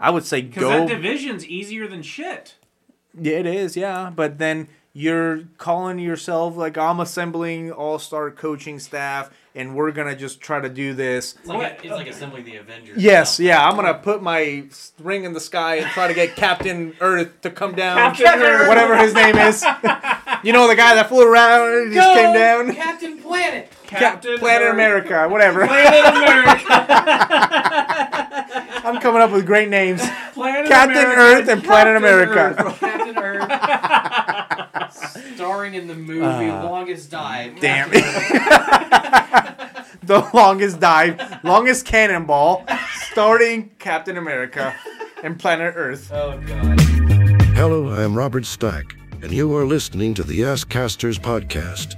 I would say Because go. that division's easier than shit. Yeah, it is, yeah. But then you're calling yourself like I'm assembling all star coaching staff and we're gonna just try to do this. It's like, What? it's like assembling the Avengers. Yes, yeah, I'm gonna put my ring in the sky and try to get Captain Earth to come down. Captain Earth. Whatever his name is. you know the guy that flew around and just came down? Captain Planet. Cap- Planet Earth. America, whatever. Planet America. I'm coming up with great names. Planet Captain America. Earth and Planet America. Earth. Captain Earth. Starring in the movie Uh, Longest Dive. Damn it. the longest dive, longest cannonball, starting Captain America and Planet Earth. Oh god. Hello, I am Robert Stack, and you are listening to the Asscasters podcast.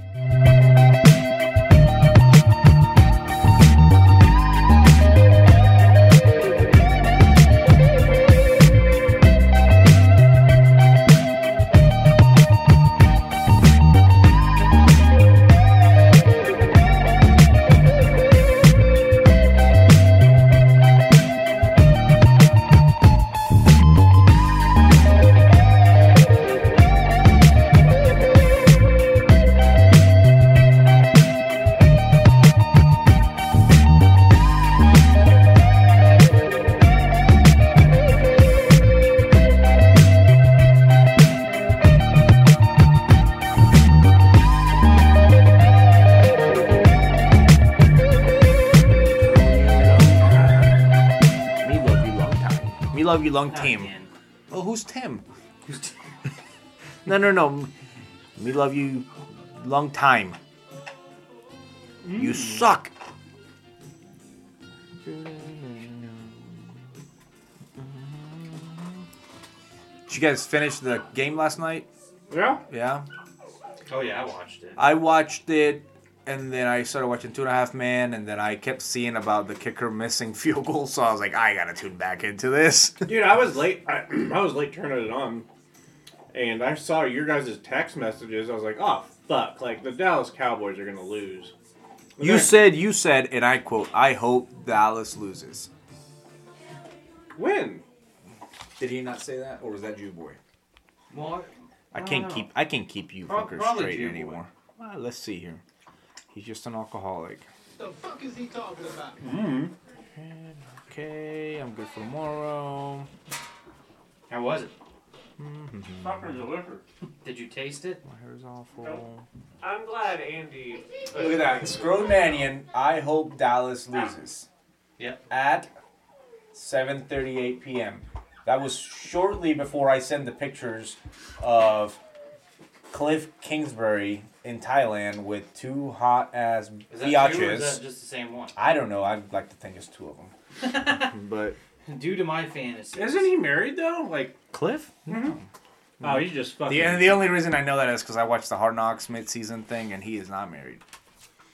Time. Me love you long team. Man. Oh, who's Tim? No, no, no. Me love you long time. You mm. suck. Did you guys finish the game last night? Yeah. Yeah. Oh yeah, I watched it. I watched it, and then I started watching Two and a Half Men, and then I kept seeing about the kicker missing field goal, so I was like, I gotta tune back into this. Dude, I was late. I, I was late turning it on, and I saw your guys' text messages. I was like, "Oh fuck!" Like the Dallas Cowboys are gonna lose. And you then- said, you said, and I quote, I hope Dallas loses. when? Did he not say that, or was that Jew boy? Well, I I can't don't keep, I can't keep you fuckers straight Jew anymore. Well, let's see here. He's just an alcoholic. The fuck is he talking about? hmm Okay, I'm good for tomorrow. how was it? Fucking delicious. Did you taste it? My hair's awful. I'm glad Andy. Look at that. Scroll Mannion, I hope Dallas loses. Yep. At 7.38 p.m. That was shortly before I sent the pictures of Cliff Kingsbury in Thailand with two hot ass Is that two is biatches. that just the same one? I don't know. I'd like to think it's two of them. but Due to my fantasy. Isn't he married though? Like, Cliff? Hmm? No. Oh, he's just fucking. The, and the only reason I know that is because I watched the Hard Knocks mid-season thing, and he is not married.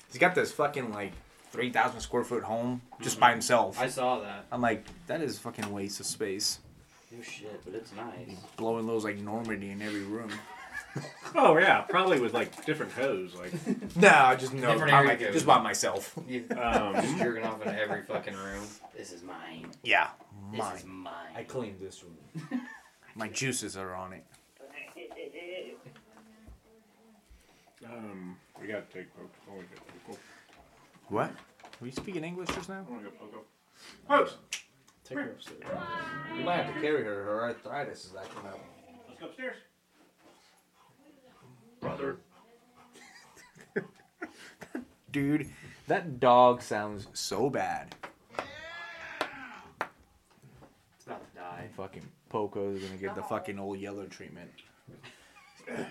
He's got this fucking like three thousand square foot home just mm-hmm. by himself. I saw that. I'm like, that is fucking waste of space. No shit, but it's nice. Blowing those like Normandy in every room. Oh yeah, probably with like different hose. Like, No, I just know. Different by area my- code. just by myself. You um, just jerking off in every fucking room. This is mine. Yeah, This is mine. mine. I cleaned this room. My juices are on it. um, we gotta take Poke. Oh, we got Poke. What? Were you speaking English just now? I wanna go Poke. Pokes, Take her upstairs. You might have to carry her. Her arthritis is acting up. let's go upstairs. Brother. Dude, that dog sounds so bad. It's about to die. Fucking Poco's gonna get the fucking old yellow treatment.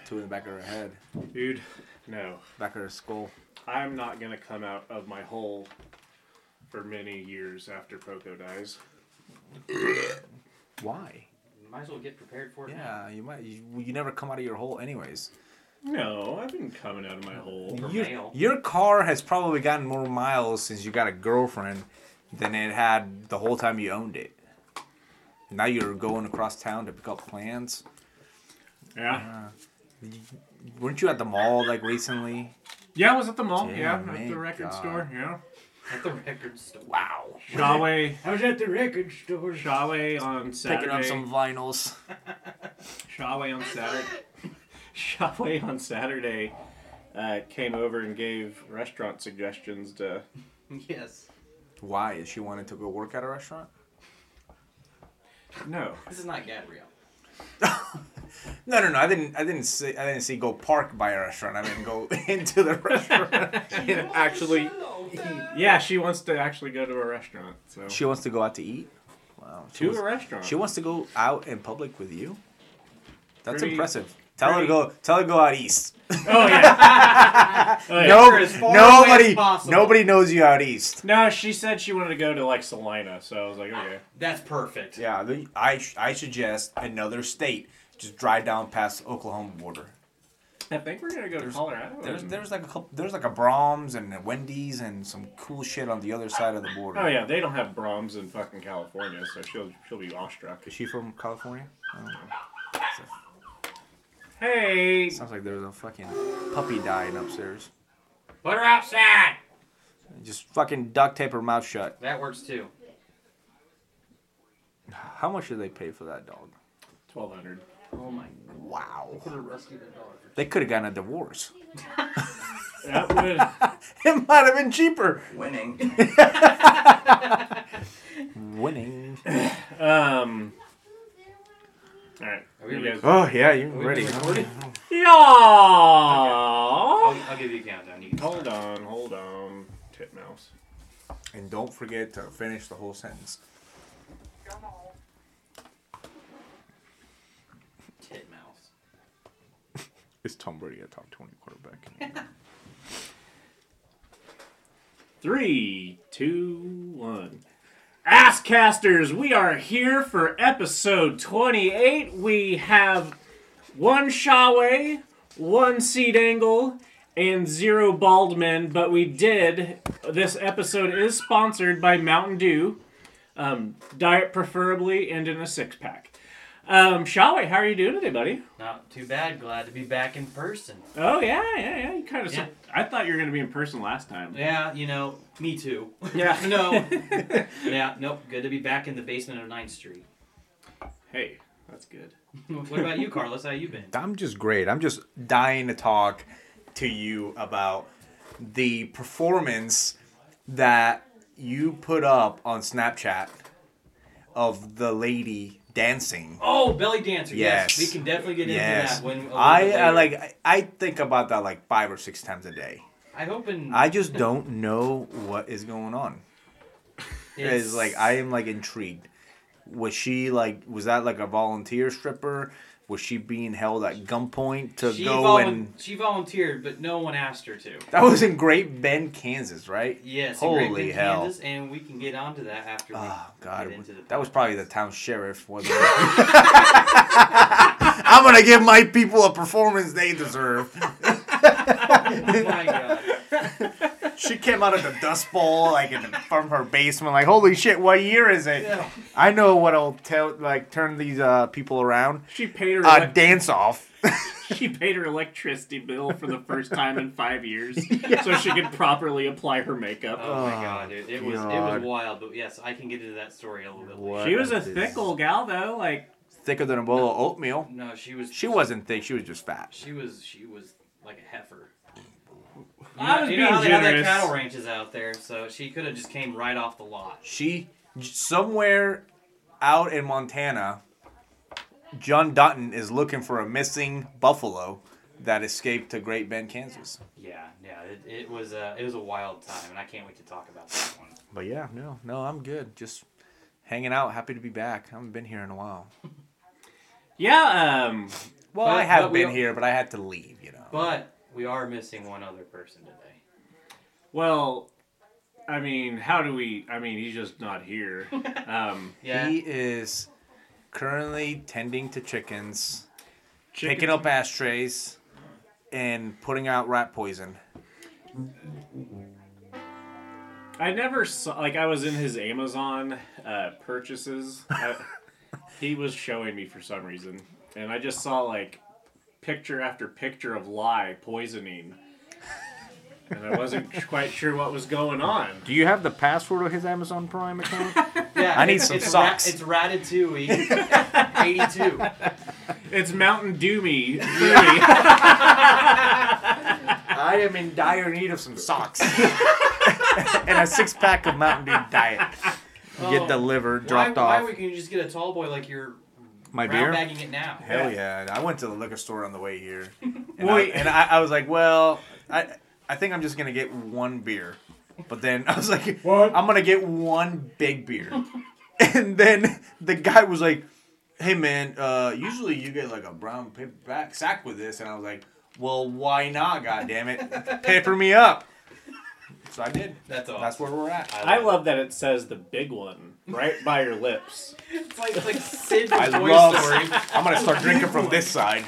Two in the back of her head, Dude, no. back of her skull. I'm not gonna come out of my hole for many years after Poco dies. Why? You might as well get prepared for it. now. Yeah, you might. You, you never come out of your hole, anyways. No, I've been coming out of my hole. For Your, male. your car has probably gotten more miles since you got a girlfriend than it had the whole time you owned it. Now you're going across town to pick up plants. Yeah. Uh, weren't you at the mall like recently? Yeah, I was at the mall. Damn, Yeah, at the record God. store. Yeah. At the record store. Wow. Schawe, I was at the record store. Schawe on Saturday. Picking up some vinyls. Schawe on Saturday. Schawe on Saturday uh, came over and gave restaurant suggestions to. Yes. Why? Is she wanted to go work at a restaurant? No. This is not Gabrielle. No, no, no. I didn't. I didn't see. I didn't see go park by a restaurant. I mean, go into the restaurant and actually. Yeah, she wants to actually go to a restaurant. So She wants to go out to eat. Wow. She to wants, a restaurant. she wants to go out in public with you. That's Pretty- impressive. Tell her to go. Tell her to go out east. oh yeah. Oh, yeah. no, as nobody, nobody knows you out east. No, she said she wanted to go to like Salina, so I was like, okay. That's perfect. Yeah, the, I I suggest another state. Just drive down past the Oklahoma border. I think we're gonna go to Colorado. There's and- there's like a couple. There's like a Braum's and a Wendy's and some cool shit on the other side of the border. Oh yeah, they don't have Braum's in fucking California, so she'll she'll be awestruck. Is she from California? Oh. Hey, Sounds like there's a fucking puppy dying upstairs. Put her outside. Just fucking duct tape her mouth shut. That works too. How much did they pay for that dog? twelve hundred. Oh my. Wow. They Could have rescued a dog. They could have gotten a divorce. That would. It might have been cheaper. Winning. Winning. Um. All right. Are we You guys. Oh yeah, you're we ready. recording? Yeah. I'll, I'll give you a countdown. You can Hold start. on, hold on, titmouse. And don't forget to finish the whole sentence. Titmouse. Is Tom Brady a top twenty quarterback? Three, two, one. Asscasters, we are here for episode 28. We have one Schawe, one Seed Angle, and zero Baldmen, but we did. This episode is sponsored by Mountain Dew. Um, diet preferably and in a six pack. Um, Schawe, how are you doing today, buddy? Not too bad. Glad to be back in person. Oh, yeah, yeah, yeah. You kind of. Yeah. I thought you were going to be in person last time. Yeah, you know, me too. Yeah. no. yeah, nope. Good to be back in the basement of 9th Street. Hey, that's good. What about you, Carlos? How you been? I'm just great. I'm just dying to talk to you about the performance that you put up on Snapchat of the lady dancing. Oh, belly dancer. Yes. Yes. we can definitely get into that when I, I like. I- I think about that like five or six times a day. I hope in I just don't know what is going on. It's like I am like intrigued. Was she like? Was that like a volunteer stripper? Was she being held at gunpoint to she, go volun- and? she volunteered, but no one asked her to. That was in Great Bend, Kansas, right? Yes, Holy Bend, hell. Kansas, and we can get onto that after we Oh God, get into the that was probably the town sheriff. Wasn't it? I'm gonna give my people a performance they deserve. oh my god. She came out of the dust bowl, like in, from her basement, like, "Holy shit, what year is it?" Yeah. I know what'll tell, like, turn these uh, people around. She paid her. Uh, elec- dance off. she paid her electricity bill for the first time in five years, so she could properly apply her makeup. Oh my Oh, god, dude. It was it was wild, but yes, I can get into that story a little bit later. What? she was a This- thick old gal though. Like Thicker than a bowl of oatmeal. No, she was She wasn't thick. She was just fat. she was she was like a heifer. You I know, was you know how they have that generous. cattle ranches out there, so she could have just came right off the lot. She somewhere out in Montana. John Dutton is looking for a missing buffalo that escaped to Great Bend, Kansas. Yeah, yeah, it, it was a it was a wild time, and I can't wait to talk about that one. But yeah, no, no, I'm good. Just hanging out. Happy to be back. I haven't been here in a while. yeah, um, Well, But- I have but we been al- here, but I had to leave. You know. But we are missing one other person today. well, I mean, how do we? I mean, he's just not here. Um, Yeah, He is currently tending to chickens, chicken- picking up ashtrays, and putting out rat poison. I never saw like I was in his Amazon uh, purchases. I, he was showing me for some reason, and I just saw like picture after picture of lye poisoning. and I wasn't quite sure what was going on. Do you have the password of his Amazon Prime account? Yeah, I need some it's socks. Ra- it's Ratatouille, eighty-two. It's Mountain Doomy. I am in dire need of some socks. and a six pack of Mountain Dew Diet. Get Oh, delivered, Why, dropped why off. would you just get a tall boy like you're My brown beer? bagging it now? Hell yeah. I went to the liquor store on the way here. And, I, Wait. and I, I was like, well, I, I think I'm just going to get one beer. But then I was like, What? I'm going to get one big beer. and then the guy was like, hey, man, uh, usually you get like a brown paper back sack with this. And I was like, well, why not, God damn it? Pepper me up. So I did. That's all. That's where we're at. I love that it says the big one right by your lips. It's like it's like Sid I love. I'm going to start drinking from this side.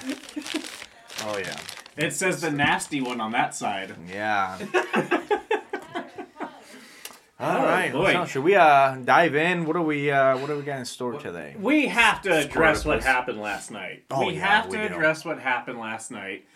Oh, yeah. It says the nasty one on that side. Yeah. All Oh, right. boy. So should we uh dive in? What do we uh what do we got in store today? We have to address what Spartacus. happened last night. Oh, we yeah, have we to do. address what happened last night.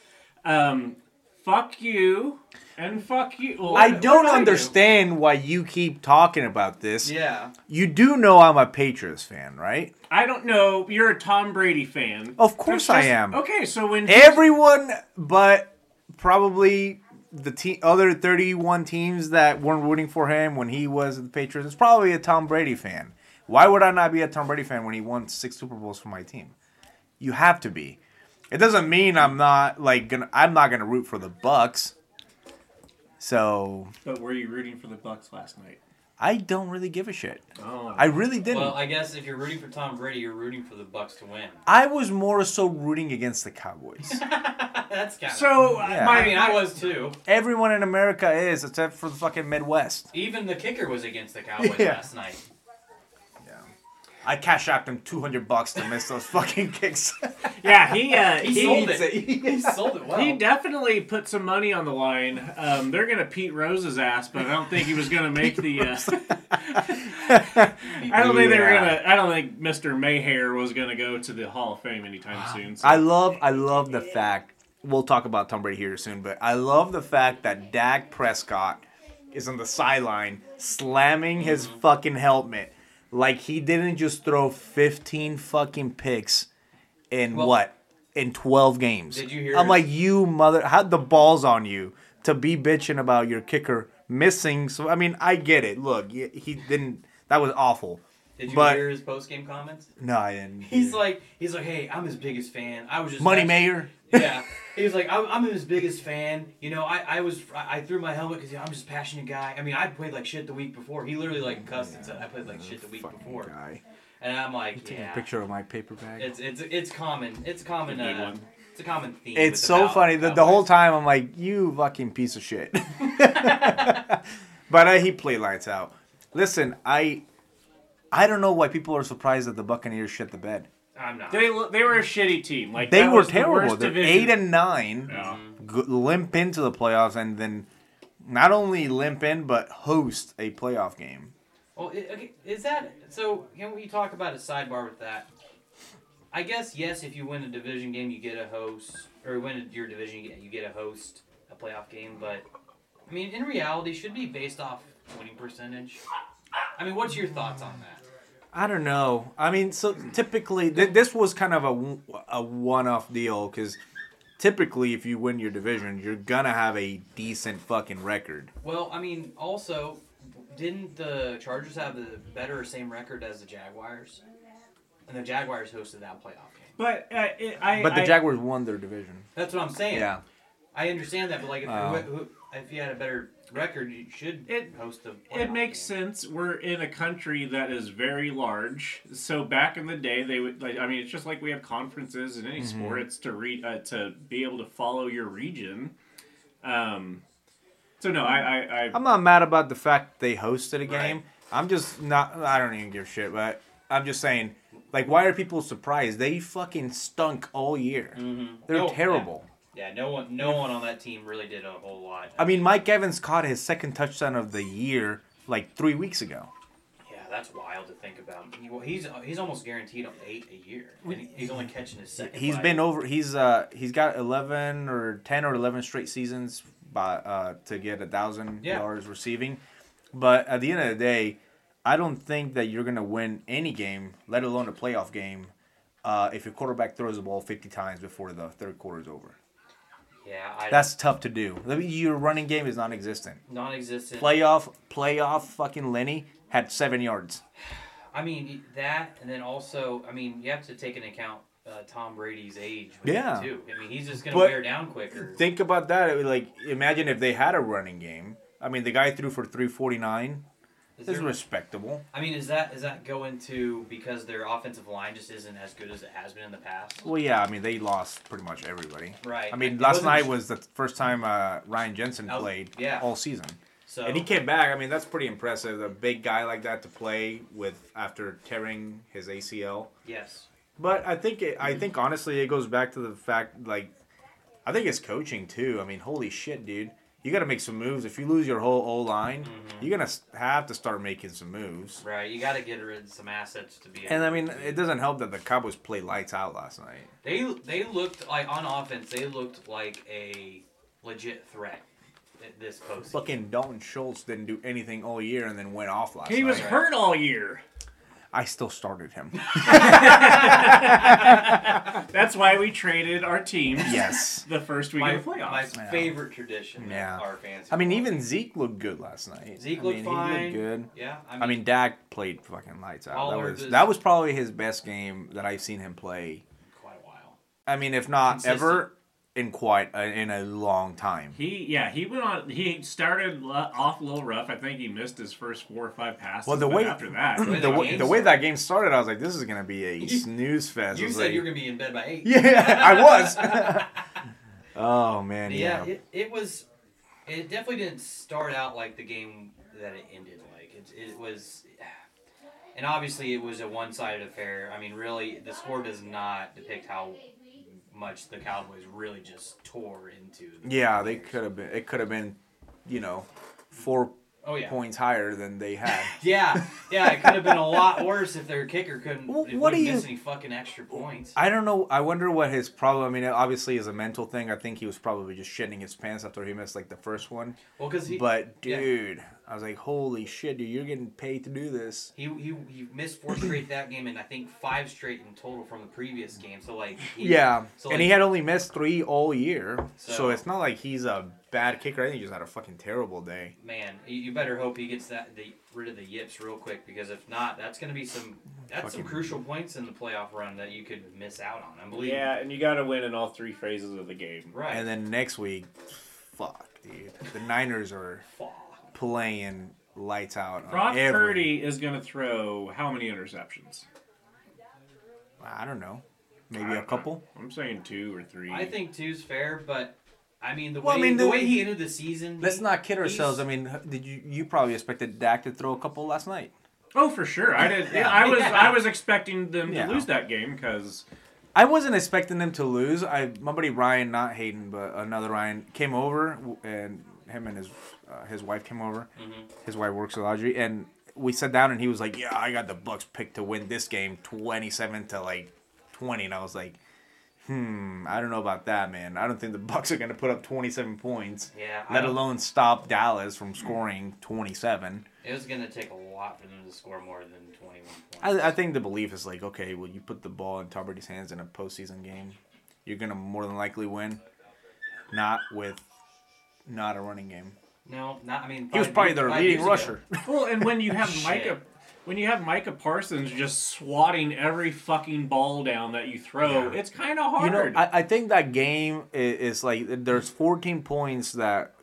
Um, fuck you and fuck you. Well, I don't what did do? understand why you keep talking about this. Yeah. You do know I'm a Patriots fan, right? I don't know. You're a Tom Brady fan. Of course That's I am. Okay, so when Everyone but probably the te- other 31 teams that weren't rooting for him when he was the Patriots is probably a Tom Brady fan. Why would I not be a Tom Brady fan when he won six Super Bowls for my team? You have to be. It doesn't mean I'm not like gonna. I'm not gonna root for the Bucks. So But were you rooting for the Bucks last night? I don't really give a shit. Oh, I really didn't. Well, I guess if you're rooting for Tom Brady, you're rooting for the Bucks to win. I was more so rooting against the Cowboys. That's kind of. so Yeah. my I mean, I was too. Everyone in America is, except for the fucking Midwest. Even the kicker was against the Cowboys Yeah. last night. I cash out them 200 bucks to miss those fucking kicks. yeah he uh, He, he sold it. he sold it well. He definitely put some money on the line. Um, they're gonna Pete Rose's ass, but I don't think he was gonna make the. Uh, I don't think they were gonna. I don't think Mr. Mayhair was gonna go to the Hall of Fame anytime soon. So. I love, I love the fact. We'll talk about Tom Brady here soon, but I love the fact that Dak Prescott is on the sideline slamming his fucking helmet like he didn't just throw 15 fucking picks in Well- what in 12 games. Did you hear I'm like you mother had the balls on you to be bitching about your kicker missing. So I mean, I get it. Look, he, didn't. That was awful. Did you but- hear his post game comments? No, I didn't. He's like, he's like, hey, I'm his biggest fan. I was just Money actually- Mayor. Yeah, he was like, I'm, I'm his biggest fan. You know, I, I was I I threw my helmet because I'm just a passionate guy. I mean, I played like shit the week before. He literally like cussed and said I played like shit the week Fucking before. guy. And I'm like, Taking yeah, a picture of my paper bag. it's it's it's common. It's a common. Good Uh, one. it's a common theme. It's with so Cow- funny. The, the whole time I'm like, you fucking piece of shit. but uh, he played lights out. Listen, I I don't know why people are surprised that the Buccaneers shit the bed. I'm not. They they were a shitty team. Like They were was the terrible. They're eight and nine, Yeah. g- limp into the playoffs, and then not only limp in but host a playoff game. Well, okay, is that so? Can we talk about a sidebar with that? I guess yes. If you win a division game, you get a host, or win your division, you you get a host, a playoff game. But I mean, in reality, should be based off winning percentage. I mean, what's your thoughts on that? I don't know. I mean, so typically th- this was kind of a a one-off deal because typically if you win your division, you're gonna have a decent fucking record. Well, I mean, also, didn't the Chargers have the better or same record as the Jaguars? And the Jaguars hosted that playoff game. But uh, it, I. But the I- Jaguars won their division. That's what I'm saying. Yeah. I understand that, but like if, you, if you had a better record, you should It- host a. It makes game. sense. We're in a country that is very large. So back in the day, they would like. I mean, it's just like we have conferences in any Mm-hmm. sport. It's to read uh, to be able to follow your region. Um. So no, I I, I I'm not mad about the fact they hosted a Right. game. I'm just not. I don't even give a shit. But I'm just saying, like, why are people surprised? They fucking stunk all year. They're Oh, terrible. Yeah, no one, no one on that team really did a whole lot. I mean, Mike Evans caught his second touchdown of the year like three weeks ago. yeah, that's wild to think about. He, well, he's he's almost guaranteed on eight a year, and he's only catching his second. He's by- been over. He's uh he's got eleven or ten or eleven straight seasons by uh, to get a thousand Yeah. yards receiving. But at the end of the day, I don't think that you're gonna win any game, let alone a playoff game, uh, if your quarterback throws the ball 50 times before the third quarter is over. Yeah, I, That's tough to do. I mean, Your running game is non-existent. non-existent. Playoff, playoff, fucking Lenny had seven yards. I mean that, and then also, I mean, you have to take into account uh, Tom Brady's age. Yeah. Too. I mean, he's just gonna But wear down quicker. Think about that. Like, imagine if they had a running game. I mean, the guy threw for 349. Is That's there- respectable. I mean, is that is that going to because their offensive line just isn't as good as it has been in the past? Well, yeah. I mean, they lost pretty much everybody. Right. I mean, It last night was the first time uh, Ryan Jensen Oh, played yeah. all season, So and he came back. I mean, that's pretty impressive. A big guy like that to play with after tearing his ACL. yes, But I think it, I think honestly it goes back to the fact like I think it's coaching too. I mean, holy shit, dude. You got to make some moves. If you lose your whole O line, Mm-hmm. you're gonna have to start making some moves. right. You got to get rid of some assets to be. And I mean, to- it doesn't help that the Cowboys played lights out last night. They they looked like on offense. They looked like a legit threat th- this postseason. Fucking Dalton Schultz didn't do anything all year and then went off last night. He night. was hurt all year. I still started him. That's why we traded our teams. yes. The first week my, of the playoffs. my Yeah. favorite tradition. Yeah. Our fantasy. I mean, football. even Zeke looked good last night. Zeke I looked mean, fine. He looked good. Yeah, I mean, I mean, Dak played fucking lights out. That was was- that was probably his best game that I've seen him play. quite a while. I mean, if not Consistent. ever, in quite a, in a long time. He yeah he went on he started off a little rough. I think he missed his first four or five passes. Well, the but way- after that, the the way, the way that game started, I was like, "This is gonna be a snooze fest." You was said like, you were gonna be in bed by eight. Yeah, I was. oh man, yeah, yeah. It, it was. It definitely didn't start out like the game that it ended like. It, it was, and obviously it was a one-sided affair. I mean, really, the score does not depict how much the Cowboys really just tore into. The Yeah, they could have been. It could have been, you know, four Oh yeah. points higher than they had. Yeah, yeah, it could have been a lot worse if their kicker couldn't. Well, what do wouldn't miss you- any fucking extra points. I don't know. I wonder what his problem. I mean, it obviously is a mental thing. I think he was probably just shitting his pants after he missed like the first one. Well, because he, But yeah. Dude, I was like, holy shit, dude, you're getting paid to do this. He, he he missed four straight that game, and I think five straight in total from the previous game. So like, he, Yeah, so, and like- he had only missed three all year, so, So- it's not like he's a bad kicker. I think he just had a fucking terrible day. man, you, you better hope he gets that the, rid of the yips real quick because if not, that's gonna be some that's some crucial points in the playoff run that you could miss out on. I believe. Yeah, and you got to win in all three phases of the game. Right. And then next week, fuck, dude, the Niners are Fuck. Playing lights out. on Brock every- Purdy is going to throw how many interceptions? I don't know, maybe a couple. I'm saying two or three. I think two's fair, but I mean the Well, I mean, the, the- way he ended the season. Let's he- not kid ourselves. I mean, did you you probably expected Dak to throw a couple last night? Oh, for sure. I did. Yeah. I was. Yeah. I was expecting them to lose that game because I wasn't expecting them to lose. I my buddy Ryan, not Hayden, but another Ryan, came over and him and his uh, his wife came over. His wife works with Audrey, and we sat down and he was like, "Yeah, I got the Bucks picked to win this game, twenty seven to like twenty. And I was like, "Hmm, I don't know about that, man. I don't think the Bucks are gonna put up twenty seven points, Yeah. Let alone stop Dallas from scoring twenty seven. It was gonna take a lot for them to score more than twenty-one points. I, I think the belief is like, okay, well, you put the ball in Tom Brady's hands in a postseason game, you're gonna more than likely win. Not with, not a running game. No, not. I mean, He was probably their leading rusher. well, and when you have Micah, when you have Micah Parsons just swatting every fucking ball down that you throw, Yeah. it's kind of hard. You know, I, I think that game is, is like there's 14 points that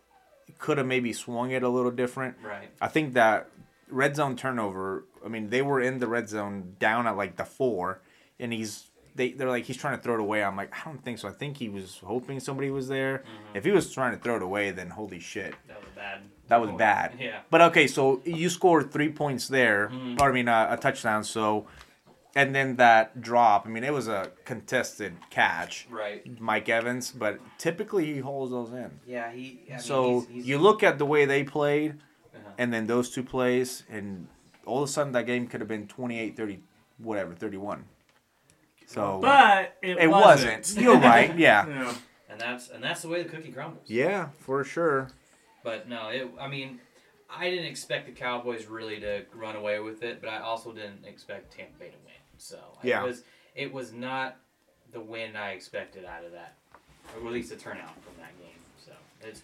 could have maybe swung it a little different. Right. I think that red zone turnover. I mean, they were in the red zone down at like the four, and he's they they're like he's trying to throw it away. I'm like I don't think so. I think he was hoping somebody was there. If he was trying to throw it away, then holy shit, That was bad. that was bad. Yeah. But okay, so you scored three points there. Mm-hmm. Or I mean, uh, a touchdown. So, and then that drop. I mean, it was a contested catch. Right. Mike Evans, but typically he holds those in. Yeah. He. I mean, so he's, he's, you look at the way they played, Uh-huh. and then those two plays, and all of a sudden that game could have been 28 30, whatever, 31. So but it, it wasn't. wasn't. You're right. Yeah. Yeah. and that's and that's the way the cookie crumbles. Yeah, for sure. But no, it. I mean, I didn't expect the Cowboys really to run away with it, but I also didn't expect Tampa Bay to win. So Yeah. it was it was not the win I expected out of that, or at least the turnout from that game. So it's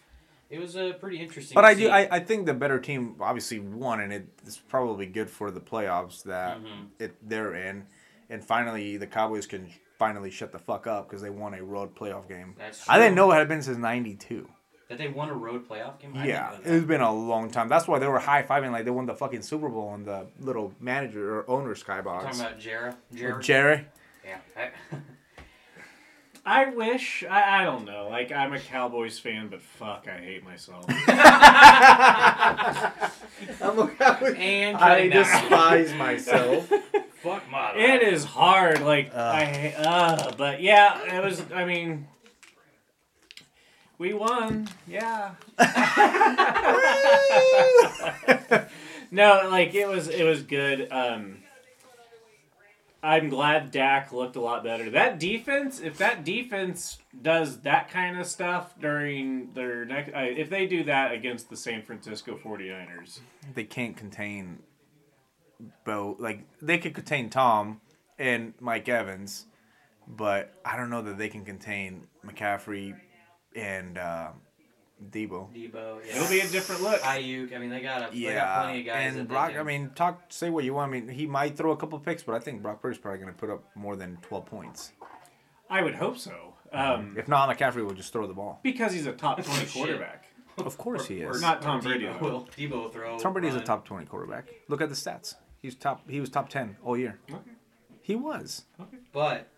it was a pretty interesting. But I do. I, I think the better team obviously won, and it's probably good for the playoffs that Mhm. it they're in, and finally the Cowboys can finally shut the fuck up because they won a road playoff game. That's true. I didn't know it had been since '92. that they won a road playoff game. I Yeah, it's been a long time. That's why they were high fiving like they won the fucking Super Bowl on the little manager or owner skybox. talking about Jera. Jera. Jerry. yeah. I, I wish I, I don't know. Like I'm a Cowboys fan, but fuck, I hate myself. I'm a Cowboys. and I cutting down. despise myself. Fuck my. it is hard. Like Ugh. I uh, but yeah, it was. I mean, we won. Yeah. no, like it was. It was good. Um, I'm glad Dak looked a lot better. That defense, if that defense does that kind of stuff during their next, uh, if they do that against the San Francisco 49ers, they can't contain Bo. Like they could contain Tom and Mike Evans, but I don't know that they can contain McCaffrey and uh, Deebo. Deebo. Yeah. it'll be a different look. Aiyuk. I mean, they got a they got Yeah, plenty of guys. and Brock. I mean, talk. Say what you want. I mean, he might throw a couple picks, but I think Brock Purdy's probably going to put up more than twelve points. I would hope so. Um, If not, McCaffrey will just throw the ball. because he's a top 20 quarterback. Of course he is. or not Tom Deebo Brady, though. Will Deebo throw? Tom Brady's a top twenty quarterback. Look at the stats. He's top. He was top ten all year. Okay. He was. But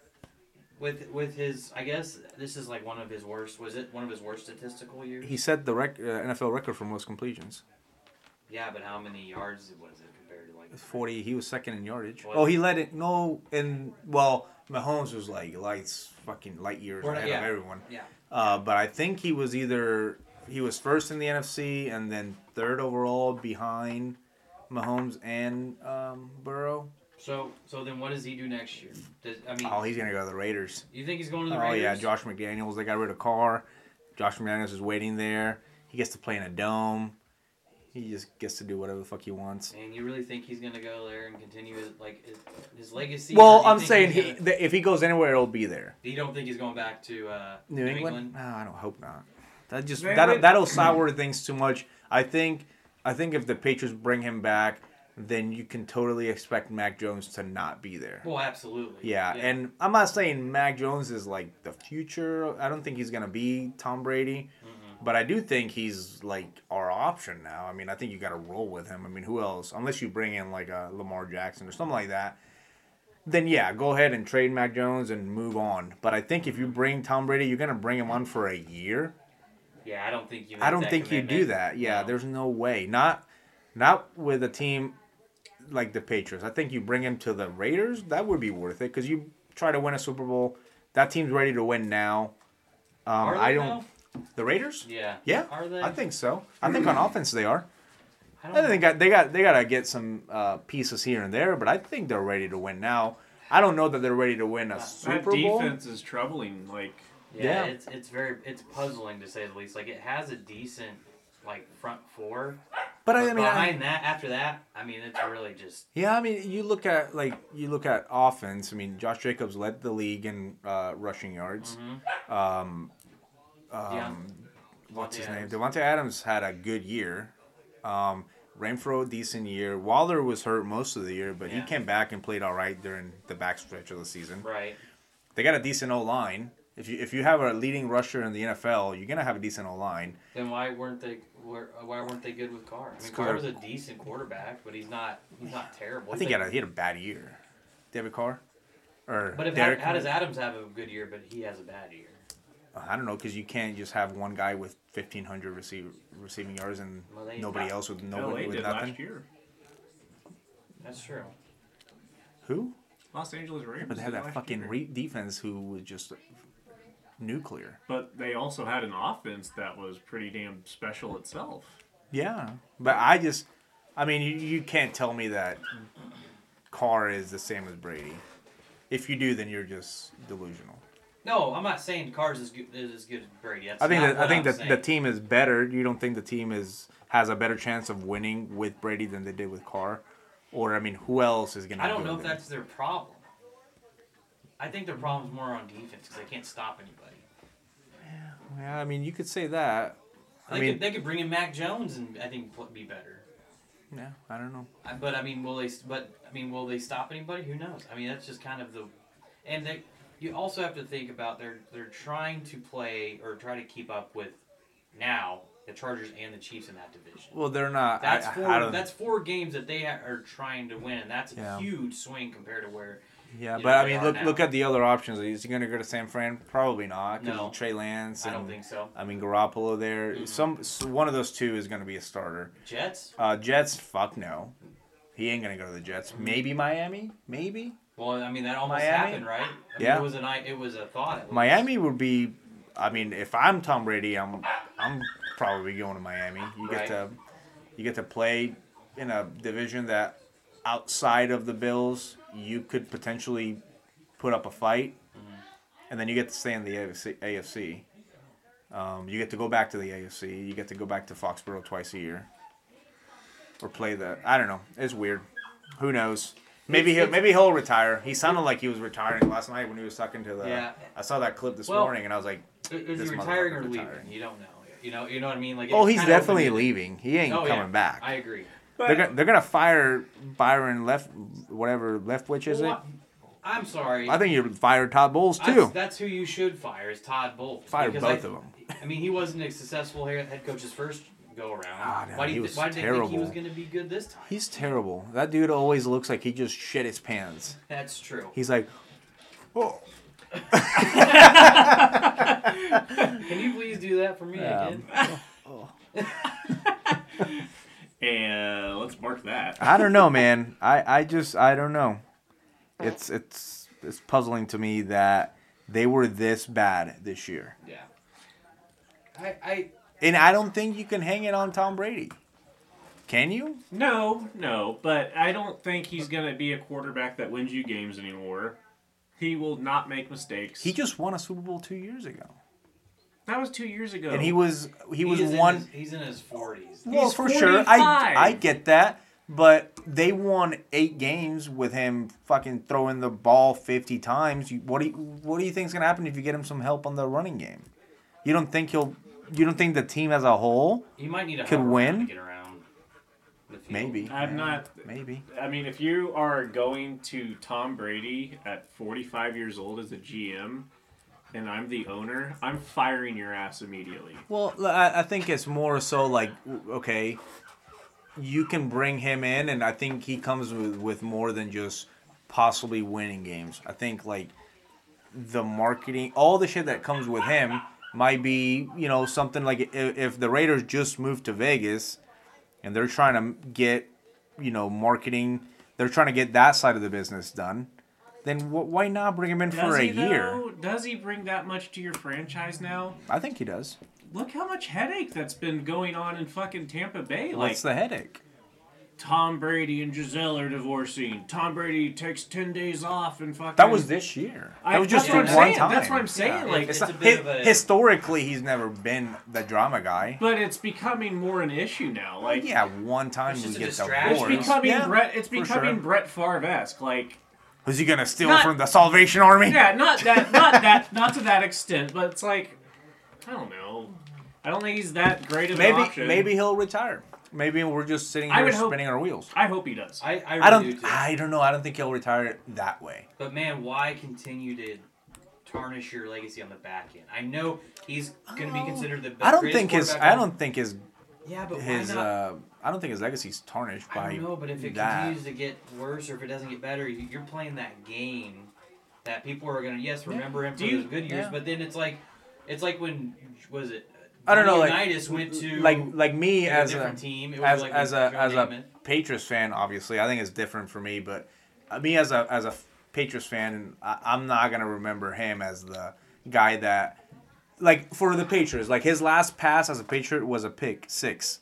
with with his, I guess this is like one of his worst. Was it one of his worst statistical years? He set the rec- uh, NFL record for most completions. yeah, but how many yards was it compared to like? Forty. He was second in yardage. Was oh, he? he led it. No, and well, Mahomes was like lights, fucking light years Or- ahead yeah. of everyone. Yeah. Uh, but I think he was either he was first in the NFC and then third overall behind Mahomes and um, Burrow. So so then what does he do next year? Does, I mean, Oh, he's gonna go to the Raiders. you think he's going to the Raiders? Oh Raiders? yeah, Josh McDaniels. They got rid of Carr. Josh McDaniels is waiting there. He gets to play in a dome. He just gets to do whatever the fuck he wants. And you really think he's gonna go there and continue his, like his, his legacy? Well, I'm saying he, gonna- if he goes anywhere, it'll be there. you don't think he's going back to uh, New, England? No, I don't hope not. That just that that'll sour things too much. I think I think if the Patriots bring him back, then you can totally expect Mac Jones to not be there. Well, absolutely. Yeah, and I'm not saying Mac Jones is like the future. I don't think he's gonna be Tom Brady, mm-hmm. but I do think he's like our option now. I mean, I think you got to roll with him. I mean, who else? Unless you bring in like a Lamar Jackson or something like that, then yeah, go ahead and trade Mac Jones and move on. But I think if you bring Tom Brady, you're gonna bring him on for a year. Yeah, I don't think you. I don't that think you do that. Yeah, No. there's no way. Not not with a team like the Patriots. I think you bring him to the Raiders. That would be worth it because you try to win a Super Bowl. That team's ready to win now. Um, Are they I don't. now? The Raiders? Yeah. Yeah, Are they? I think so. I think on offense they are. I I don't think got- they got they got to get some uh, pieces here and there, but I think they're ready to win now. I don't know that they're ready to win a That Super Bowl. defense is troubling. Like Yeah, Yeah. it's it's very it's puzzling to say the least. Like it has a decent like front four, But I, but I mean, I- behind that, after that, I mean, it's really just Yeah, I mean, you look at like you look at offense. I mean, Josh Jacobs led the league in uh, rushing yards. Mm-hmm. Um, um, what's his Davante name? Adams. Davante Adams had a good year. Um, Renfrow, decent year. Waller was hurt most of the year, but he came back and played all right during the backstretch of the season. right. They got a decent O line. If you if you have a leading rusher in the NFL, you're gonna have a decent O line. Then why weren't they why weren't they good with Carr? I mean, It's Carr 'cause was a decent quarterback, but he's not he's not terrible. I think he had a, he had a bad year. David Carr, or But if Derek. how, how does Adams have a good year, but he has a bad year? Uh, I don't know because you can't just have one guy with fifteen hundred receive, receiving yards and Well, they- nobody else with LA nobody with did nothing. last year. That's true. Who? Los Angeles Rams. But they had that fucking re- defense who was just nuclear. But they also had an offense that was pretty damn special itself. Yeah, but I just, I mean, you, you can't tell me that Carr is the same as Brady. If you do, then you're just delusional. No, I'm not saying Carr's is good, is as good as Brady. That's I think not that I what think I'm that the team is better. You don't think the team is has a better chance of winning with Brady than they did with Carr, or I mean, who else is gonna? I don't know if then? that's their problem. I think their problem's more on defense because they can't stop anybody. Yeah, I mean, you could say that. I They, mean, could, they could bring in Mac Jones and I think be better. yeah, I don't know. I- But I mean, will they? But I mean, will they stop anybody? Who knows? I mean, that's just kind of the, and they. You also have to think about they're they're trying to play or try to keep up with, now the Chargers and the Chiefs in that division. Well, they're not. That's I, four. I that's four games that they are trying to win, and that's a Yeah. huge swing compared to where. Yeah, you but know, I mean, look now. look at the other options. Is he gonna go to San Fran? Probably not. No. Trey Lance. I don't think so. I mean, Garoppolo there. Mhm. Some one of those two is gonna be a starter. Jets. Uh, Jets, fuck no. He ain't gonna go to the Jets. Mm-hmm. Maybe Miami. Maybe Well, I mean that almost Miami? happened, right? I mean, Yeah. It was an i- it was a thought. Miami would be. I mean, if I'm Tom Brady, I'm I'm probably going to Miami. You get to you get to play in a division that outside of the Bills you could potentially put up a fight, Mm-hmm. and then you get to stay in the AFC. AFC. Um, you get to go back to the AFC. You get to go back to Foxborough twice a year, or play the. I don't know. It's weird. Who knows? Maybe he'll, maybe he'll retire. He sounded like he was retiring last night when he was talking to the. Yeah. I saw that clip this Well, morning and I was like, Is he retiring or leaving? retiring. You don't know. You know. You know what I mean? Like. "Oh, he's definitely leaving. He ain't Oh, coming yeah. back." I agree. They're gonna, they're gonna fire Byron Left, whatever Leftwich is Well, I'm sorry. I think you fired Todd Bowles too. that's who you should fire is Todd Bowles. Fire both I, of them. I mean, he wasn't a successful head head coach's first go around. Ah, no, why do you why did they think he was going to be good this time? He's terrible. That dude always looks like he just shit his pants. That's true. He's like, oh, Can you please do that for me Yeah. again? And let's mark that. I don't know, man. I, I just I don't know. It's it's it's puzzling to me that they were this bad this year. Yeah. I, I And I don't think you can hang it on Tom Brady. Can you? No, no, but I don't think he's going to be a quarterback that wins you games anymore. He will not make mistakes. He just won a Super Bowl two years ago, that was two years ago. and he was he was is in one. his- he's in his forties. Well, He's for sure, I I get that, but they won eight games with him fucking throwing the ball fifty times. You, what do you, what do you think's gonna happen if you get him some help on the running game? You don't think he'll? You don't think the team as a whole? He might need a Could win? to get around. the. Maybe. I'm not. Maybe. I mean, if you are going to Tom Brady at 45 years old as a GM, and I'm the owner, I'm firing your ass immediately. Well, I, I think it's more so like okay, you can bring him in, and I think he comes with with more than just possibly winning games. I think like the marketing, all the shit that comes with him might be you know something like if, if the Raiders just moved to Vegas and they're trying to get you know marketing, they're trying to get that side of the business done. Then wh- why not bring him in Does for a he, year? though? Does he bring that much to your franchise now? I think he does. Look how much headache that's been going on in fucking Tampa Bay. Like What's the headache? Tom Brady and Gisele are divorcing. Tom Brady takes ten days off and fucking. That was this year. That I- was just that's for what I'm one saying. time. That's what I'm saying. Like, It's It's not, a bit hi- of a- historically, he's never been the drama guy. but it's becoming more an issue now. Like, yeah, one time It's we just a get distraction. it's becoming Yeah, Brett. It's becoming sure. Brett Favre esque. Like, Who's he gonna steal Not- from the Salvation Army? yeah, not that, not that, not to that extent. But it's like, I don't know. I don't think he's that great of an Maybe option. maybe he'll retire. Maybe we're just sitting here would hope- spinning our wheels. I hope he does. I, I, really I do don't. too. I don't know. I don't think he'll retire that way. But man, why continue to tarnish your legacy on the back end? I know he's going to be considered the best. I don't think his. I don't think his. Yeah, but His. why not? Uh, I don't think his legacy's tarnished by I don't know, but if it that. continues to get worse or if it doesn't get better, you- you're playing that game that people are gonna yes remember him for Do you- those good years, yeah. but then it's like it's like when was it? I don't know, like- Unitas went to like like me as a different team. It was as like as a as a Patriots fan, obviously, I think it's different for me. But uh, me as a as a Patriots fan, I, I'm not gonna remember him as the guy that, like, for the Patriots, like his last pass as a Patriot was a pick six.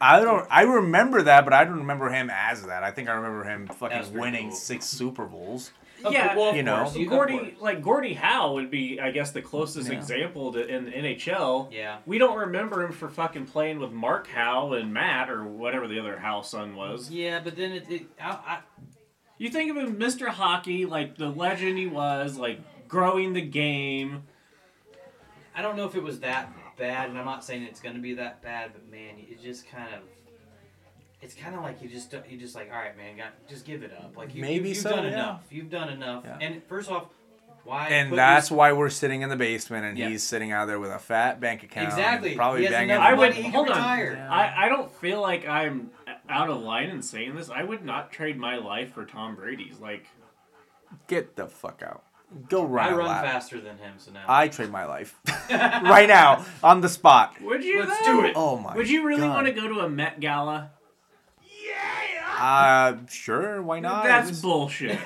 I don't. I remember that, but I don't remember him as that. I think I remember him fucking winning cool. six Super Bowls. Yeah, course- well, you know. course, Gordie, like Gordie Howe, would be, I guess, the closest Yeah. example to in the NHL. Yeah. We don't remember him for fucking playing with Mark Howe and Matt or whatever the other Howe son was. Yeah, but then it, it I, I, You think of him, Mr. Hockey, like the legend he was, like growing the game. I don't know if it was that bad, and I'm not saying it's going to be that bad, but man, it just kind of. It's kind of like you just you just like all right, man, got, just give it up. Like you, Maybe you, have so, done yeah. enough. You've done enough. Yeah. And first off, why? And that's your- why we're sitting in the basement and Yeah. he's sitting out there with a fat bank account. Exactly. Probably He has banging. I would money, hold on. retire. I, I don't feel like I'm out of line in saying this. I would not trade my life for Tom Brady's. Like, Get the fuck out. Go run I a run lap. faster than him, so now. I trade my life right now on the spot. would you? Let's though? do it. Oh my! Would you really God. want to go to a Met Gala? Yeah. Uh, sure. Why not? That's It's- bullshit.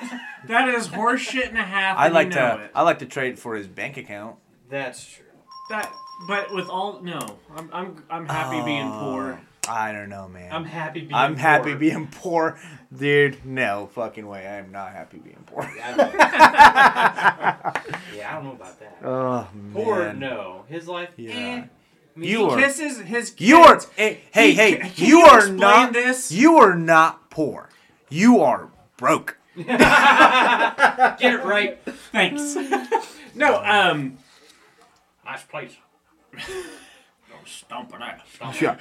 that is horseshit and a half. I like you know to. It. I like to trade for his bank account. That's true. That, but with all no, I'm I'm I'm happy being poor. I don't know, man. I'm happy being. I'm happy poor. being poor, dude. No fucking way. I am not happy being poor. I don't yeah, I don't know about that. Oh Poor, no. His life. Yeah. Eh. I mean, You he are- Kisses his kids. You are. Hey, hey, He- hey, can you you are not. this? You are not poor. You are broke. Get it right. Thanks. no, um, Nice place. Don't stomp stomping ass. Sure.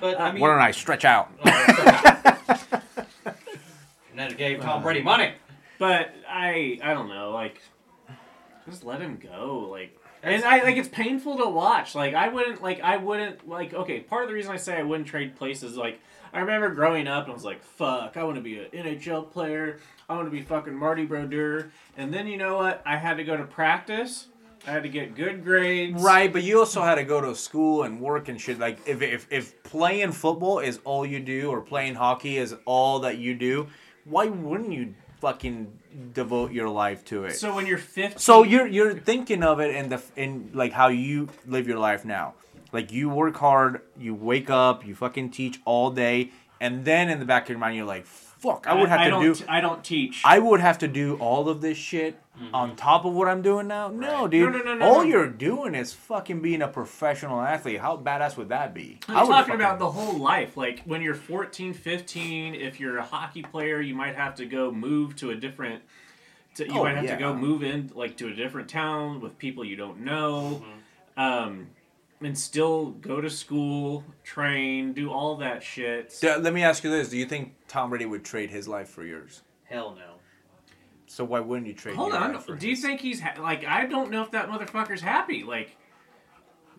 But uh, I mean, Why don't I stretch out? Oh, and then it gave Tom Brady money. But I I don't know, like just let him go. Like and I like it's painful to watch. Like I wouldn't like I wouldn't like okay, part of the reason I say I wouldn't trade places like I remember growing up and I was like, fuck, I want to be an NHL player. I want to be fucking Marty Brodeur. And then you know what? I had to go to practice. I had to get good grades. Right, but you also had to go to school and work and shit. Like if if if playing football is all you do, or playing hockey is all that you do, why wouldn't you fucking devote your life to it? So when you're 15 So you're you're thinking of it in the in like how you live your life now. Like you work hard, you wake up, you fucking teach all day, and then in the back of your mind you're like, "Fuck, I would have to don't, do I don't teach. I would have to do all of this shit on top of what I'm doing now." No, dude. No, no, no, no, all no. you're doing is fucking being a professional athlete. How badass would that be? I I'm would talking fucking- about the whole life. Like when you're 14, 15, if you're a hockey player, you might have to go move to a different. To, you Oh, might have yeah. to go move in like to a different town with people you don't know, um, and still go to school, train, do all that shit. D- Let me ask you this: Do you think Tom Brady would trade his life for yours? Hell no. So why wouldn't you trade? Hold your on, for do you his? think he's ha- like? I don't know if that motherfucker's happy. Like,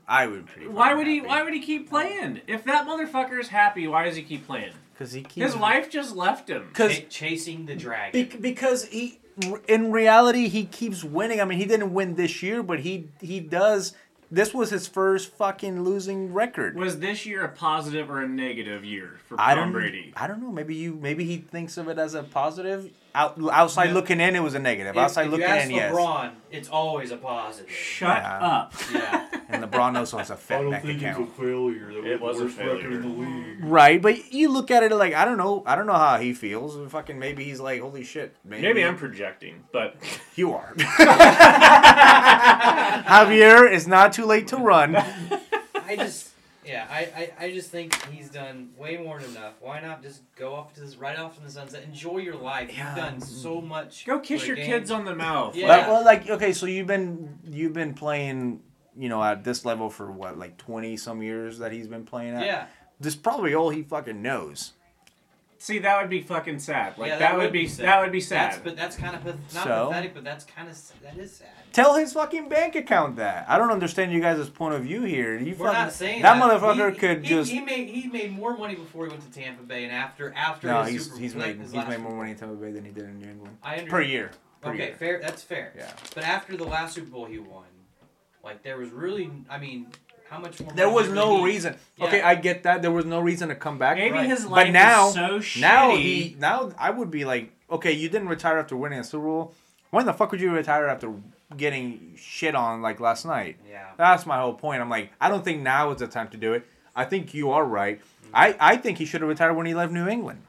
I would? Pretty why would he? Why would he keep playing? If that motherfucker's happy, why does he keep playing? Because he keeps His wife just left him. Because Ch- chasing the dragon. Bec- because he, in reality, he keeps winning. I mean, he didn't win this year, but he he does. This was his first fucking losing record. Was this year a positive or a negative year for Tom don't. Brady? I don't know. Maybe you. Maybe he thinks of it as a positive. Out, outside Yeah. looking in, it was a negative. if, outside if looking you ask in, yes. LeBron, it's always a positive. Shut Yeah. up. Yeah. And LeBron also has a fat bank account. failure. That It was a failure. league. Right, but you look at it like I don't know. I don't know how he feels. Fucking maybe he's like, holy shit. Maybe, Maybe I'm projecting, but You are. Javier, it's not too late to run. I just, yeah, I, I, I just think he's done way more than enough. Why not just go off to this, right off in the sunset, enjoy your life? Yeah. You've done so much. go kiss your game. kids on the mouth. Yeah. Well, well, like okay, so you've been you've been playing, you know, at this level for what, like twenty some years that he's been playing at. Yeah. This is probably all he fucking knows. See, that would be fucking sad. Like yeah, that, would be that would be sad. That's, but that's kind of path- not So? pathetic, but that's kind of that is sad. Tell his fucking bank account that. I don't understand you guys' point of view here. You We're fucking, not saying that, that, motherfucker He- could he, just. He made he made more money before he went to Tampa Bay, and after after no, his he's Super he's like, made his he's made more money in Tampa Bay than he did in New England I under- per year. Per Okay, year. fair. That's fair. Yeah. But after the last Super Bowl he won, like there was really, I mean, how much more? There was no he- reason. Yeah. Okay, I get that. There was no reason to come back. Maybe Right. his But life now- is so shitty. Now he now I would be like, okay, you didn't retire after winning a Super Bowl. When the fuck would you retire after getting shit on like last night? Yeah. That's my whole point. I'm like, I don't think now is the time to do it. I think you are right. Mm-hmm. I, I think he should have retired when he left New England.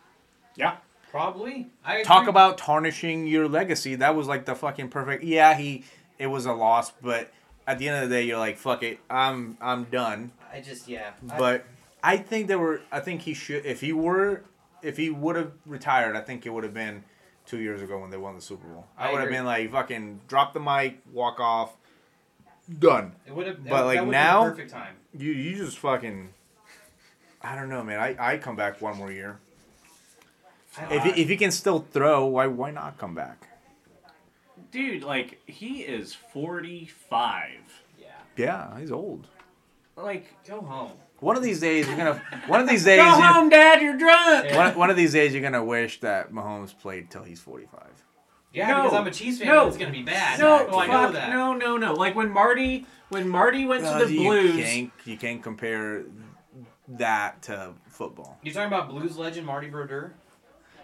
yeah. Probably. I agree. Talk about tarnishing your legacy. That was like the fucking perfect. Yeah, he. It was a loss, but at the end of the day, you're like, fuck it. I'm I'm done. I just yeah. I- But I think there were. I think he should. If he were, if he would have retired, I think it would have been two years ago when they won the Super Bowl. I, I would have been like, fucking drop the mic, walk off, done. it would have. but, like, now- perfect time. You you just fucking. I don't know, man. I I come back one more year. If he, if he can still throw, why why not come back? Dude, like he is 45. yeah. Yeah, he's old. Like Go home. One of these days, you're gonna. One of these days, Go you- home, Dad. You're drunk. one, one of these days, you're gonna wish that Mahomes played till he's 45. Yeah, No. because I'm a Chiefs fan. No. It's gonna be bad. No, oh, I know fuck, that. no, no, no. Like when Marty, when Marty went to Uh, the you Blues. can't you can't compare that to football. You talking about Blues legend Marty Brodeur?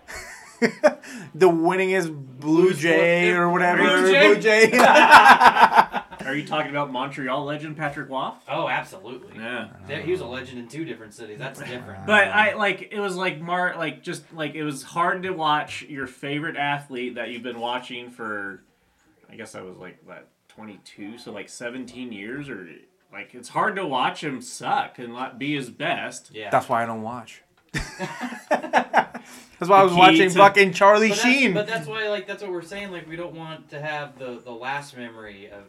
the winningest Blue Blues Jay or whatever. Blue Jay? Blue Jay. Are you talking about Montreal legend Patrick Roy? Oh, absolutely. Yeah. There- He was a legend in two different cities. That's different. But I like it was like Mar like just like it was hard to watch your favorite athlete that you've been watching for I guess I was like what 22 so like 17 years or like it's hard to watch him suck and not be his best. yeah. That's why I don't watch. That's why I was key watching to- fucking Charlie but Sheen. But that's why, like, that's what we're saying. Like, we don't want to have the the last memory of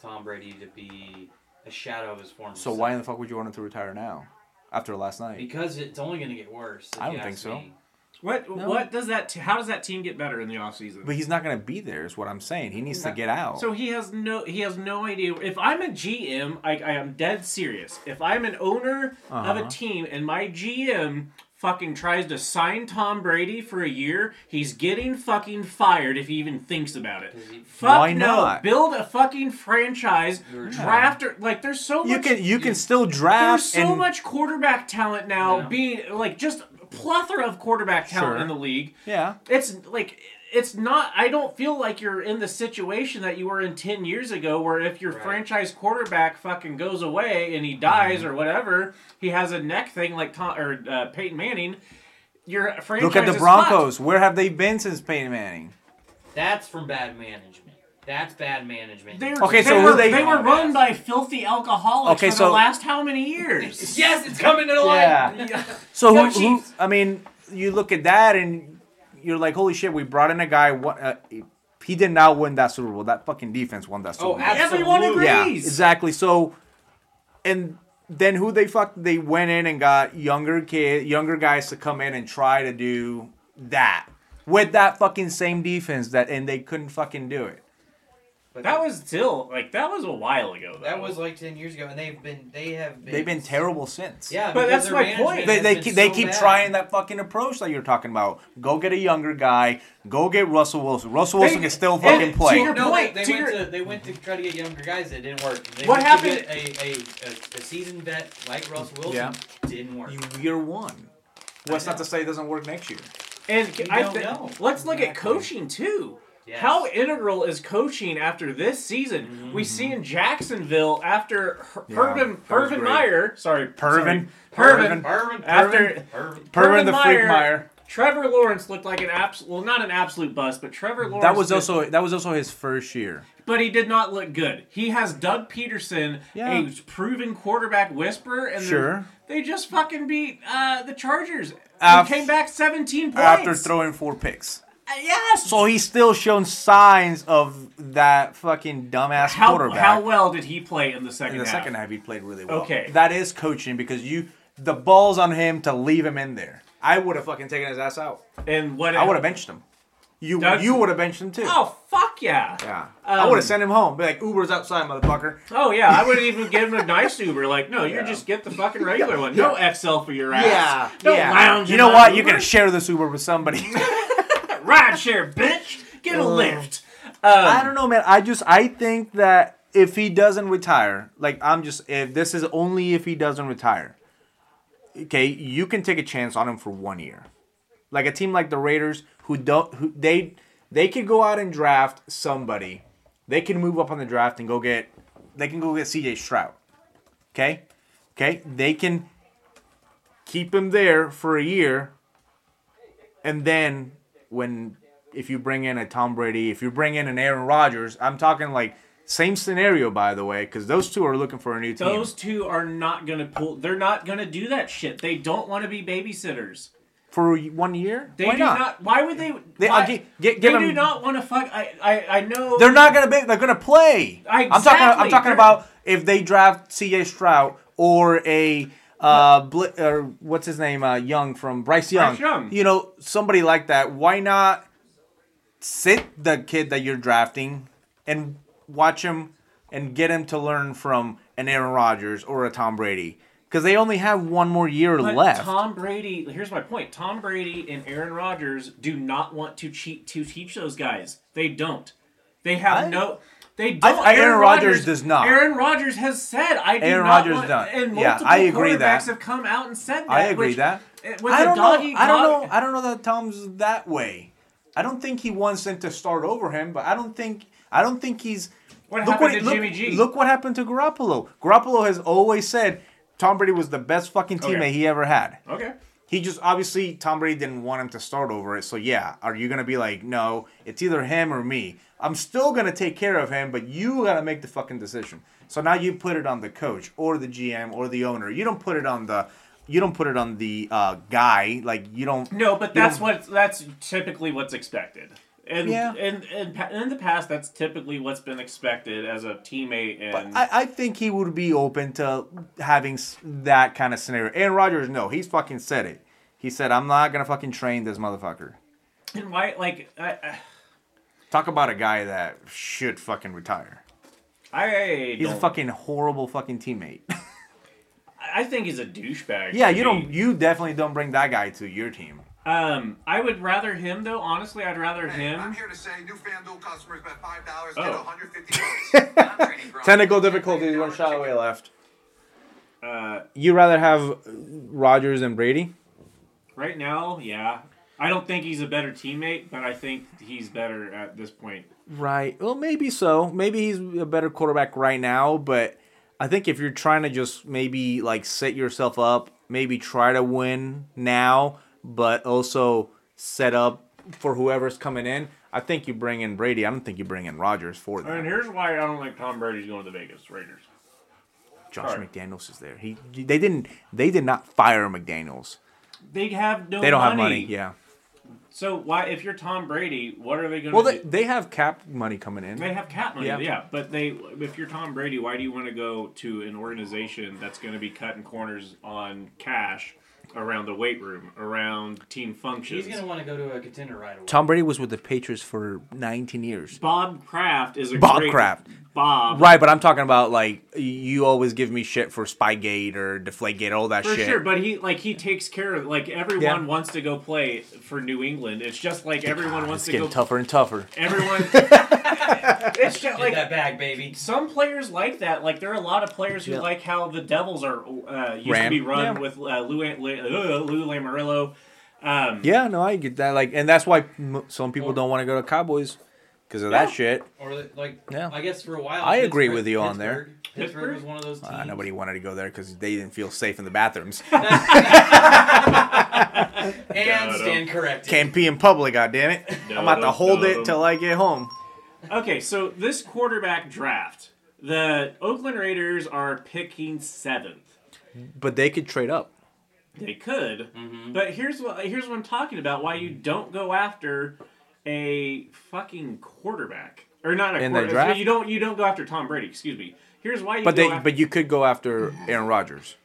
Tom Brady to be a shadow of his former. so self. why in the fuck would you want him to retire now? After last night? Because it's only going to get worse. I don't think so. me. What No. what does that t- how does that team get better in the offseason? But he's not gonna be there. Is what I'm saying. He needs to get out. So he has no he has no idea. If I'm a GM, I, I am dead serious. If I'm an owner of Uh-huh. a team and my GM fucking tries to sign Tom Brady for a year, he's getting fucking fired if he even thinks about it. He- Fuck Why no. not? Build a fucking franchise. You're- Draft or like there's so you much can you can still draft. there's so and, much quarterback talent now Yeah. being like just plethora of quarterback talent Sure. in the league Yeah. it's like it's not i don't feel like you're in the situation that you were in 10 years ago where if your Right. franchise quarterback fucking goes away and he dies Mm-hmm. or whatever he has a neck thing like Tom, or uh, peyton manning your franchise Look at the is Broncos. Where have they been since Peyton Manning? That's from bad management. That's bad management. They're- Okay, they so who were, they- they were run by filthy alcoholics Okay, for so- the last how many years? yes, it's coming to light. Yeah. So Go who, who? I mean, you look at that and you're like, holy shit! We brought in a guy. What? Uh, he did not win that Super Bowl. That fucking defense won that Super Oh, Bowl. absolutely. Everyone agrees. Yeah, exactly. So, and then who they fuck? They went in and got younger kid, younger guys to come in and try to do that with that fucking same defense that, and they couldn't fucking do it. But That was still like that was a while ago. Though. that was like ten years ago, and they've been they have been They've been terrible since. Yeah, But that's my point. They, they, been keep, they keep bad. trying that fucking approach that you're talking about. Go get a younger guy. Go get Russell Wilson. Russell Wilson They- can still and fucking to play. your No, point, they, to went your- to they went to try to get younger guys. It didn't work. They What happened- a, a, a, a seasoned vet like Russell Wilson Yeah. didn't work. You, year one. What's I not to say it doesn't work next year. And You I don't thi- know. let's look at coaching too. Yes. How integral is coaching after this season? We see in Jacksonville after Her- Yeah, Herman that was Herman great. Meyer, sorry, Pervin. sorry, Pervin. Pervin, Irvin, after Irvin. Pervin the Meyer- Freak Meyer. Trevor Lawrence looked like an absolute, well, not an absolute bust, but Trevor Lawrence. That was did- also that was also his first year. but he did not look good. He has Doug Pederson, Yeah. a proven quarterback whisperer, and they're- Sure. they just fucking beat uh, the Chargers. Af- he came back 17 points After throwing four picks. Yes. So he's still shown signs of that fucking dumbass how, quarterback. how well did he play in the second In the half? second half, he played really well. Okay. That is coaching because you the ball's on him to leave him in there. I would have fucking taken his ass out. And what I would have benched him. You Doug- you would have benched him too. Oh fuck yeah! Yeah. I Um, would have sent him home. Be like, Uber's outside, motherfucker. Oh yeah, I wouldn't even give him a nice Uber. Like, no, you just get the fucking regular one. No XL for your ass. Yeah. Don't yeah. lounge. You know what? Uber. You're gonna share this Uber with somebody. ride share, bitch. Get a Ugh. lift. Um, I don't know, man. I just I think that if he doesn't retire, like I'm just if this is only if he doesn't retire. Okay, you can take a chance on him for one year. Like a team like the Raiders who don't who they they can go out and draft somebody. They can move up on the draft and go get they can go get CJ Stroud. Okay? Okay? They can keep him there for a year and then when if you bring in a Tom Brady, if you bring in an Aaron Rodgers, I'm talking like same scenario by the way, because those two are looking for a new team. Those two are not gonna pull. They're not gonna do that shit. They don't want to be babysitters. for one year. They Why do not? not? Why would they? They- uh, why, I'll gi- gi- they them- do not want to fuck. I, I I know. They're not gonna be. They're gonna play. I'm talking. I'm talking They're- about if they draft C.J. Stroud or a uh, Bli- or what's his name, uh, Young from Bryce Young. Bryce Young. You know, somebody like that. Why not sit the kid that you're drafting and watch him and get him to learn from an Aaron Rodgers or a Tom Brady because they only have one more year But left. Tom Brady. Here's my point. Tom Brady and Aaron Rodgers do not want to cheat to teach those guys. They don't. They have I- no. They don't. I- Aaron Rodgers does not. Don't does has said, "I do Aaron not Rodgers want." don't. And Yeah, I agree quarterbacks that. have come out and said that. I agree that. I don't know. I don't know. I don't know that Tom's that way. I don't think he wants them to start over him, but I don't think I don't think he's. What look happened he- to look, Jimmy G? Look what happened to Garoppolo. Garoppolo has always said Tom Brady was the best fucking teammate Okay. he ever had. Okay. He just obviously Tom Brady didn't want him to start over it. So yeah, are you gonna be like, no, it's either him or me? I'm still gonna take care of him, but you gotta make the fucking decision. So now you put it on the coach or the GM or the owner. You don't put it on the you don't put it on the uh, guy. Like you don't. No, but that's what that's typically what's expected. And Yeah. and, and pa- in the past, that's typically what's been expected as a teammate. And I, I think he would be open to having that kind of scenario. Aaron Rodgers, no, he's fucking said it. He said, "I'm not gonna fucking train this motherfucker." and why, like, I, Talk about a guy that should fucking retire. I, I He's a don't- fucking horrible fucking teammate. I think he's a douchebag. yeah, you don't. You definitely don't bring that guy to your team. Um, I would rather him though. Honestly, I'd rather Hey, I'm him. here to say new FanDuel customers bet five dollars Oh. get 150 bucks. Technical difficulties. One shot away left. Uh, You rather have Rodgers and Brady? right now, yeah. I don't think he's a better teammate, but I think he's better at this point. Right. Well, maybe so. Maybe he's a better quarterback right now, but I think if you're trying to just maybe like set yourself up, maybe try to win now, but also set up for whoever's coming in. I think you bring in Brady. I don't think you bring in Rodgers for that. And here's why I don't think Tom Brady's going to the Vegas Raiders. Josh sorry. McDaniels is there. He they didn't they did not fire McDaniels. They have no. They don't money. have money. Yeah. So why, if you're Tom Brady, what are they going to Well, do? they, they have cap money coming in. They have cap money, Yeah. yeah. But they, if you're Tom Brady, why do you want to go to an organization that's going to be cutting corners on cash around the weight room, around team functions? He's gonna want to go to a contender right away. Tom Brady was with the Patriots for 19 years. Bob Kraft is a Bob great, Kraft. Bob, Right, but I'm talking about like you always give me shit for Spygate or Deflategate, all that for shit. sure. But he like he takes care of like everyone Yeah. wants to go play for New England. It's just like everyone wants It's to getting go. tougher and tougher. Everyone. it's just Get like that bag, baby. some players like that. Like there are a lot of players who Yeah. like how the Devils are uh, used Ran. to be run Yeah. with uh, Lou, Lou, Lou Lamoriello. Um, Yeah, no, I get that. Like, and that's why m- some people don't want to go to Cowboys because of that shit. Or the- like, Yeah. I guess for a while. I agree with you on there. Pittsburgh- Pittsburgh was one of those teams. Uh, nobody wanted to go there because they didn't feel safe in the bathrooms. and stand corrected. Can't pee in public, goddammit. it! I'm about to hold it till I get home. Okay, so this quarterback draft, the Oakland Raiders are picking seventh. But they could trade up. They could, Mm-hmm. but here's what here's what I'm talking about. Why you don't go after a fucking quarterback or not a In the quarterback? draft? You don't you don't go after Tom Brady. Excuse me. Here's why you. But go they, after, but you could go after Aaron Rodgers.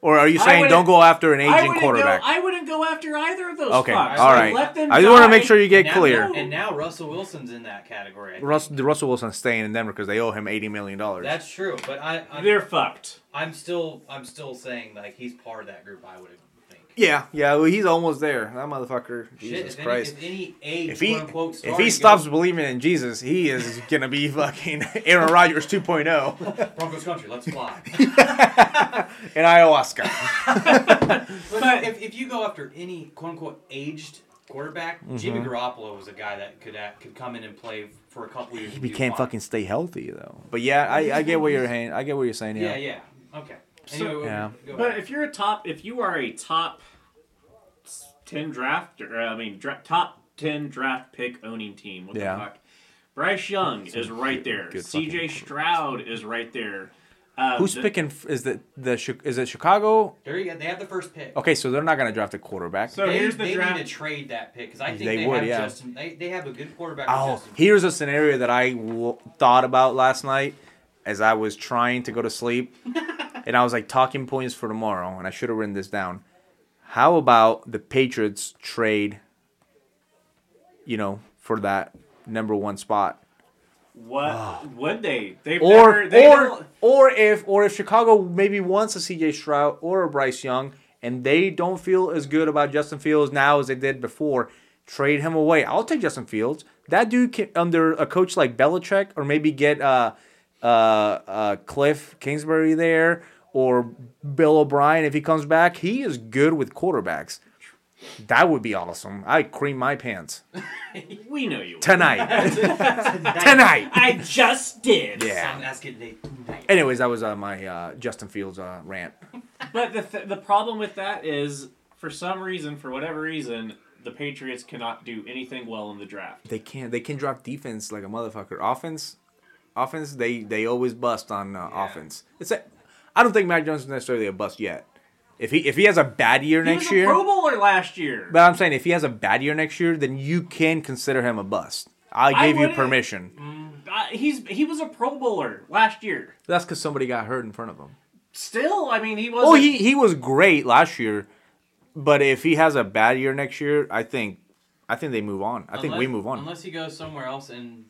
Or are you saying don't go after an I aging wouldn't quarterback? Go, I wouldn't go after either of those. Okay, fucks. all Like, let them I just want to make sure you get now, clear. And now Russell Wilson's in that category. I think. Russell Wilson's staying in Denver because they owe him eighty million dollars. That's true, but I, I'm, They're fucked. I'm still, I'm still saying like he's part of that group. I would think. Yeah, yeah, well, he's almost there. That motherfucker, Shit, Jesus if any, Christ. if any age, If he quote unquote, if he stops go, believing in Jesus, he is gonna be fucking Aaron Rodgers oh. 2.0 Broncos country, let's fly. in ayahuasca. but if, if you go after any quote unquote aged quarterback, Mm-hmm. Jimmy Garoppolo was a guy that could act, could come in and play for a couple years. He and can't fucking stay healthy though. But yeah, I, I get what you're saying. I get what you're saying. Yeah, Yeah. yeah, okay. So- Yeah. But if you're a top, if you are a top ten draft, or I mean, dra- top ten draft pick owning team. What Yeah. the fuck? Bryce Young is right there. good C.J. Stroud is right there. Uh, Who's the- picking? Is the the is it Chicago? There you go. They have the first pick. Okay, so they're not gonna draft a quarterback. So they, here's the they draft. need to trade that pick because I think They they, would, have yeah. Justin. They, they have a good quarterback. Oh, here's a scenario that I w- thought about last night as I was trying to go to sleep, and I was like talking points for tomorrow, and I should have written this down. How about the Patriots trade? You know, for that number one spot, What would they? They've or never. They or don't- or if or if Chicago maybe wants a C.J. Stroud or a Bryce Young, and they don't feel as good about Justin Fields now as they did before, trade him away. I'll take Justin Fields. That dude can, under a coach like Belichick, or maybe get uh, uh, uh, Kliff Kingsbury there, or Bill O'Brien if he comes back. He is good with quarterbacks. That would be awesome. I'd cream my pants we know you. tonight. tonight. I just did. Yeah. Son, that's getting Anyways, that was uh, my uh, Justin Fields uh, rant. But the th- the problem with that is, for some reason, for whatever reason, the Patriots cannot do anything well in the draft. They can't. They can drop defense like a motherfucker. Offense, offense. They they always bust on uh, offense. It's a, I don't think Mac Jones is necessarily a bust yet. If he if he has a bad year He next was a year, Pro Bowler last year. but I'm saying if he has a bad year next year, then you can consider him a bust. I I you permission. Uh, he's he was a Pro Bowler last year. That's because somebody got hurt in front of him. Still, I mean, he was. Oh, he he was great last year, but if he has a bad year next year, I think I think they move on. I think we move on. Unless he goes somewhere else and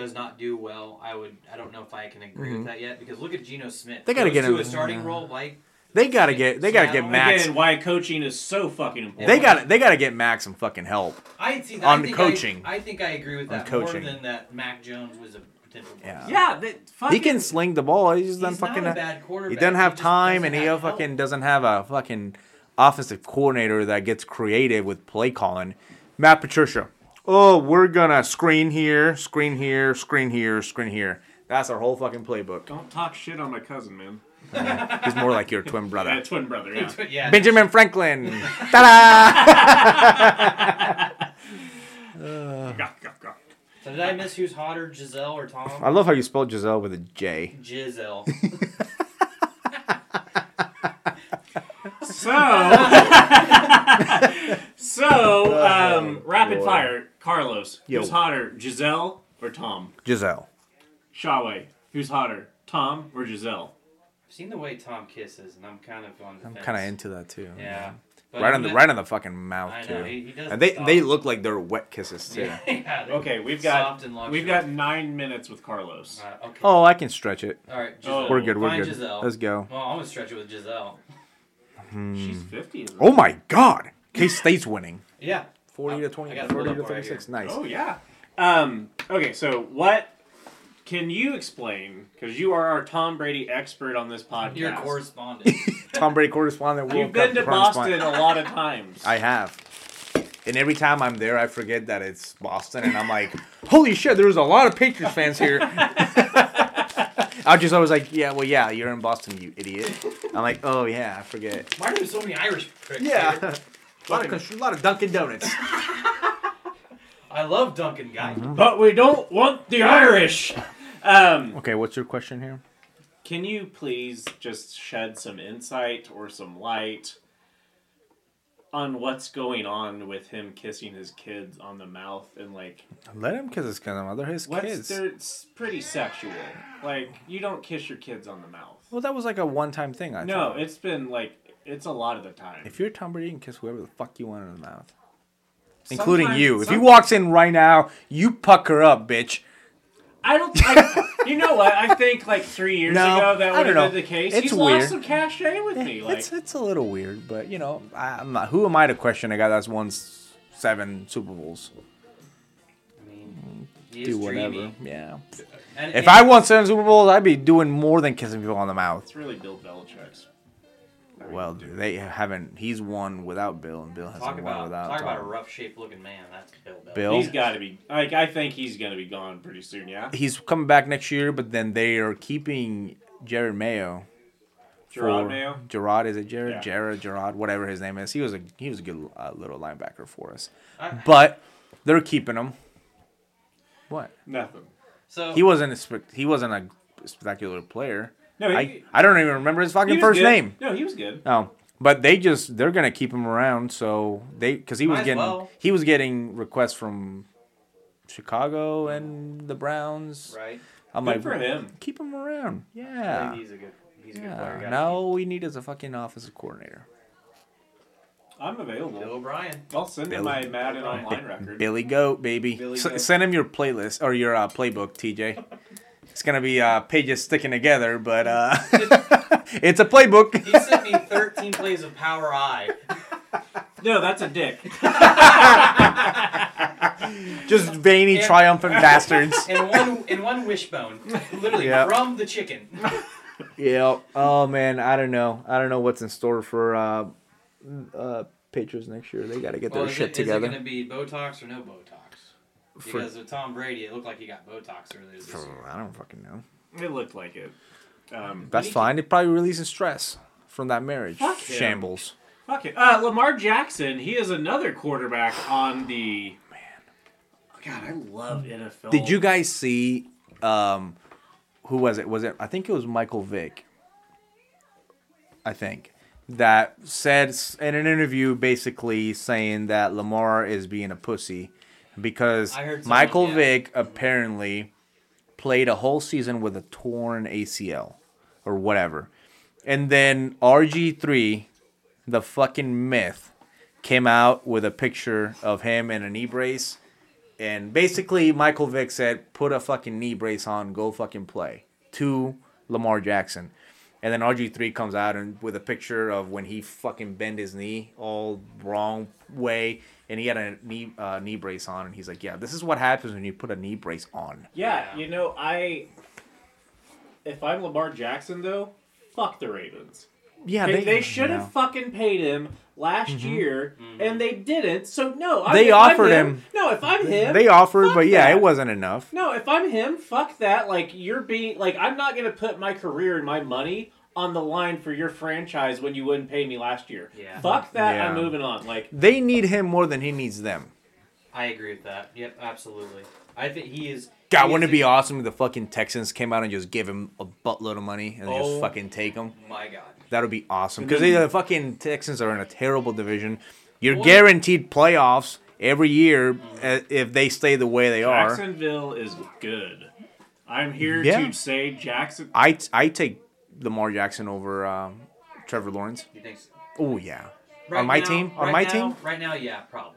does not do well, I would. I don't know if I can agree with that yet because look at Geno Smith. Mm-hmm. They gotta get to him- a starting role like They gotta get they gotta get Max. Again, why coaching is so fucking important. They got they got to get Max some fucking help. I see. On I think coaching. I, I think I agree with that coaching. more than that. Mac Jones was a potential. Yeah. Yeah, they, fucking, He can sling the ball. He just doesn't not fucking. a bad quarterback. he doesn't have He time, doesn't and he have help. fucking doesn't have a fucking offensive coordinator that gets creative with play calling. Matt Patricia. Oh, we're gonna screen here, screen here, screen here, screen here. That's our whole fucking playbook. Don't talk shit on my cousin, man. He's more like your twin Yeah, brother, twin brother. Yeah. yeah. Benjamin Franklin. Ta-da! Gah, gah, gah. So did I miss who's hotter, Gisele or Tom? I love how you spelled Gisele with a J. Gisele. So, so um, rapid boy. fire. Carlos, Yo. who's hotter, Gisele or Tom? Gisele. Schawe, who's hotter, Tom or Gisele? I've seen the way Tom kisses, and I'm kind of on the I'm fence. kind of into that too. Yeah. But Right on the right on the fucking mouth I too. know, he- he doesn't and they stop. they look like they're wet kisses too. Yeah, yeah, they- Okay, we've got Soft and we've got nine minutes with Carlos. Uh, okay. Oh, I can stretch it. All right, Oh. Gisele. We're good. We're Find good. Gisele. Let's go. Well, I'm gonna stretch it with Gisele. She's fifty. Isn't Oh my God! K State's winning. Yeah. Forty to I twenty. got it Forty to up right thirty-six. Nice. Oh yeah. Um. Okay. So what? Can you explain? Because you are our Tom Brady expert on this podcast. Your correspondent. Tom Brady correspondent. World You've been Cup to Boston correspondent. a lot of times. I have. And every time I'm there, I forget that it's Boston, and I'm like, "Holy shit!" There's a lot of Patriots fans here. I just always like, "Yeah, well, yeah, you're in Boston, you idiot." I'm like, "Oh yeah, I forget." Why are there so many Irish pricks Yeah, here? A lot of, a lot of Dunkin' Donuts. I love Dunkin', guy. Mm-hmm. but we don't want the Irish. Um. Okay, what's your question here? Can you please just shed some insight or some light on what's going on with him kissing his kids on the mouth and like Let him kiss his kids. They're his what's kids. they're it's pretty sexual. Like you don't kiss your kids on the mouth. Well, that was like a one-time thing. I No, thought. it's been like it's a lot of the time. If you're Tom Brady, you can kiss whoever the fuck you want in the mouth, including Sometimes- you. If he some- walks in right now, you pucker up, bitch. I don't. I, you know what? I think like three years No, ago that I would don't have been the case. It's He's weird. lost some cachet eh, with me. Like it's it's a little weird, but you know, I, I'm not. Who am I to question a guy that's won s- seven Super Bowls? I mean, mm, he is Do whatever. dreamy. Yeah. And, If and- I won seven Super Bowls, I'd be doing more than kissing people on the mouth. it's really Bill Belichick's. Well, dude, they haven't. He's won without Bill, and Bill hasn't talk won about without talk about a rough shaped looking man. That's Bill Belichick. Bill. He's got to be. Like I think he's gonna be gone pretty soon. Yeah. He's coming back next year, but then they are keeping Jerod Mayo, Gerard for Mayo? Gerard is it Jared? Yeah. Jared Gerard, whatever his name is. He was a he was a good uh, little linebacker for us. I- But they're keeping him. What? Nothing. So He wasn't a spec- he wasn't a spectacular player. No, I, he, I don't even remember his fucking first good. name. No, he was good. Oh, but they just they're gonna keep him around. So they because he was Might as getting well. he was getting requests from Chicago and the Browns. right. I'm Good like, for him. keep him around. I Yeah. think he's a good. He's a good player. Yeah. Now all we need is a fucking offensive coordinator. I'm keep Bill available. O'Brien. I'll send him my Madden Billy. online record. Billy Goat, baby. Billy S- Goat. Send him your playlist or your uh, playbook, TJ. It's gonna be uh, pages sticking together, but uh, it's a playbook. He sent me 13 plays of Power I. No, that's a dick. Just veiny, Yeah. triumphant bastards. And one in one wishbone, literally Yep. from the chicken. Yeah. Oh man, I don't know. I don't know what's in store for uh, uh, Patriots next year. They got to get Well, their is shit it, is it together. going to be Botox or no Botox? For- Because with Tom Brady, it looked like he got Botox earlier this year. I don't fucking know. It looked like it. Um, That's fine. They're probably releasing stress from that marriage Fuck him. shambles. Fuck it. Uh, Lamar Jackson, he is another quarterback on the. Man. God, I love NFL. Did you guys see? Um, who was it? Was it? I think it was Michael Vick. I think that said in an interview, basically saying that Lamar is being a pussy because I heard someone- Michael yeah. Vick apparently played a whole season with a torn ACL or whatever, and then RG three, the fucking myth, came out with a picture of him in a knee brace. And basically, Michael Vick said, "Put a fucking knee brace on, go fucking play." To Lamar Jackson, and then RG three comes out and with a picture of when he fucking bent his knee all wrong way, and he had a knee uh, knee brace on, and he's like, "Yeah, this is what happens when you put a knee brace on." Yeah, Yeah. you know, I. If I'm Lamar Jackson, though, fuck the Ravens. Yeah, They, they should have yeah. fucking paid him last year, and they didn't. So no, I, They if I'm offered him, him- No, if I'm him, They offered, but yeah, that. it wasn't enough. No, if I'm him, fuck that. Like you're being like I'm not gonna put my career and my money on the line for your franchise when you wouldn't pay me last year. Yeah. Fuck that. Yeah. I'm moving on. Like They need him more than he needs them. I agree with that. Yep, absolutely. I think he is. God, he wouldn't is it be a- awesome if the fucking Texans came out and just give him a buttload of money and Oh. just fucking take him? My God. That would be awesome because the fucking Texans are in a terrible division. You're Well- guaranteed playoffs every year uh, if they stay the way they are. Jacksonville is good. I'm here Yeah. to say Jackson. I I take Lamar Jackson over um, Trevor Lawrence. You think? So? Oh yeah, on my now- team, on right my now- team. Right now, yeah, probably.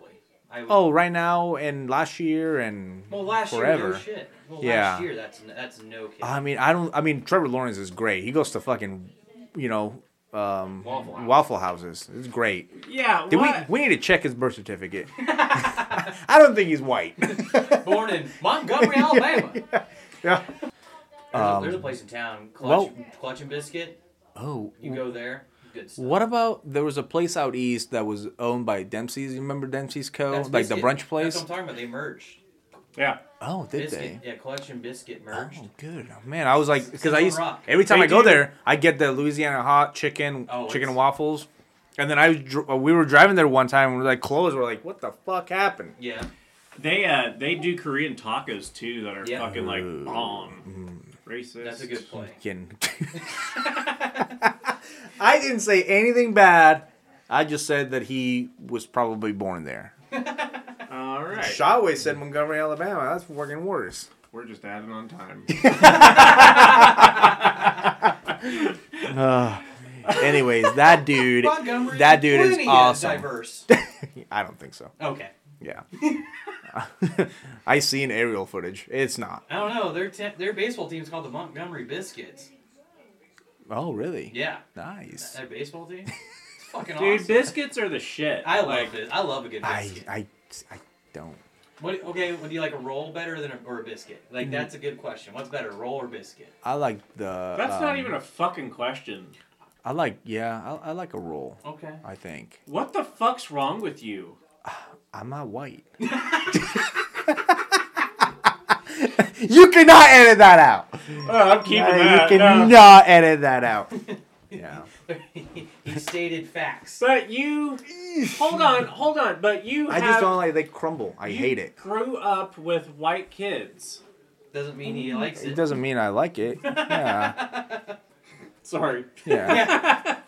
Oh, right now and last year and well, last forever. year, no shit. Well, Yeah. last year, that's that's no kid. I mean, I don't. I mean, Trevor Lawrence is great. He goes to fucking, you know, um, Waffle House. Waffle houses. It's great. Yeah. Did we? what? We need to check his birth certificate. I don't think he's white. Born in Montgomery, Alabama. yeah. There's, Um, a, there's a place in town, Clutch, well- Clutch and Biscuit. Oh, You go there, good stuff. What about there was a place out east that was owned by Dempsey's? You remember Dempsey's Co? That's like the brunch place? That's what I'm talking about. They merged. Yeah. Oh, did Biscuit, they? yeah, Clutch and Biscuit merged. Oh, good. Man, I was like, because I used Rock. every time They I go do- there, I get the Louisiana hot chicken, Oh, chicken it's- and waffles, and then I was uh, we were driving there one time and we're like closed. We're like, what the fuck happened? Yeah, They uh they do Korean tacos too that are Yeah. fucking like Ooh. bomb. Racist. that's a good play. Fucking- I didn't say anything bad. I just said that he was probably born there. All right. Schawe said Montgomery, Alabama. That's fucking worse. We're just adding on time. Uh, anyways, that dude, Montgomery that dude is awesome. Diverse. I don't think so. Okay. Yeah. I seen aerial footage. It's not. I don't know. Their te- their baseball team's called the Montgomery Biscuits. Oh, really? Yeah, Nice. their baseball team. It's fucking awesome. Dude, awesome. biscuits are the shit. I love like, this. I love a good I, biscuit. I, I I don't. What? Okay, would you like a roll better than a, or a biscuit? Like Mm-hmm. that's a good question. What's better, roll or biscuit? I like the. That's not um, even a fucking question. I like. Yeah, I, I like a roll. Okay. I think. What the fuck's wrong with you? I'm not white. you cannot edit that out. Oh, I'm keeping Uh, that. you cannot edit that out. yeah. He stated facts. But you, hold on, hold on. But you, I have, just don't like they crumble. I you hate it. Grew up with white kids. Doesn't mean he likes It it. doesn't mean I like it. Yeah, Sorry. yeah.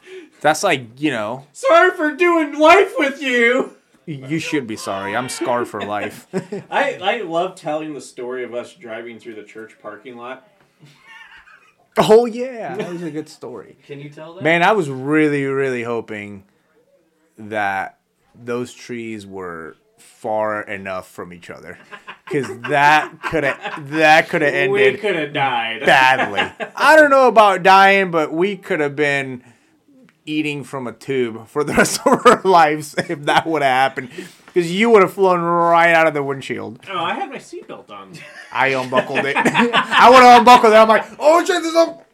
That's like you know. Sorry for doing life with you. You should be sorry. I'm scarred for life. I, I love telling the story of us driving through the church parking lot. oh yeah, that was a good story. Can you tell that? Man, I was really, really hoping that those trees were far enough from each other, because that could have that could have ended. We could have died. badly. I don't know about dying, but we could have been eating from a tube for the rest of our lives if that would have happened. Because you would have flown right out of the windshield. Oh, I had my seatbelt on. I unbuckled it. I would have unbuckled it. I'm like, oh shit, this up.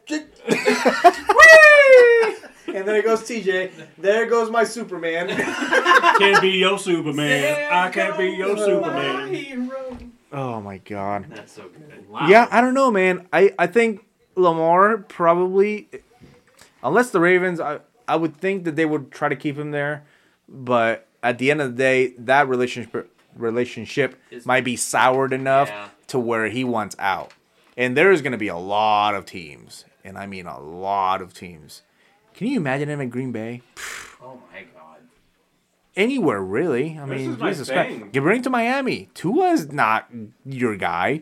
and then it goes TJ. There goes my Superman. Can't be your Superman. I can't be your Superman. oh my god. That's so good. Wow. Yeah, I don't know, man. I, I think Lamar probably, unless the Ravens, I, I would think that they would try to keep him there. But at the end of the day, that relationship relationship Is- might be soured enough Yeah. to where he wants out. And there is going to be a lot of teams, and I mean a lot of teams. Can you imagine him in Green Bay? Oh my god. Anywhere really? I This mean, is my Jesus Christ. thing. You bring to Miami. Tua is not your guy.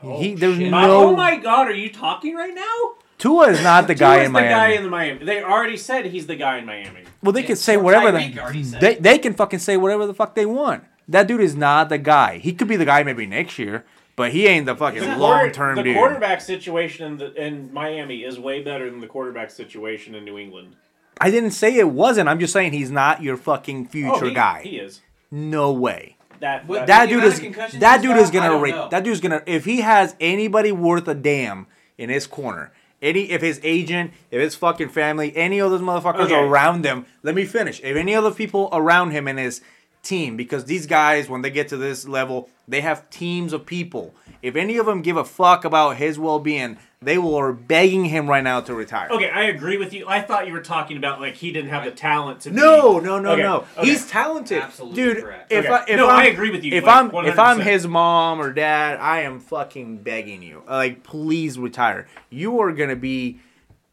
he, oh, there's shit. No. oh my god, are you talking right now? Tua is not the guy Tua's in the Miami. guy in the Miami. They already said he's the guy in Miami. well, they Yeah, can say so whatever Tyreek they, already said they they can fucking say whatever the fuck they want. That dude is not the guy. He could be the guy maybe next year, but he ain't the fucking The long quarter- term The dude. quarterback situation in, the, in Miami is way better than the quarterback situation in New England. I didn't say it wasn't. I'm just saying he's not your fucking oh, future Oh, he, guy. He is. No way. That, With that- That the dude amount is of concussions that he's dude got, is I gonna don't rate. That dude's gonna if he has anybody worth a damn in his corner. Any if his agent, if his fucking family, any of those motherfuckers Okay. around him. Let me finish. If any other people around him and his team, because these guys, when they get to this level, they have teams of people. If any of them give a fuck about his well being, they will are begging him right now to retire. okay, I agree with you. I thought you were talking about like he didn't have the talent to. No, be, no, no, Okay, no. okay. He's talented, Absolutely dude. correct. If Okay. I, if No, I'm, I agree with you, If like, I'm, if I'm his mom or dad, I am fucking begging you, uh, like, please retire. You are gonna be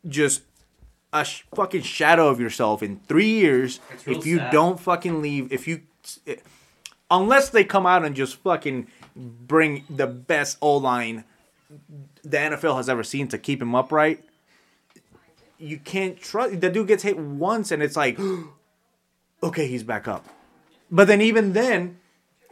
just a sh- fucking shadow of yourself in three years if you sad. don't fucking leave. If you, unless they come out and just fucking bring the best O line the NFL has ever seen to keep him upright. You can't trust the dude gets hit once and it's like, okay, he's back up. But then even then,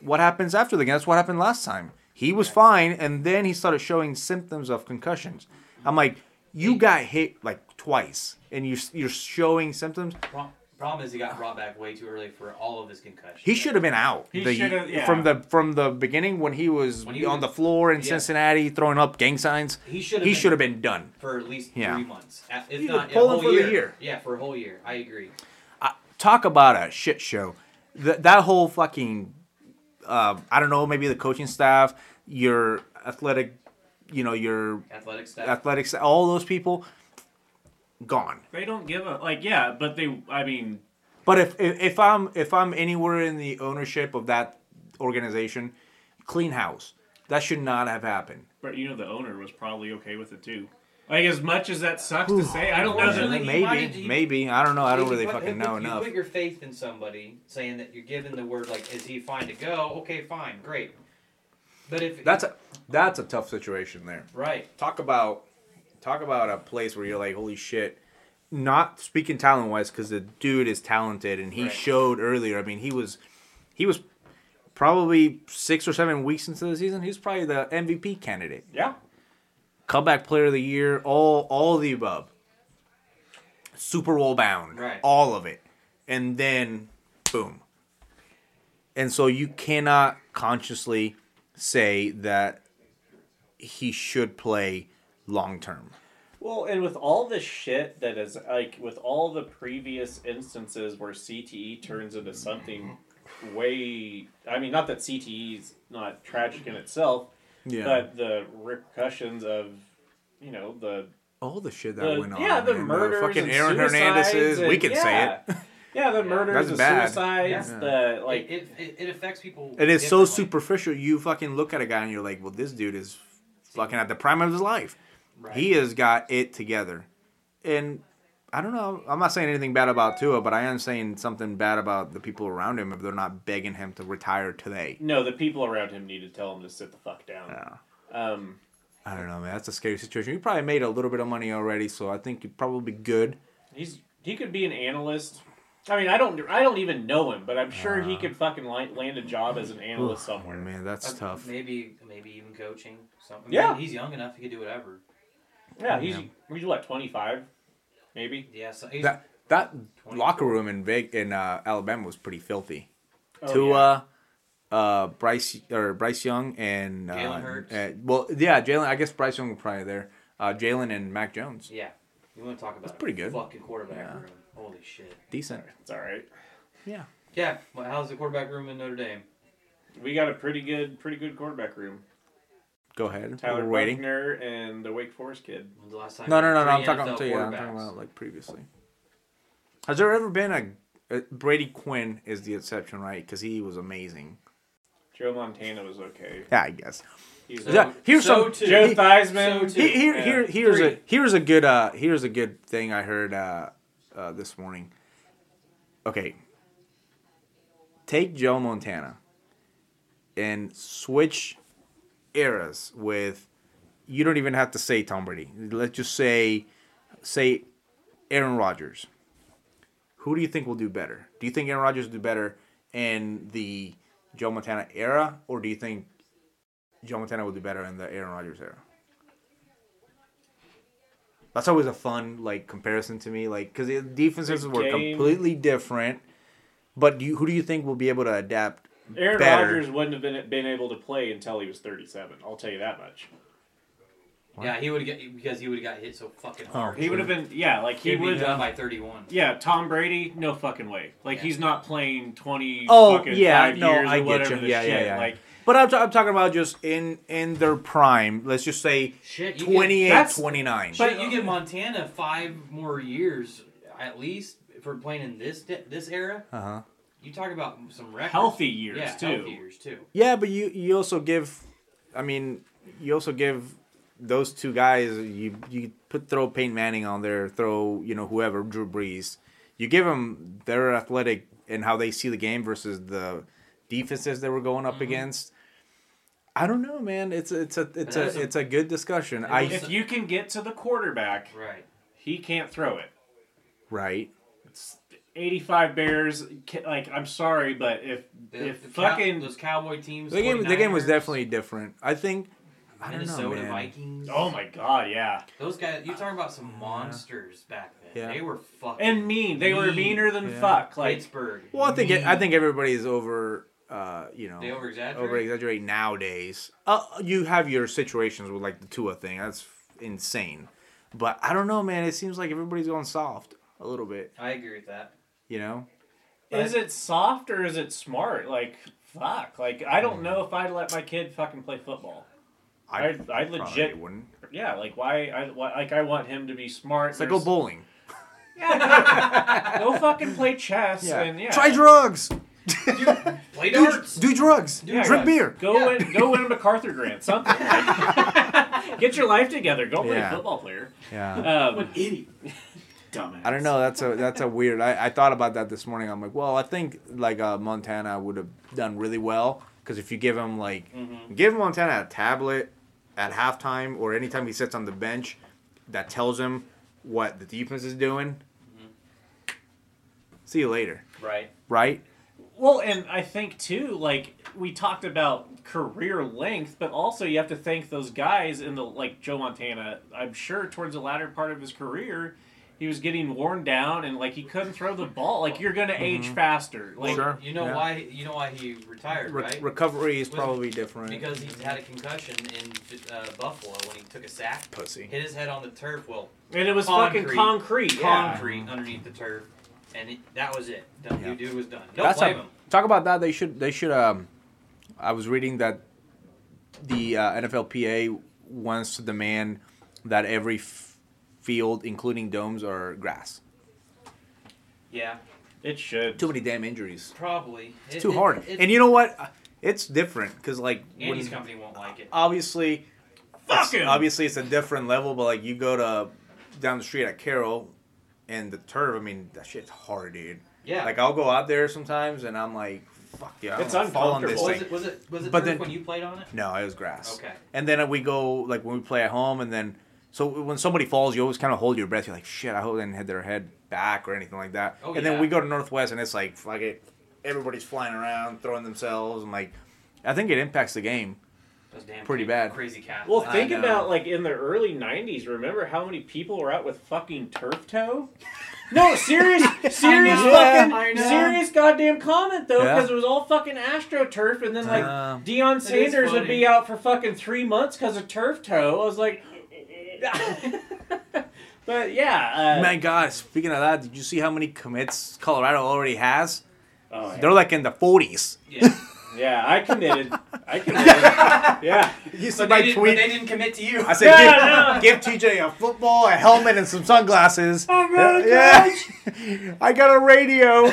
what happens after the game? That's what happened last time. He was fine, and then he started showing symptoms of concussions. I'm like, you got hit like twice, and you you're showing symptoms. Pro- Problem is he got brought back way too early for all of his concussions. He should have been out. He the- shoulda- yeah. from the from the beginning when he was When he on was- the floor in yeah. Cincinnati throwing up gang signs. He should have. He been should have been done. for at least Yeah. three months, A- if You not could pull a him whole for the year. year. Yeah, for a whole year. I agree. talk about a shit show. Th- that whole fucking, uh, I don't know, maybe the coaching staff, your athletic, you know, your Athletic staff. athletics, all those people, gone. They don't give a like. Yeah, but they. I mean, But if, if if I'm if I'm anywhere in the ownership of that organization, clean house. That should not have happened. but you know the owner was probably okay with it too. Like as much as that sucks to say, I don't know. Unfortunately, That, maybe, have- maybe I don't know. I don't really put- fucking if know you enough. put your faith in somebody, saying that you're given the word like, "Is he fine to go?" Okay, fine, great. But if That's a that's a tough situation there. right, talk about talk about a place where you're like holy shit not speaking talent wise because the dude is talented and he Right. showed earlier. I mean he was he was probably six or seven weeks into the season he's probably the mvp candidate. Yeah, comeback player of the year all all of the above. Super bowl bound Right. all of it. And then boom. And so you cannot consciously say that he should play long term Well, and with all the shit that is like with all the previous instances where CTE turns into something way I mean not that CTE is not tragic in itself, yeah but the repercussions of you know the all the shit that The- went on. yeah, the man. murders, fucking and Aaron suicides Hernandez's. and- we can yeah. say it. Yeah, the Yeah. murders, That's the bad. suicides, Yeah. the like. Like it, it, it affects people. It is so superficial. You fucking look at a guy and you're like, well, this dude is fucking at the prime of his life. Right. He has got it together. And I don't know. I'm not saying anything bad about Tua, but I am saying something bad about the people around him if they're not begging him to retire today. no, the people around him need to tell him to sit the fuck down. Yeah. Um, I don't know, man. That's a scary situation. You probably made a little bit of money already, so I think you'd probably be good. he's he could be an analyst. I mean, I don't I don't even know him, but I'm sure Uh. he could fucking li- land a job as an analyst Oh, somewhere. man, that's Uh, tough. Maybe maybe even coaching. Something. Yeah. he's young enough. He could do whatever. Yeah, he's Yeah. he's what 25, maybe. Yeah. So he's, That that 24. locker room in Veg- in uh, Alabama was pretty filthy. Oh, Tua, uh, Bryce or Bryce Young and uh, Jalen Hurts. uh, well, yeah, Jalen. I guess Bryce Young was probably there. Uh, Jalen and Mac Jones, yeah. You want to talk about That's pretty good. Fucking quarterback Yeah. room. Holy shit. decent. It's all right. Yeah. Yeah. Well, how's the quarterback room in Notre Dame? We got a pretty good pretty good quarterback room. Go ahead. Tyler We're waiting. Buchner and the Wake Forest kid. When's the last time? No, no, no, no. I'm talking. NFL I'm, yeah, I'm talking about like previously. Has there ever been a, a Brady Quinn is the exception, right? Because he was amazing. Joe Montana was okay. Yeah, I guess. He was So- Yeah, here's so some- too. Joe he- Theismann. so too. He- here, Yeah. here, here's a Three. here's a good uh here's a good thing I heard uh, uh this morning. Okay, take Joe Montana and switch eras with. You don't even have to say Tom Brady. Let's just say, say, Aaron Rodgers. Who do you think will do better? Do you think Aaron Rodgers will do better in the Joe Montana era, or do you think Joe Montana will do better in the Aaron Rodgers era? That's always a fun like comparison to me, like because the defenses were completely different. But do you, who do you think will be able to adapt? Aaron. Rodgers wouldn't have been been able to play until he was 37. I'll tell you that much. Yeah, he would have got because he would have got hit so fucking hard. He would have been yeah, like he He'd be would. done by 31. Yeah, Tom Brady, no fucking way. Like Yeah. he's not playing 20 Oh fucking yeah, five no, years or I get whatever you. the Yeah, shit. yeah, yeah. Like But I'm, i I'm talking about just in in their prime. Let's just say Shit, you 28, that's- 29. Get, shit, you give Montana five more years at least for playing in this de- this era. Uh huh. You talk about some records. healthy years yeah, too. healthy years too. Yeah, but you you also give, I mean, you also give those two guys. You you put throw Peyton Manning on there, throw you know whoever Drew Brees. You give them their athletic and how they see the game versus the defenses they were going up mm-hmm. against. I don't know, man. It's a, it's a it's a a- it's a good discussion. I If you can get to the quarterback, Right. he can't throw it. right. 85 Bears, like I'm sorry, but if The, if the cow- fucking those Cowboy teams. The game the game was definitely different. I think. I don't Minnesota know, man. Vikings. oh my god, yeah, Those guys, you're talking about some monsters back then. Yeah. They were fucking and mean, they were meaner than Yeah. fuck. Like Pittsburgh. Well, I think it, I mean. think everybody's over. Uh, you know, they over exaggerate. over exaggerate nowadays. Uh, you have your situations with like the Tua thing. That's insane. But I don't know, man. It seems like everybody's going soft a little bit. I agree with that. You know. Is it soft or is it smart? Like, fuck. Like, I don't know if I'd let my kid fucking play football. I, I probably legit, wouldn't. yeah. Like, why? I why, like I want him to be smart. It's like go bowling. Yeah, go, go fucking play chess Yeah. and yeah. Try drugs. Play Do, darts. do drugs. Yeah, Drink right. beer. Go Yeah. win, go win a MacArthur grant, something. Like, get your life together. Go play Yeah. a football player. Yeah. Um, idiot. Dumbass. I don't know. That's a that's a weird. I, I thought about that this morning. I'm like, well, I think like uh, Montana would have done really well because if you give him like give Montana a tablet at halftime or anytime he sits on the bench that tells him what the defense is doing. See you later, Right. right? Well, and I think too, like we talked about career length, but also you have to thank those guys in the like Joe Montana. I'm sure towards the latter part of his career, he was getting worn down and like he couldn't throw the ball. Like you're gonna age faster. Like Sure. You know yeah. why? You know why he retired, Re- right? recovery is Was- probably different. because he had a concussion in uh, Buffalo when he took a sack, Pussy. hit his head on the turf. Well, and it was Concrete. fucking concrete. Yeah. concrete underneath the turf, and it, that was it. Done, Yeah. Dude was done. Don't That's blame a- him. Talk about that. They should. They should. Um, I was reading that the uh, NFLPA wants to demand that every f- field, including domes or grass. Yeah, It should. Too many damn injuries. probably. It's too hard. and you know what? It's different because like Andy's when, company won't like it. obviously, Fuck it's- him. obviously it's a different level. But like you go to down the street at Carroll, and the turf. I mean that shit's hard, dude. Yeah. Like I'll go out there sometimes, and I'm like, fuck yeah, It's don't wanna fall on this uncomfortable. was thing. it was it was it But turf then- when you played on it? No, it was grass. Okay. And then we go like when we play at home, and then so when somebody falls, you always kind of hold your breath. You're like, shit, I hope they didn't hit their head back or anything like that. Oh, and yeah. then we go to Northwest, and it's like fuck it, everybody's flying around, throwing themselves, and like, I think it impacts the game. Those damn Pretty cra- bad. Crazy cat. Well, think about like in the early '90s. Remember how many people were out with fucking turf toe? No, serious, serious, know, fucking, I serious goddamn comment though, Yeah. because it was all fucking astroturf, and then like Uh, Deion Sanders would be out for fucking three months because of turf toe. I was like, but yeah, uh, My God, speaking of that, did you see how many commits Colorado already has? oh, yeah. They're like in the 40s. yeah. yeah, I committed, I committed, yeah. You see But my they, didn't, but they didn't commit to you. I said, Yeah, give, give TJ a football, a helmet, and some sunglasses. I'm gonna yeah. I got a radio.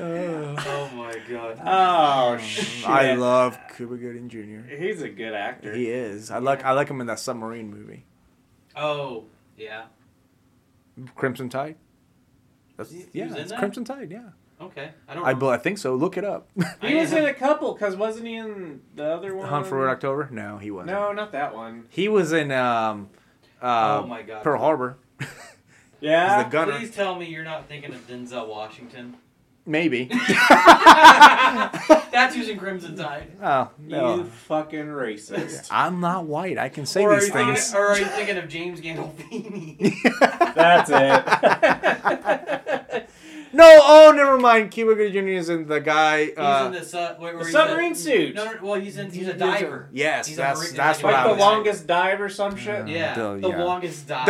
Oh my god. Oh shit! I love Cuba Gooding Jr. He's a good actor. He is. I like I like him in that submarine movie, Oh yeah. Crimson Tide. That's, He- he yeah, it's that? Crimson Tide. Yeah, Okay. I don't. I, remember. I think so. Look it up. He was in a couple, cause wasn't he in the other one? Hunt for Red October. No, he wasn't. No, not that one. he was in um, uh, Oh my God. Pearl Harbor. Yeah. He's the gunner. Please tell me you're not thinking of Denzel Washington. Maybe. That's using Crimson Tide. oh You no. fucking racist. I'm not white. I can say or, are these you thinking, things. or are you thinking of James Gandolfini? That's it. No, oh, never mind. Cuba Gooding Jr. is in the guy. he's Uh, in the su- where, where The he's submarine a, suit. No, no, well, he's in. He's a diver. yes, He's a that's marine- that's like what like I the was. longest dive or some shit. Yeah, Duh, the yeah. longest dive.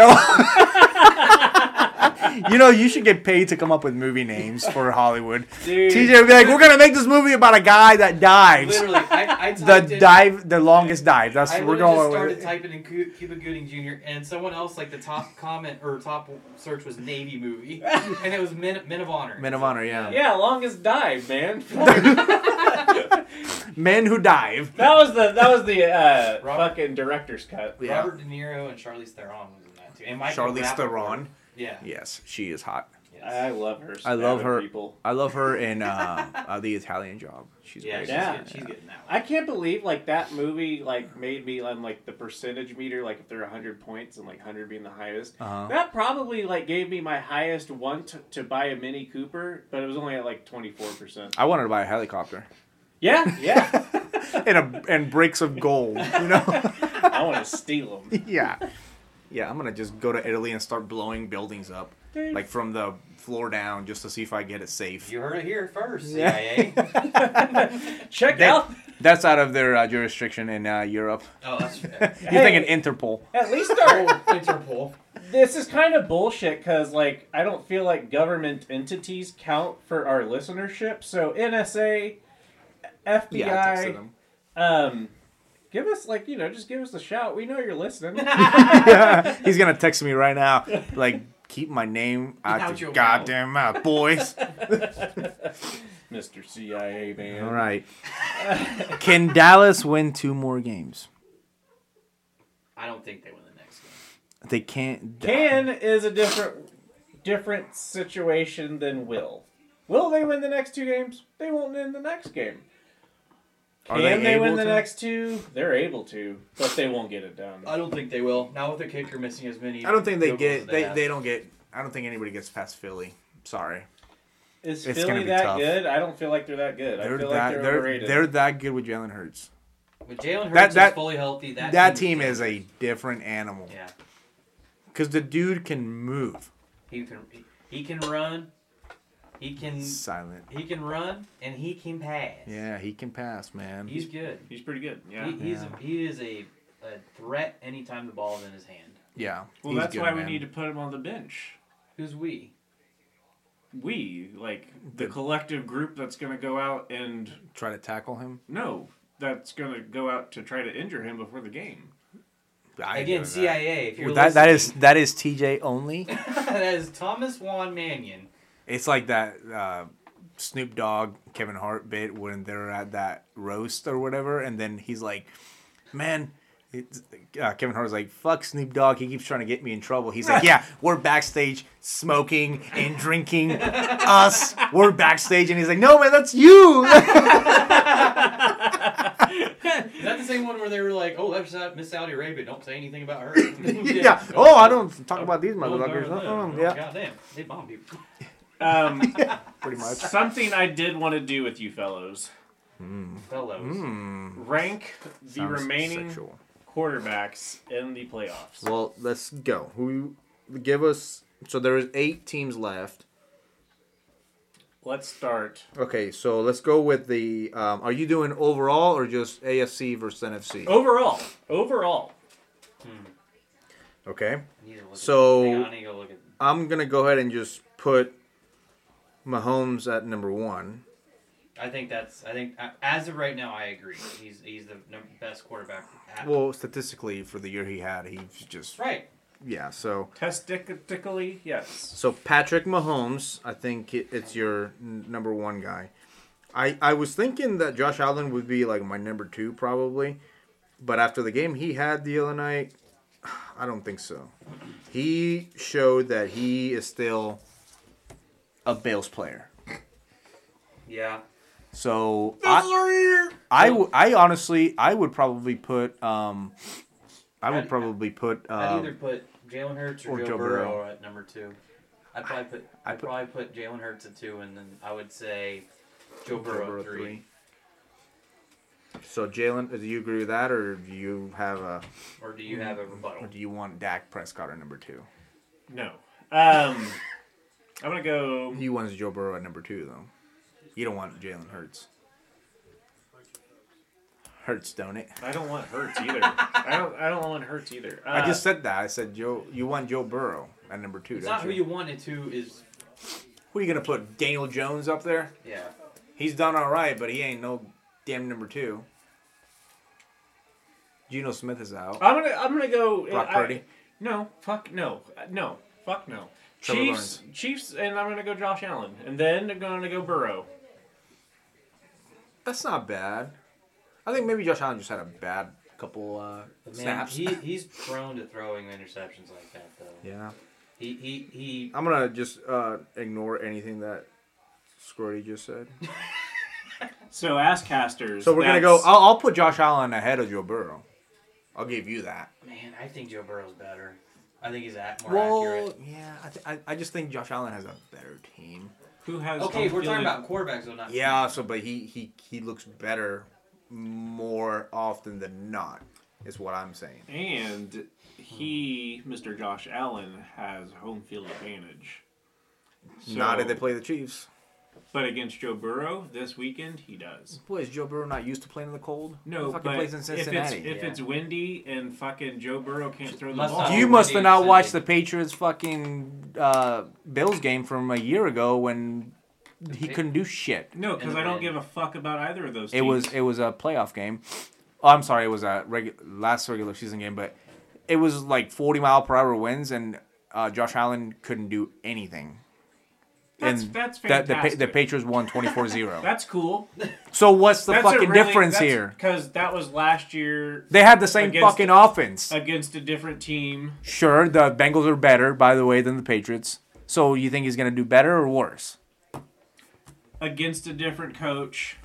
you know, you should get paid to come up with movie names for Hollywood. Dude. TJ would be like, "We're gonna make this movie about a guy that dives." Literally, I, I the typed in, dive, the longest dive. That's I we're literally going just started with. typing in Cu- Cuba Gooding Jr. and someone else like the top comment or top search was Navy movie, and it was Men, Men of Honor. Men of Honor, yeah. Yeah, longest dive, man. Men who dive. that was the that was the uh, Robert- fucking director's cut. Yeah. Robert De Niro and Charlize Theron was in that too, and Michael Charlize Rapaport. Theron. Yeah. Yes, she is hot. Yes. I love her. I love her. People. I love her in uh, uh, the Italian Job. She's yeah, great. she's, Yeah. Good. she's good in that one. I can't believe like that movie like made me on like the percentage meter like if there are hundred points and like hundred being the highest. Uh-huh. That probably like gave me my highest one to, to buy a Mini Cooper, but it was only at like twenty four percent. I wanted to buy a helicopter Yeah, yeah. and a and bricks of gold. You know. I want to steal them. yeah. Yeah, I'm gonna just go to Italy and start blowing buildings up, like from the floor down, just to see if I get it safe. You heard it here first, Yeah. CIA. Check They- out. That's out of their uh, jurisdiction in uh, Europe. oh, that's fair. You're thinking Interpol. At least our Oh, Interpol. this is kind of bullshit because like I don't feel like government entities count for our listenership. So NSA, Yeah, I texted FBI, them. um, give us like you know just give us a shout. We know you're listening. yeah, He's gonna text me right now, like keep my name out, Out your your goddamn mouth, boys. Mr. CIA man. All right. Can Dallas win two more games? I don't think they win the next game. They can't. Can is a different different situation than will. Will they win the next two games? They won't win the next game. Are Can they they, win able the to? next two? They're able to, but they won't get it done. I don't think they will. Now with their kicker missing as many. I don't think they get. as They, they don't get. I don't think anybody gets past Philly. Sorry. Is It's gonna Philly be that tough. good? I don't feel like they're that good. They're I feel that. like they're, they're overrated. they're that good with Jalen Hurts. With Jalen Hurts That- that- is fully healthy, that, That team is a different animal. Yeah, Because the dude can move. he can he, he can run, he can Silent. he can run, and he can pass. Yeah, he can pass, man. he's good. He's pretty good. Yeah. He, he's Yeah. he is a, a threat anytime the ball is in his hand. yeah. well, that's good, why man. we need to put him on the bench. Who's we? We like the The- collective group that's going to go out and try to tackle him. no that's going to go out to try to injure him before the game. I Again, know that. CIA. If you're Well, that that is that is TJ only. that is Thomas Juan Mannion. It's like that uh, Snoop Dogg Kevin Hart bit when they're at that roast or whatever, and then he's like, "Man." It's, uh, Kevin Hart's like, "Fuck Snoop Dogg. He keeps trying to get me in trouble." He's like, "Yeah, we're backstage smoking and drinking. Us, we're backstage." And he's like, "No, man, that's you." Is that the same one where they were like, "Oh, that's uh, Miss Saudi Arabia. Don't say anything about her." yeah. Oh, I don't talk about these Oh, motherfuckers. darn them. Oh, yeah, Goddamn. They bomb people. Um, pretty much. something I did want to do with you fellows Fellows. rank the Sounds remaining sexual. quarterbacks in the playoffs. Well, let's go. Who give us? So there is eight teams left. Let's start. Okay, so let's go with the. Um, are you doing overall or just AFC versus NFC? Overall, overall, Okay, I need to look So- hang I need to look at. I'm gonna go ahead and just put Mahomes at number one. I think that's. I think uh, as of right now, I agree. He's he's the best quarterback. At, Well, statistically, for the year he had, he's just right. yeah. So testically, yes. so Patrick Mahomes, I think it, it's your n- number one guy. I I was thinking that Josh Allen would be like my number two probably, but after the game he had the other night, I don't think so. He showed that he is still a Bills player. Yeah. So I, I, w- I honestly I would probably put um I would I'd- probably put I'd um, either put Jalen Hurts or, or Joe, Joe Burrow, Burrow. at number two. I'd probably put. I'd I'd put- probably put Jalen Hurts at two, and then I would say Joe Joe Burrow, Burrow at three. So Jalen, do you agree with that, or do you have a, Or do you have a rebuttal? or do you want Dak Prescott at number two? No. Um, I'm gonna go. He wants Joe Burrow at number two, though. You don't want Jalen Hurts. Hurts, don't it? I don't want Hurts either. I don't. I don't want Hurts either. Uh, I just said that. I said Joe. You want Joe Burrow at number two, It's don't not who you? you wanted to. Is Who are you gonna put? Daniel Jones up there? yeah. He's done all right, but he ain't no damn number two. Geno Smith is out. I'm gonna. I'm gonna go. Brock I- Purdy. no. Fuck no. No. Fuck no. Trevor Chiefs. Chiefs, and I'm gonna go Josh Allen, and then I'm gonna go Burrow. That's not bad. I think maybe Josh Allen just had a bad couple uh, man, snaps. he, he's prone to throwing interceptions like that, though. yeah. He he he. I'm gonna just uh, ignore anything that Squirty just said. So Asscasters. So we're gonna go. I'll, I'll put Josh Allen ahead of Joe Burrow. I'll give you that. Man, I think Joe Burrow's better. I think he's at more Well, accurate. yeah, I, th- I I just think Josh Allen has a better team. Who has? Okay, home we're talking about quarterbacks, though, not Yeah, so but he he he looks better more often than not. Is what I'm saying. And he, Mr. Josh Allen, has home field advantage. not if they play the Chiefs. But against Joe Burrow this weekend, he does. Boy, is Joe Burrow not used to playing in the cold? No, he but plays in if it's if Yeah. it's windy and fucking Joe Burrow can't throw the Must ball, you must have not watched the Patriots fucking uh, Bills game from a year ago when he couldn't do shit. no, because I don't give a fuck about either of those. It was it was a playoff game. Oh, I'm sorry, it was a regu- last regular season game, but it was like 40 mile per hour winds, and uh, Josh Allen couldn't do anything. That's- and that's the, the, the. Patriots won 24-0. That's cool. so what's the That's fucking really- difference here? Because that was last year They had the same Against- fucking offense. against a different team. Sure, the Bengals are better, by the way, than the Patriots. So you think he's gonna do better or worse? Against a different coach,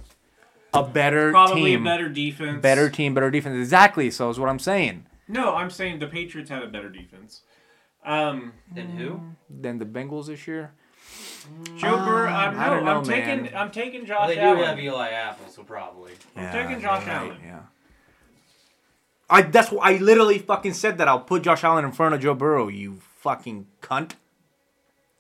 A better probably team, a better defense. better team, better defense. Exactly. So is what I'm saying. No, I'm saying the Patriots had a better defense. Um, than who? Than the Bengals this year. Joe Burrow. I'm, Um, I no, don't know, I'm taking. man. I'm taking Well, Josh they do Allen. have Eli Apple, so probably. I'm taking Josh Allen. Yeah. I that's why I literally fucking said that I'll put Josh Allen in front of Joe Burrow. You fucking cunt.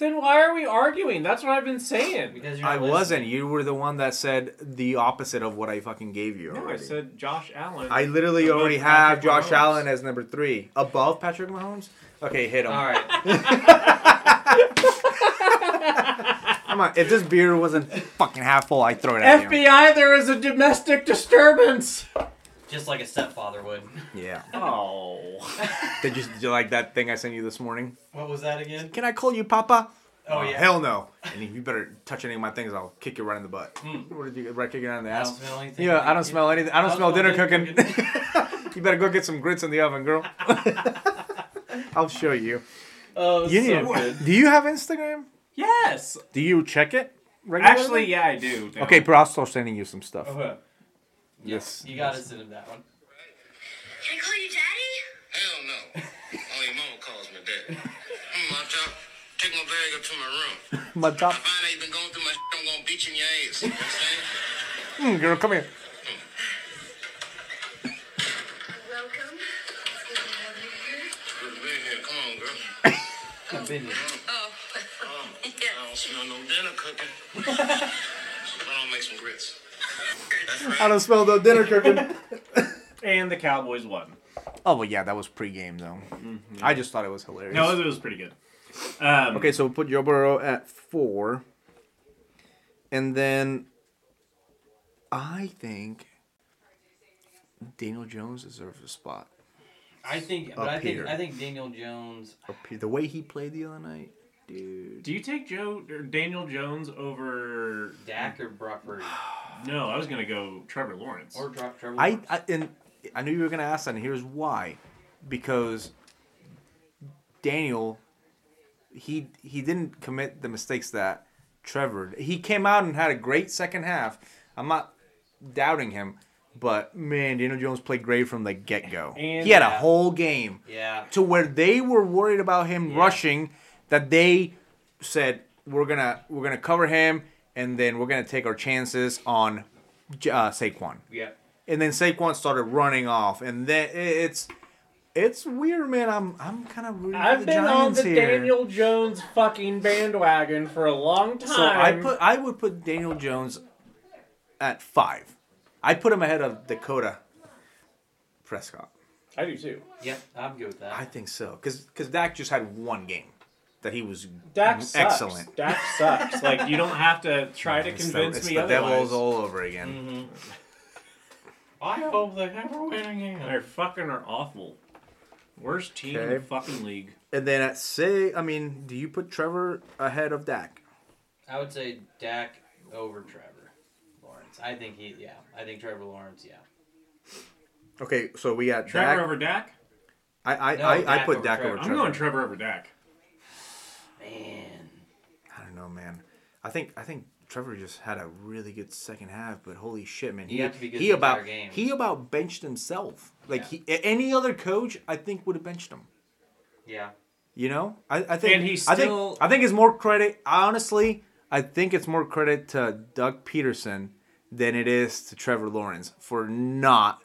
Then why are we arguing? That's what I've been saying. Because you're I not wasn't. You were the one that said the opposite of what I fucking gave you. No, I said Josh Allen. I literally already have Patrick Josh Mahomes. Allen as number three, above Patrick Mahomes. Okay, hit him. All right. Come on, if this beer wasn't fucking half full, I'd throw it at you. FBI, there is a domestic disturbance. Just like a stepfather would. Yeah. Oh. Did you, did you like that thing I sent you this morning? What was that again? Can I call you Papa? Oh, yeah. Hell no. And if you better touch any of my things, I'll kick you right in the butt. What did you right kick you right in the Hmm. I ass? don't smell anything. Yeah, I don't smell anything. I don't, I smell don't dinner smell cooking. dinner you better go get some grits in the oven, girl. I'll show you. Oh, You so need- good. Do you have Instagram? Yes. Do you check it? regularly? Actually, yeah, I do. now. Okay, but I'll start sending you some stuff. Okay. Yes. You gotta send him that one. Can I call you daddy? Hell no. Only your mama calls me daddy. Hmm, my top. Take my bag up to my room. My I top. find out you've been going through my shit, I'm gonna beat you in your ass. You know what I'm saying? Mm, girl, come here. Welcome. It's good to have you here. Good to be here. Come on, girl. I've been here. Oh, I yeah. don't smell no dinner cooking. I don't make some grits. That's right. I don't smell the dinner cooking. And the Cowboys won. oh, well, yeah, that was pre-game though. I just thought it was hilarious. No, it was pretty good. Um, Okay, so we'll put Joe Burrow at four, and then I think Daniel Jones deserves a spot. I think, but Up I think here. I think Daniel Jones. Up here. The way he played the other night, dude. Do you take Joe or Daniel Jones over? Dak or Brock Purdy No, I was gonna go Trevor Lawrence. or drop Trevor. I, Lawrence. I and I knew you were gonna ask that, and here's why, because Daniel, he he didn't commit the mistakes that Trevor. He came out and had a great second half. I'm not doubting him, but man, Daniel Jones played great from the get go. He had a Yeah. whole game yeah. to where they were worried about him Yeah. rushing that they said we're gonna we're gonna cover him and then we're gonna take our chances on J- uh, Saquon Yeah. and then Saquon started running off, and then it's it's weird, man. I'm I'm kind of rooting I've the been on the here. Daniel Jones fucking bandwagon for a long time. so I put I would put Daniel Jones at five. I put him ahead of Dakota Prescott. I do too. Yeah, I'm good with that. I think so, because because Dak just had one game that he was Dak sucks. excellent. Dak sucks. like you don't have to try to It's the- convince it's me the otherwise. Devils all over again. Mm-hmm. I hope they never win again. They're fucking are awful. Worst team in the fucking league. And then at say, I mean, do you put Trevor ahead of Dak? I would say Dak over Trevor Lawrence. I think he. Yeah. I think Trevor Lawrence. Yeah. Okay, so we got Trevor Dak. over Dak? I I, No, I, I Dak put over Dak Trevor. over I'm going Trevor over Dak. Man. I don't know, man. I think I think Trevor just had a really good second half, but holy shit, man, You he have to be good he about game. he about benched himself. Like Yeah. he, any other coach, I think would have benched him. Yeah. You know, I, I think And he I still- think I think it's more credit. Honestly, I think it's more credit to Doug Pederson than it is to Trevor Lawrence for not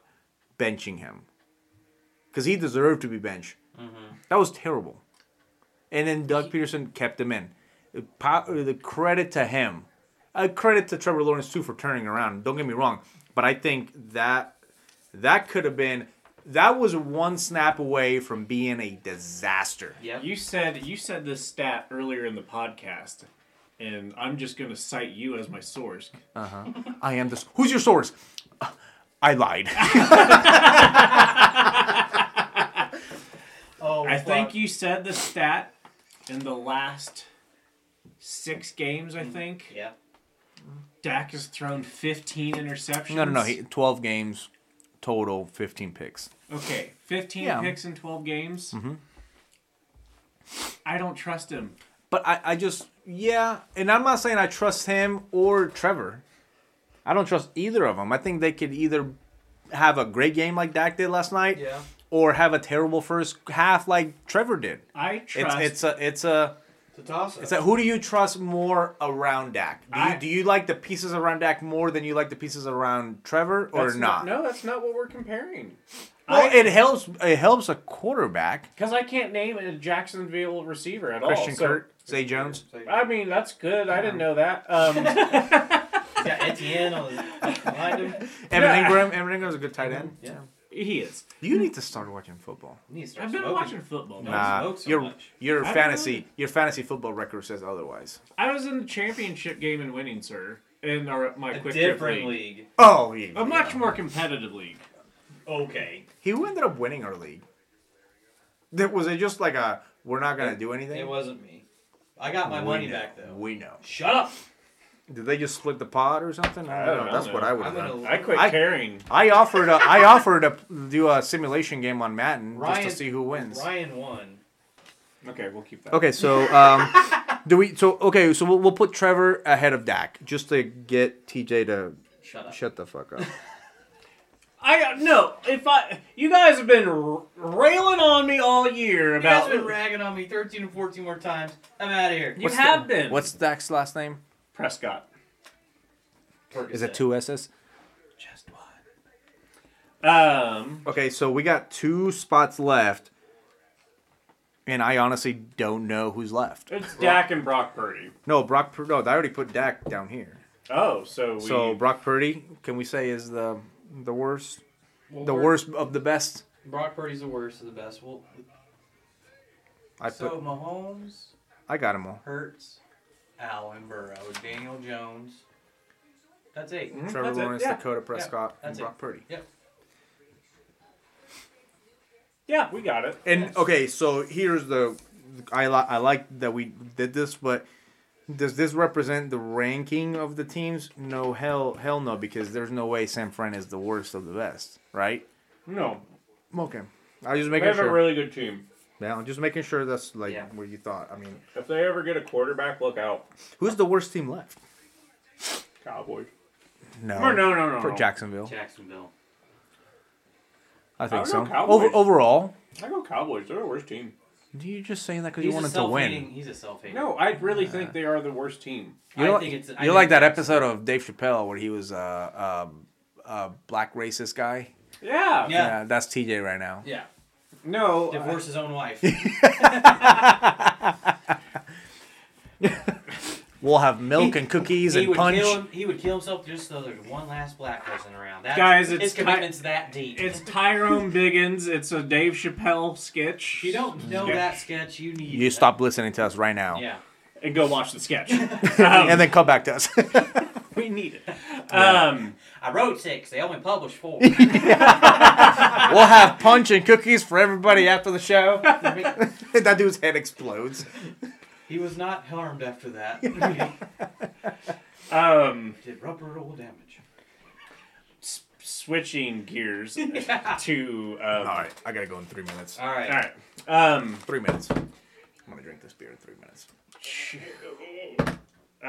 benching him, because he deserved to be benched. Mm-hmm. That was terrible. And then Doug Pederson kept him in. The credit to him. A credit to Trevor Lawrence too for turning around. Don't get me wrong, but I think that that could have been that was one snap away from being a disaster. Yep. You said you said this stat earlier in the podcast, and I'm just going to cite you as my source. Uh huh. I am this. Who's your source? Uh, I lied. Oh. I think you said the stat in the last six games. I think Yeah. Dak has thrown 15 interceptions. no, no, no. He, Twelve games total, fifteen picks. Okay, 15 Yeah. picks in 12 games. Mm-hmm. I don't trust him. But I, I just yeah, and I'm not saying I trust him or Trevor. I don't trust either of them. I think they could either have a great game like Dak did last night, Yeah. Or have a terrible first half like Trevor did. I It's trust. it's a it's a It's a toss it's a who do you trust more around Dak? Do you, I- do you like the pieces around Dak more than you like the pieces around Trevor, or That's not? No, that's not what we're comparing. Well, it helps. It helps a quarterback. Because I can't name a Jacksonville receiver at Christian all. so- Kirk, Zay Jones. I mean, that's good. I didn't know that. Um, Got Etienne on his behind him. Evan Engram. Evan Engram's a good tight end. Yeah. He is. You need to start watching football. You need to start I've been smoking. watching football. Don't Nah, smoke so your much. your I don't fantasy know. your fantasy football record says otherwise. I was in the championship game and winning, sir, in our my A quick different league. league. Oh, yeah. A much more competitive league. Okay. He ended up winning our league. That was it. Just like a we're not gonna do anything. It wasn't me. I got my We money know. back though. We know. Shut up. Did they just split the pot or something? I don't know. That's what I would have done. gonna. I quit I- caring. I offered. A, I offered to do a simulation game on Madden just to see who wins. Ryan won. Okay, we'll keep that. Okay, so um, do we? So okay, so we'll, we'll put Trevor ahead of Dak just to get TJ to Shut up. shut the fuck up. I no. If I, you guys have been r- railing on me all year about You guys about. been ragging on me 13 or 14 more times. I'm out of here. you What's have the- been. What's Dak's last name? Prescott? Is it two S's? Just one. Um. Okay, so we got two spots left, and I honestly don't know who's left. It's Dak and Brock Purdy. No, Brock. Pur- No, I already put Dak down here. Oh, so we. So Brock Purdy, can we say is the the worst, Well, the we're- worst of the best? Brock Purdy's the worst of the best. Well, I so put. Mahomes, I got him all. Hurts, Allen, Burrow, Daniel Jones. That's eight. Mhm, Trevor that's it, Lawrence, yeah. Dakota Prescott, and that's it. Brock Purdy. Yep. Yeah, we got it. And okay, so here's the I li- I like that we did this, but does this represent the ranking of the teams? No, hell, hell no, because there's no way San Fran is the worst of the best, right? No, Okay, I was just they making have a really good team. Yeah, I'm just making sure that's like Yeah. where you thought. I mean, If they ever get a quarterback, look out. who's the worst team left? Cowboys. No, Or no, no, no, for no. Jacksonville. Jacksonville. I think I so. Cowboys. Over overall, I go Cowboys. They're the worst team. you're just saying that because you He's a wanted to win. self-hating. He's a self-hater. No, I really think they are the worst team. You're, I like- think it's. I you're think like that Jacksonville. episode of Dave Chappelle where he was a uh, uh, uh, black racist guy. Yeah. Yeah. Yeah, that's TJ right now. Yeah. No. Divorce his own wife. We'll have milk and cookies and punch. Kill him, he would kill himself just so there's one last black person around. That's, Guys, it's his Ty- commitment's that deep. It's Tyrone Biggums. It's a Dave Chappelle sketch. if you don't know Yeah. that sketch, you need. You stop listening to us right now, Yeah. and go watch the sketch. and then come back to us. We need it. Um, I wrote six. They only published four. we'll have punch and cookies for everybody after the show. that dude's head explodes. he was not harmed after that. um, Did rubber roll damage? s- switching gears to. Um, All right, I gotta go in three minutes. All right. All right. Um, Three minutes. I'm gonna drink this beer in three minutes.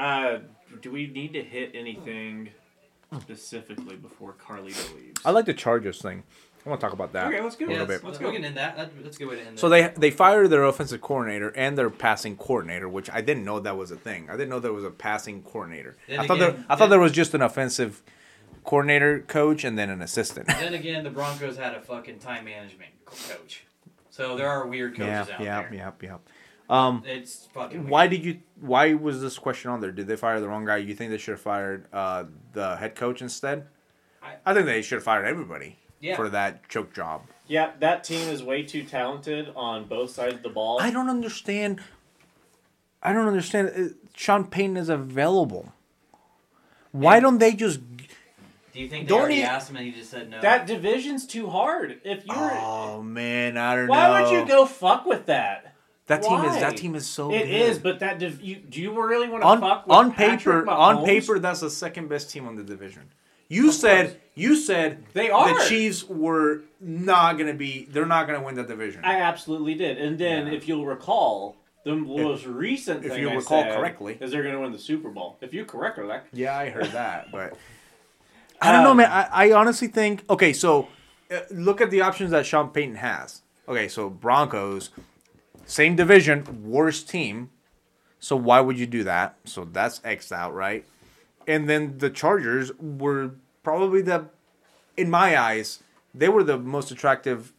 Uh, do we need to hit anything specifically before Carlito leaves? I like the Chargers thing. I want to talk about that. Okay, let's go. A Yeah, little let's, bit. let's Let's go. We can end that. That- That's a good way to end So it. they they fired their offensive coordinator and their passing coordinator, which I didn't know that was a thing. I didn't know there was a passing coordinator. Then I thought there again- I thought there was just an offensive coordinator coach and then an assistant. Then again, the Broncos had a fucking time management co- coach. So there are weird coaches yeah, out yeah, there. yeah, yeah. Um, It's fucking. why did you? Why was this question on there? Did they fire the wrong guy? You think they should have fired uh, the head coach instead? I- I think they should have fired everybody Yeah. for that choke job. Yeah, that team is way too talented on both sides of the ball. I don't understand. I don't understand. Uh, Sean Payton is available. Why don't they just? Do you think they Don't already he- asked him and he just said no? That division's too hard. If you're, Oh man, I don't why know. Why would you go fuck with that? That team is that team is so. It good. is, but that div- you do you really want to on fuck with on paper. On paper, that's the second best team on the division. You said you said They are. the Chiefs were not gonna be. They're not gonna win the division. I absolutely did. And then, Yeah. if you'll recall, the most recent if you I recall correctly. is they're going to win the Super Bowl. If you correct that, Yeah, I heard that, but I don't know, Um, man. I, I honestly think okay. So uh, look at the options that Sean Payton has. Okay, so Broncos, same division, worst team. So why would you do that? So that's X'd out, right? And then the Chargers were probably the, in my eyes, they were the most attractive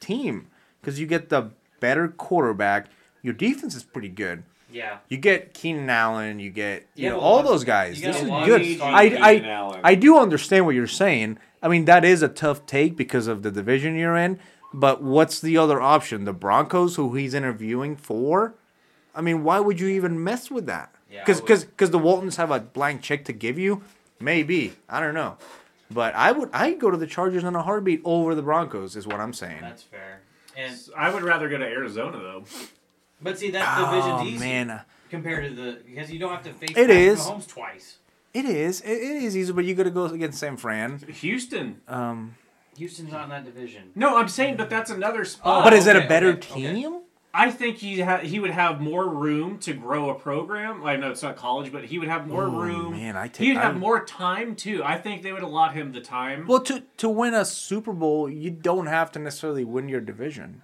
team because you get the better quarterback. Your defense is pretty good. Yeah. You get Keenan Allen, you get you Yeah, know all those guys. This is good. I, I, I do understand what you're saying. I mean that is a tough take because of the division you're in. But what's the other option? The Broncos, who he's interviewing for. I mean, why would you even mess with that? Yeah, I Because would. because the Waltons have a blank check to give you. Maybe I don't know, but I would I'd go to the Chargers in a heartbeat over the Broncos. Is what I'm saying. That's fair. And I would rather go to Arizona though. but see that division's Oh easy man. compared to the because you don't have to face It Patrick. Mahomes twice. It is. It, it is easy, but you got to go against San Fran. Houston. Um, Houston's not in that division. No, I'm saying, but that's another spot. but is it a oh, okay, better okay, okay. team? I think he ha- he would have more room to grow a program. I know it's not college, but he would have more Ooh, room. man, I take- He'd have I- more time too. I think they would allot him the time. Well, to to win a Super Bowl, you don't have to necessarily win your division.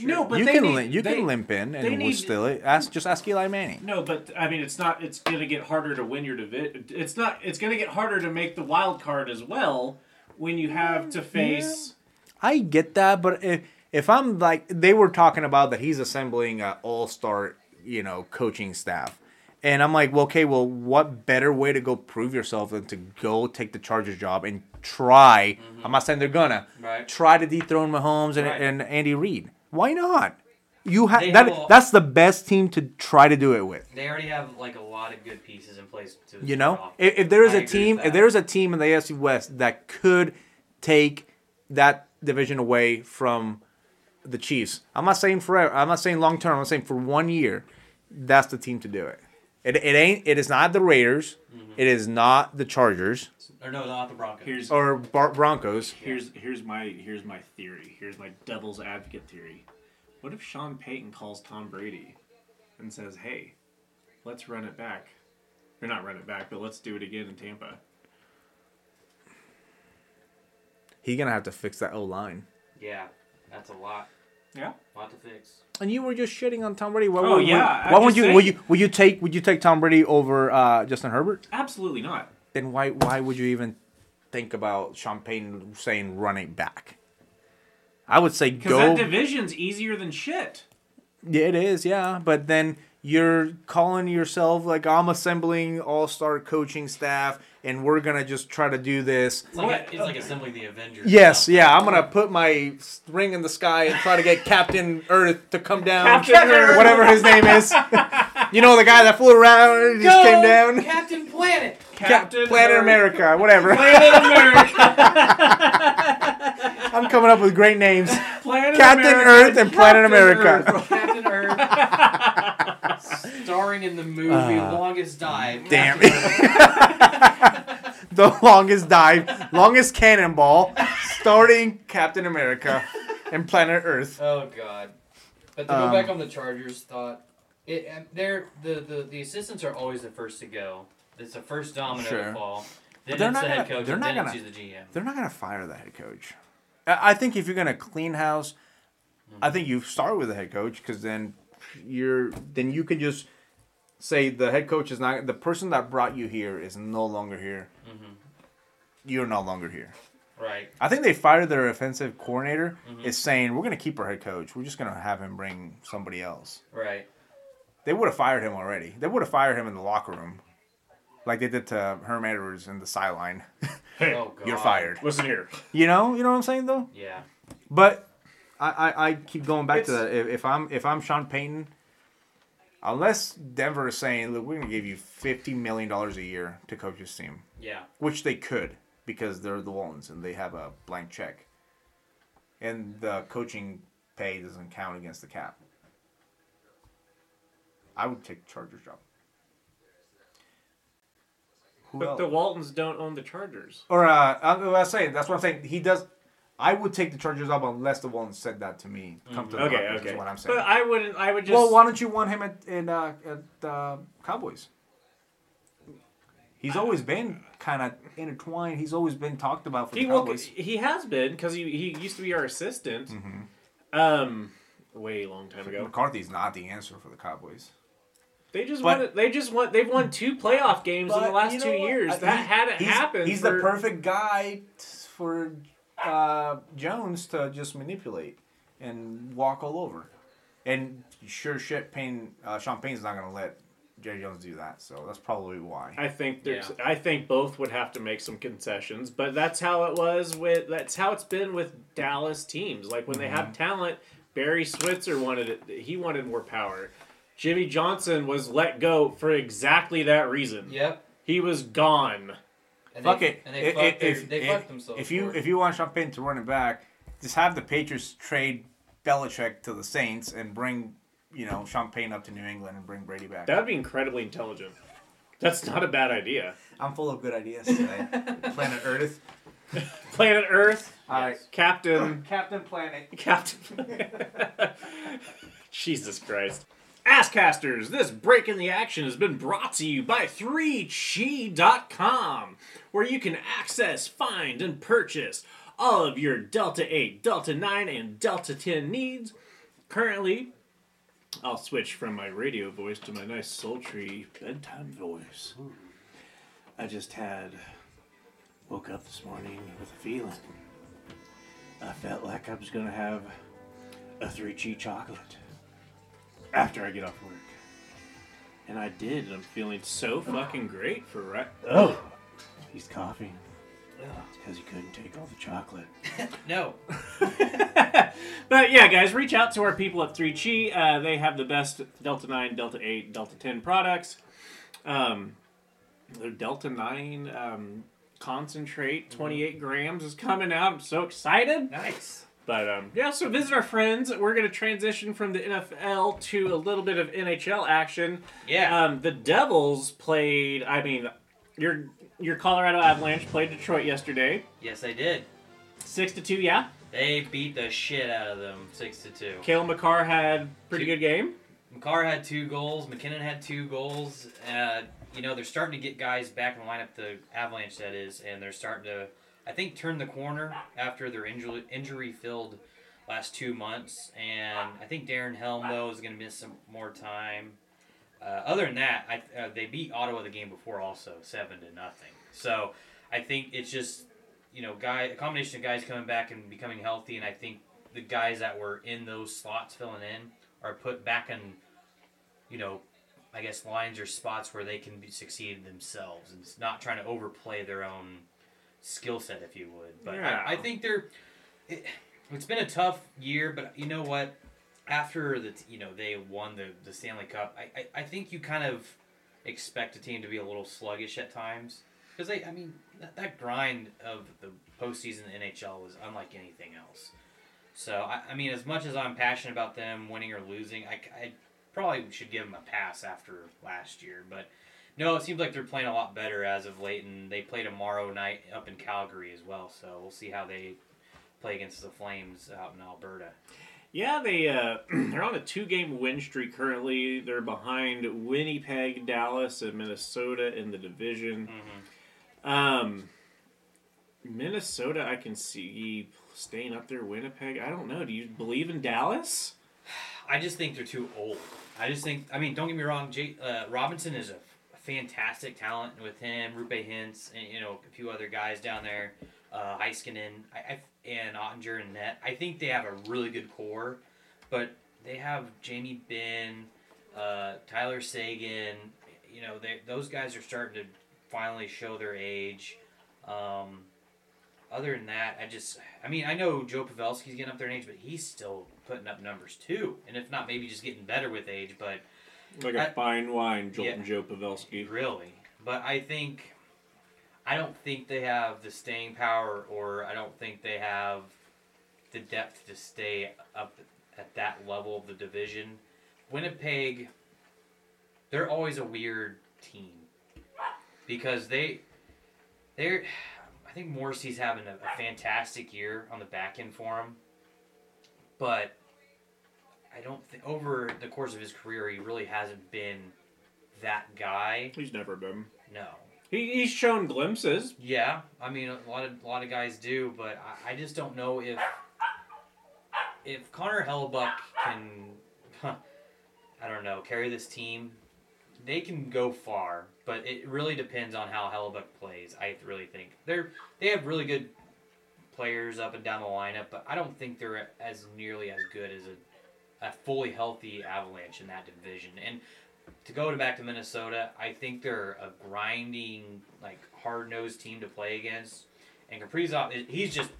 No, but you they can need, lim- you they- can limp in and we'll need- still ask just ask Eli Manning. No, but I mean, it's not. It's going to get harder to win your division. It's not. It's going to get harder to make the wild card as well when you have to face. I get that, but if if I'm like they were talking about that he's assembling an all star you know coaching staff, and I'm like, well, okay, well, what better way to go prove yourself than to go take the Chargers job and try? I'm not saying they're gonna Right. try to dethrone Mahomes and, Right. and Andy Reid. Why not? You have They that. have a- that's the best team to try to do it with. They already have like a lot of good pieces in place to You know, if, if there is I a agree team, if there is a team in the AFC West that could take that division away from the Chiefs, I'm not saying forever. I'm not saying long term. I'm saying for one year, that's the team to do it. It, it ain't. It is not the Raiders. Mm-hmm. It is not the Chargers or no, not the Broncos. Here's or Bar- Broncos. here's here's my here's my theory. Here's my devil's advocate theory. What if Sean Payton calls Tom Brady and says, "Hey, let's run it back," or not run it back, but let's do it again in Tampa? He's gonna have to fix that O line. yeah, that's a lot, Yeah. a lot to fix. And you were just shitting on Tom Brady. Why, Oh, would- yeah, Why I'm would just you? saying. Would you? Would you take? Would you take Tom Brady over uh, Justin Herbert? Absolutely not. then why why would you even think about Sean Payton saying run it back? I would say Because go. that division's easier than shit. yeah, it is, yeah. But then you're calling yourself like I'm assembling all star coaching staff, and we're gonna just try to do this. It's like, it's like assembling the Avengers. Yes, now. yeah. I'm gonna put my ring in the sky and try to get Captain Earth to come down. Captain Earth. whatever his name is. you know the guy that flew around and just came down. Captain Planet. Cap- Planet Earth. America, whatever. Planet America. I'm coming up with great names. Planet Captain America. Earth and Planet Captain America. Earth. Captain Earth. Starring in the movie Longest Dive. Damn it. the longest dive, longest cannonball, starting Captain America and Planet Earth. Oh God. But to go Um, back on the Chargers thought, it um, they're the, the the assistants are always the first to go. It's the first domino Sure. to fall. Then they're it's not the gonna- coach, they're and not then gonna- it's the GM. They're not gonna fire the head coach. I think if you're gonna clean house, I think you start with the head coach because then you're then you can just say the head coach is not the person that brought you here is no longer here. You're no longer here. Right. I think they fired their offensive coordinator. Mm-hmm. Is saying we're gonna keep our head coach. We're just gonna have him bring somebody else. Right. They would have fired him already. They would have fired him in the locker room, like they did to Herm Edwards in the sideline. Hey, Oh God. You're fired. listen here. You know, you know what I'm saying though. Yeah. But I, I, I keep going back to that. If, if I'm if I'm Sean Payton, unless Denver is saying, look, we're gonna give you fifty million dollars a year to coach this team, Yeah. which they could because they're the ones and they have a blank check, and the coaching pay doesn't count against the cap. I would take the Chargers job. But the Waltons don't own the Chargers. Or uh, I was saying that's what I'm saying. He does. I would take the Chargers up unless the Waltons said that to me. Come to the Okay, Broncos okay. is what I'm saying. But I wouldn't. I would just. well, why don't you want him at in uh, at uh, Cowboys? He's always been kind of intertwined. He's always been talked about for he the Cowboys. he has been because he, he used to be our assistant. Mm-hmm. Um, way long time ago. McCarthy's not the answer for the Cowboys. They just But- won. They just won. They've won two playoff games in the last you know two what? years. Uh, that he- hadn't he's, happened. He's for- the perfect guy t- for uh, Jones to just manipulate and walk all over. And sure shit, Payne, uh, Sean Payne's not gonna let Jerry Jones do that. So that's probably why. I think there's. I think both would have to make some concessions, but that's how it was with. That's how it's been with Dallas teams. Like when they have talent, Barry Switzer wanted it. He wanted more power. Jimmy Johnson was let go for exactly that reason. Yep. He was gone. And Fuck they, it. And they If- fucked, their, if, they if- fucked themselves. if you for it. if you want Sean Payton to run it back, just have the Patriots trade Belichick to the Saints and bring you know Sean Payton up to New England and bring Brady back. That would be incredibly intelligent. That's not a bad idea. I'm full of good ideas today. Planet Earth. Planet Earth, All right, Captain, Captain Planet. Captain. Jesus Christ. Asscasters, this break in the action has been brought to you by 3chi.com, where you can access, find, and purchase all of your Delta 8, Delta 9, and Delta 10 needs. Currently, I'll switch from my radio voice to my nice sultry bedtime voice. I just had woke up this morning with a feeling. I felt like I was gonna have a three cheese chocolate after I get off work. And I did, and I'm feeling so fucking great for right. Oh, he's coughing. Because he couldn't take all the chocolate. no. But yeah, guys, reach out to our people at 3Chi. Uh, they have the best Delta 9, Delta 8, Delta 10 products. Um, their Delta 9 um, concentrate, 28 grams, is coming out. I'm so excited. Nice. But um, yeah, so visit our friends. We're going to transition from the NFL to a little bit of NHL action. Yeah. Um, the Devils played, I mean, your your Colorado Avalanche played Detroit yesterday. yes, they did. 6 to 2, yeah. They beat the shit out of them, six to two. Cale Makar had pretty good game. Makar had two goals. MacKinnon had two goals. Uh, you know, they're starting to get guys back in the lineup, the Avalanche, that is, and they're starting to, I think, turn the corner after their injury injury filled last two months. And I think Darren Helm, though, is going to miss some more time. Uh, other than that, I, uh, they beat Ottawa the game before, also seven to nothing. So I think it's just you know, guy a combination of guys coming back and becoming healthy, and I think the guys that were in those slots filling in are put back in, you know, I guess lines or spots where they can be succeed themselves and it's not trying to overplay their own skill set, if you would. But Yeah. I, I think they're. It, it's been a tough year, but you know what? After the you know they won the the Stanley Cup, I, I, I think you kind of expect a team to be a little sluggish at times because they I mean that, that grind of the postseason in the NHL was unlike anything else. So I, I mean, as much as I'm passionate about them winning or losing, I, I probably should give them a pass after last year. But no, it seems like they're playing a lot better as of late, and they play tomorrow night up in Calgary as well. So we'll see how they play against the Flames out in Alberta. Yeah, they uh, they're on a two-game win streak currently. They're behind Winnipeg, Dallas, and Minnesota in the division. Um, Minnesota, I can see staying up there. Winnipeg, I don't know. Do you believe in Dallas? I just think they're too old. I just think. I mean, don't get me wrong. Jay, uh, Robinson is a fantastic talent with him, Roope Hintz, and you know a few other guys down there, uh, Heiskanen, I, I, and Oettinger and Net. I think they have a really good core, but they have Jamie Benn, uh, Tyler Seguin. You know, they, those guys are starting to finally show their age. Um, other than that, I just, I mean, I know Joe Pavelski's getting up there in age, but he's still putting up numbers too. And if not, maybe just getting better with age, but Like a I- fine wine, Jolton Yeah. Joe Pavelski. really. But I think, I don't think they have the staying power, or I don't think they have the depth to stay up at that level of the division. Winnipeg, they're always a weird team because they, they're. I think Morrissey's having a, a fantastic year on the back end for him, but I don't think over the course of his career he really hasn't been that guy. He's never been. No. He, he's shown glimpses. Yeah, I mean a lot of a lot of guys do, but I, I just don't know if if Connor Hellebuyck can, I don't know, carry this team. They can go far, but it really depends on how Hellebuyck plays. I really think they're they have really good players up and down the lineup, but I don't think they're as nearly as good as a a fully healthy Avalanche in that division. And to go to back to Minnesota, I think they're a grinding, like hard nosed team to play against. And Kaprizov, he's just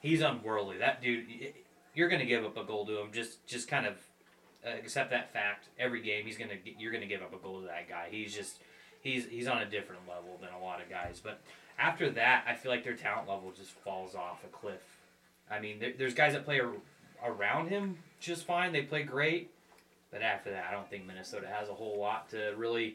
he's unworldly. That dude, you're gonna give up a goal to him. Just just kind of accept that fact. Every game, he's gonna you're gonna give up a goal to that guy. He's just he's he's on a different level than a lot of guys. But after that, I feel like their talent level just falls off a cliff. I mean, there, there's guys that play around him just fine. They play great. But after that, I don't think Minnesota has a whole lot to really,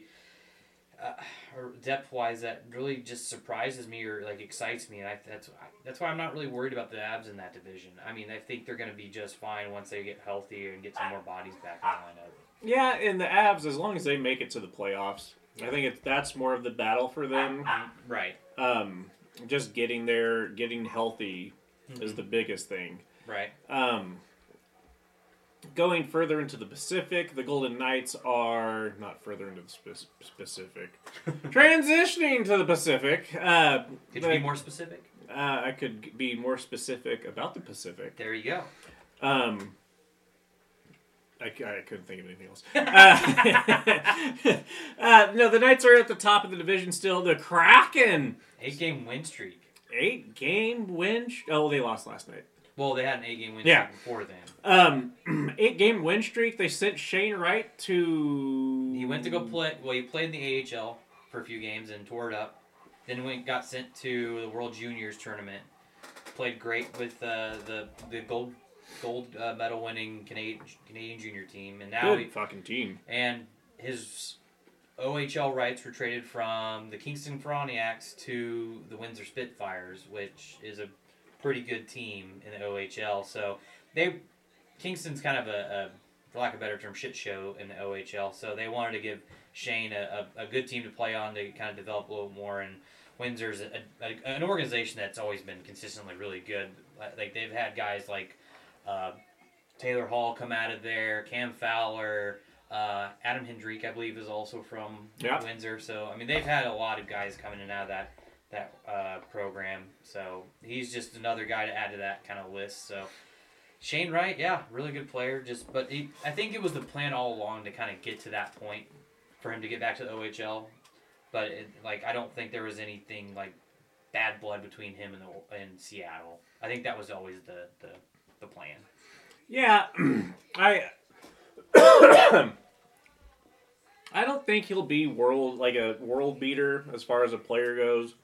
uh, or depth wise, that really just surprises me or like excites me. And I, that's that's why I'm not really worried about the Abs in that division. I mean, I think they're going to be just fine once they get healthier and get some more bodies back in the lineup. Yeah, and the Abs, as long as they make it to the playoffs, I think it's that's more of the battle for them. Right, Um, just getting there, getting healthy is the biggest thing. right. Um, going further into the Pacific, the Golden Knights are not further into the spe- Pacific. Transitioning to the Pacific, uh, Could you the- be more specific? uh, I could be more specific about the Pacific. There you go. Um, I couldn't think of anything else. Uh, uh, no, the Knights are at the top of the division still. The Kraken, Eight game win streak. eight game win. Sh- oh, they lost last night. Well, they had an eight game win Yeah. streak before then. Um, eight game win streak. They sent Shane Wright to. He went to go play. Well, he played in the AHL for a few games and tore it up. Then went got sent to the World Juniors tournament. Played great with uh, the the gold gold uh, medal winning Canadian Canadian junior team, and now Good he, fucking team. and his OHL rights were traded from the Kingston Frontenacs to the Windsor Spitfires, which is a pretty good team in the OHL. So they Kingston's kind of a, a for lack of a better term, shit show in the OHL. So they wanted to give Shane a, a, a good team to play on to kind of develop a little more. And Windsor's a, a, an organization that's always been consistently really good. Like they've had guys like uh, Taylor Hall come out of there, Cam Fowler, uh, Adam Henrique, I believe, is also from Yeah. Windsor. So I mean, they've had a lot of guys coming in and out of that that uh, program. So he's just another guy to add to that kind of list. So Shane Wright, yeah, really good player. Just but he, I think it was the plan all along to kind of get to that point for him to get back to the OHL. But it, like I don't think there was anything like bad blood between him and the and Seattle. I think that was always the the, the plan. Yeah, I. I don't think he'll be world like a world beater as far as a player goes.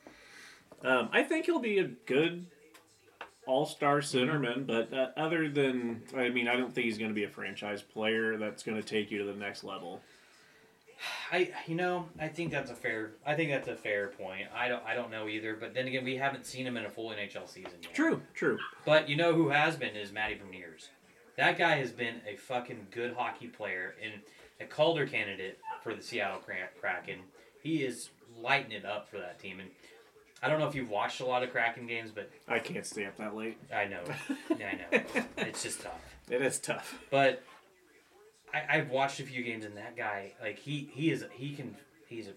Um, I think he'll be a good all star centerman, but uh, other than I mean, I don't think he's going to be a franchise player that's going to take you to the next level. I you know I think that's a fair I think that's a fair point. I don't I don't know either. But then again, we haven't seen him in a full NHL season yet. True, true. But you know who has been is Matty Beniers. That guy has been a fucking good hockey player and a Calder candidate for the Seattle Kraken. He is lighting it up for that team. And I don't know if you've watched a lot of Kraken games, but I can't stay up that late. I know, yeah, I know, it's just tough. It is tough. But I, I've watched a few games, and that guy, like he he is he can he's a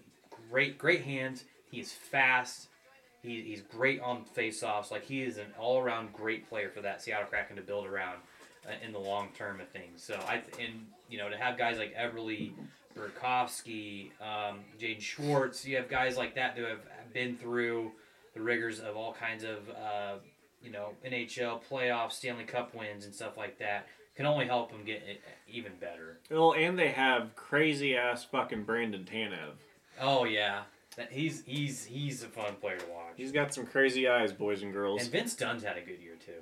great great hands. He's fast. He, he's great on face-offs. Like he is an all-around great player for that Seattle Kraken to build around uh, in the long term of things. So I and you know to have guys like Eberle, Burakovsky, um, Jaden Schwartz, you have guys like that who have been through the rigors of all kinds of uh, you know NHL playoffs, Stanley Cup wins, and stuff like that. Can only help them get even better. Well, and they have crazy ass fucking Brandon Tanev. Oh yeah, that he's he's he's a fun player to watch. He's got some crazy eyes, boys and girls. And Vince Dunn's had a good year too.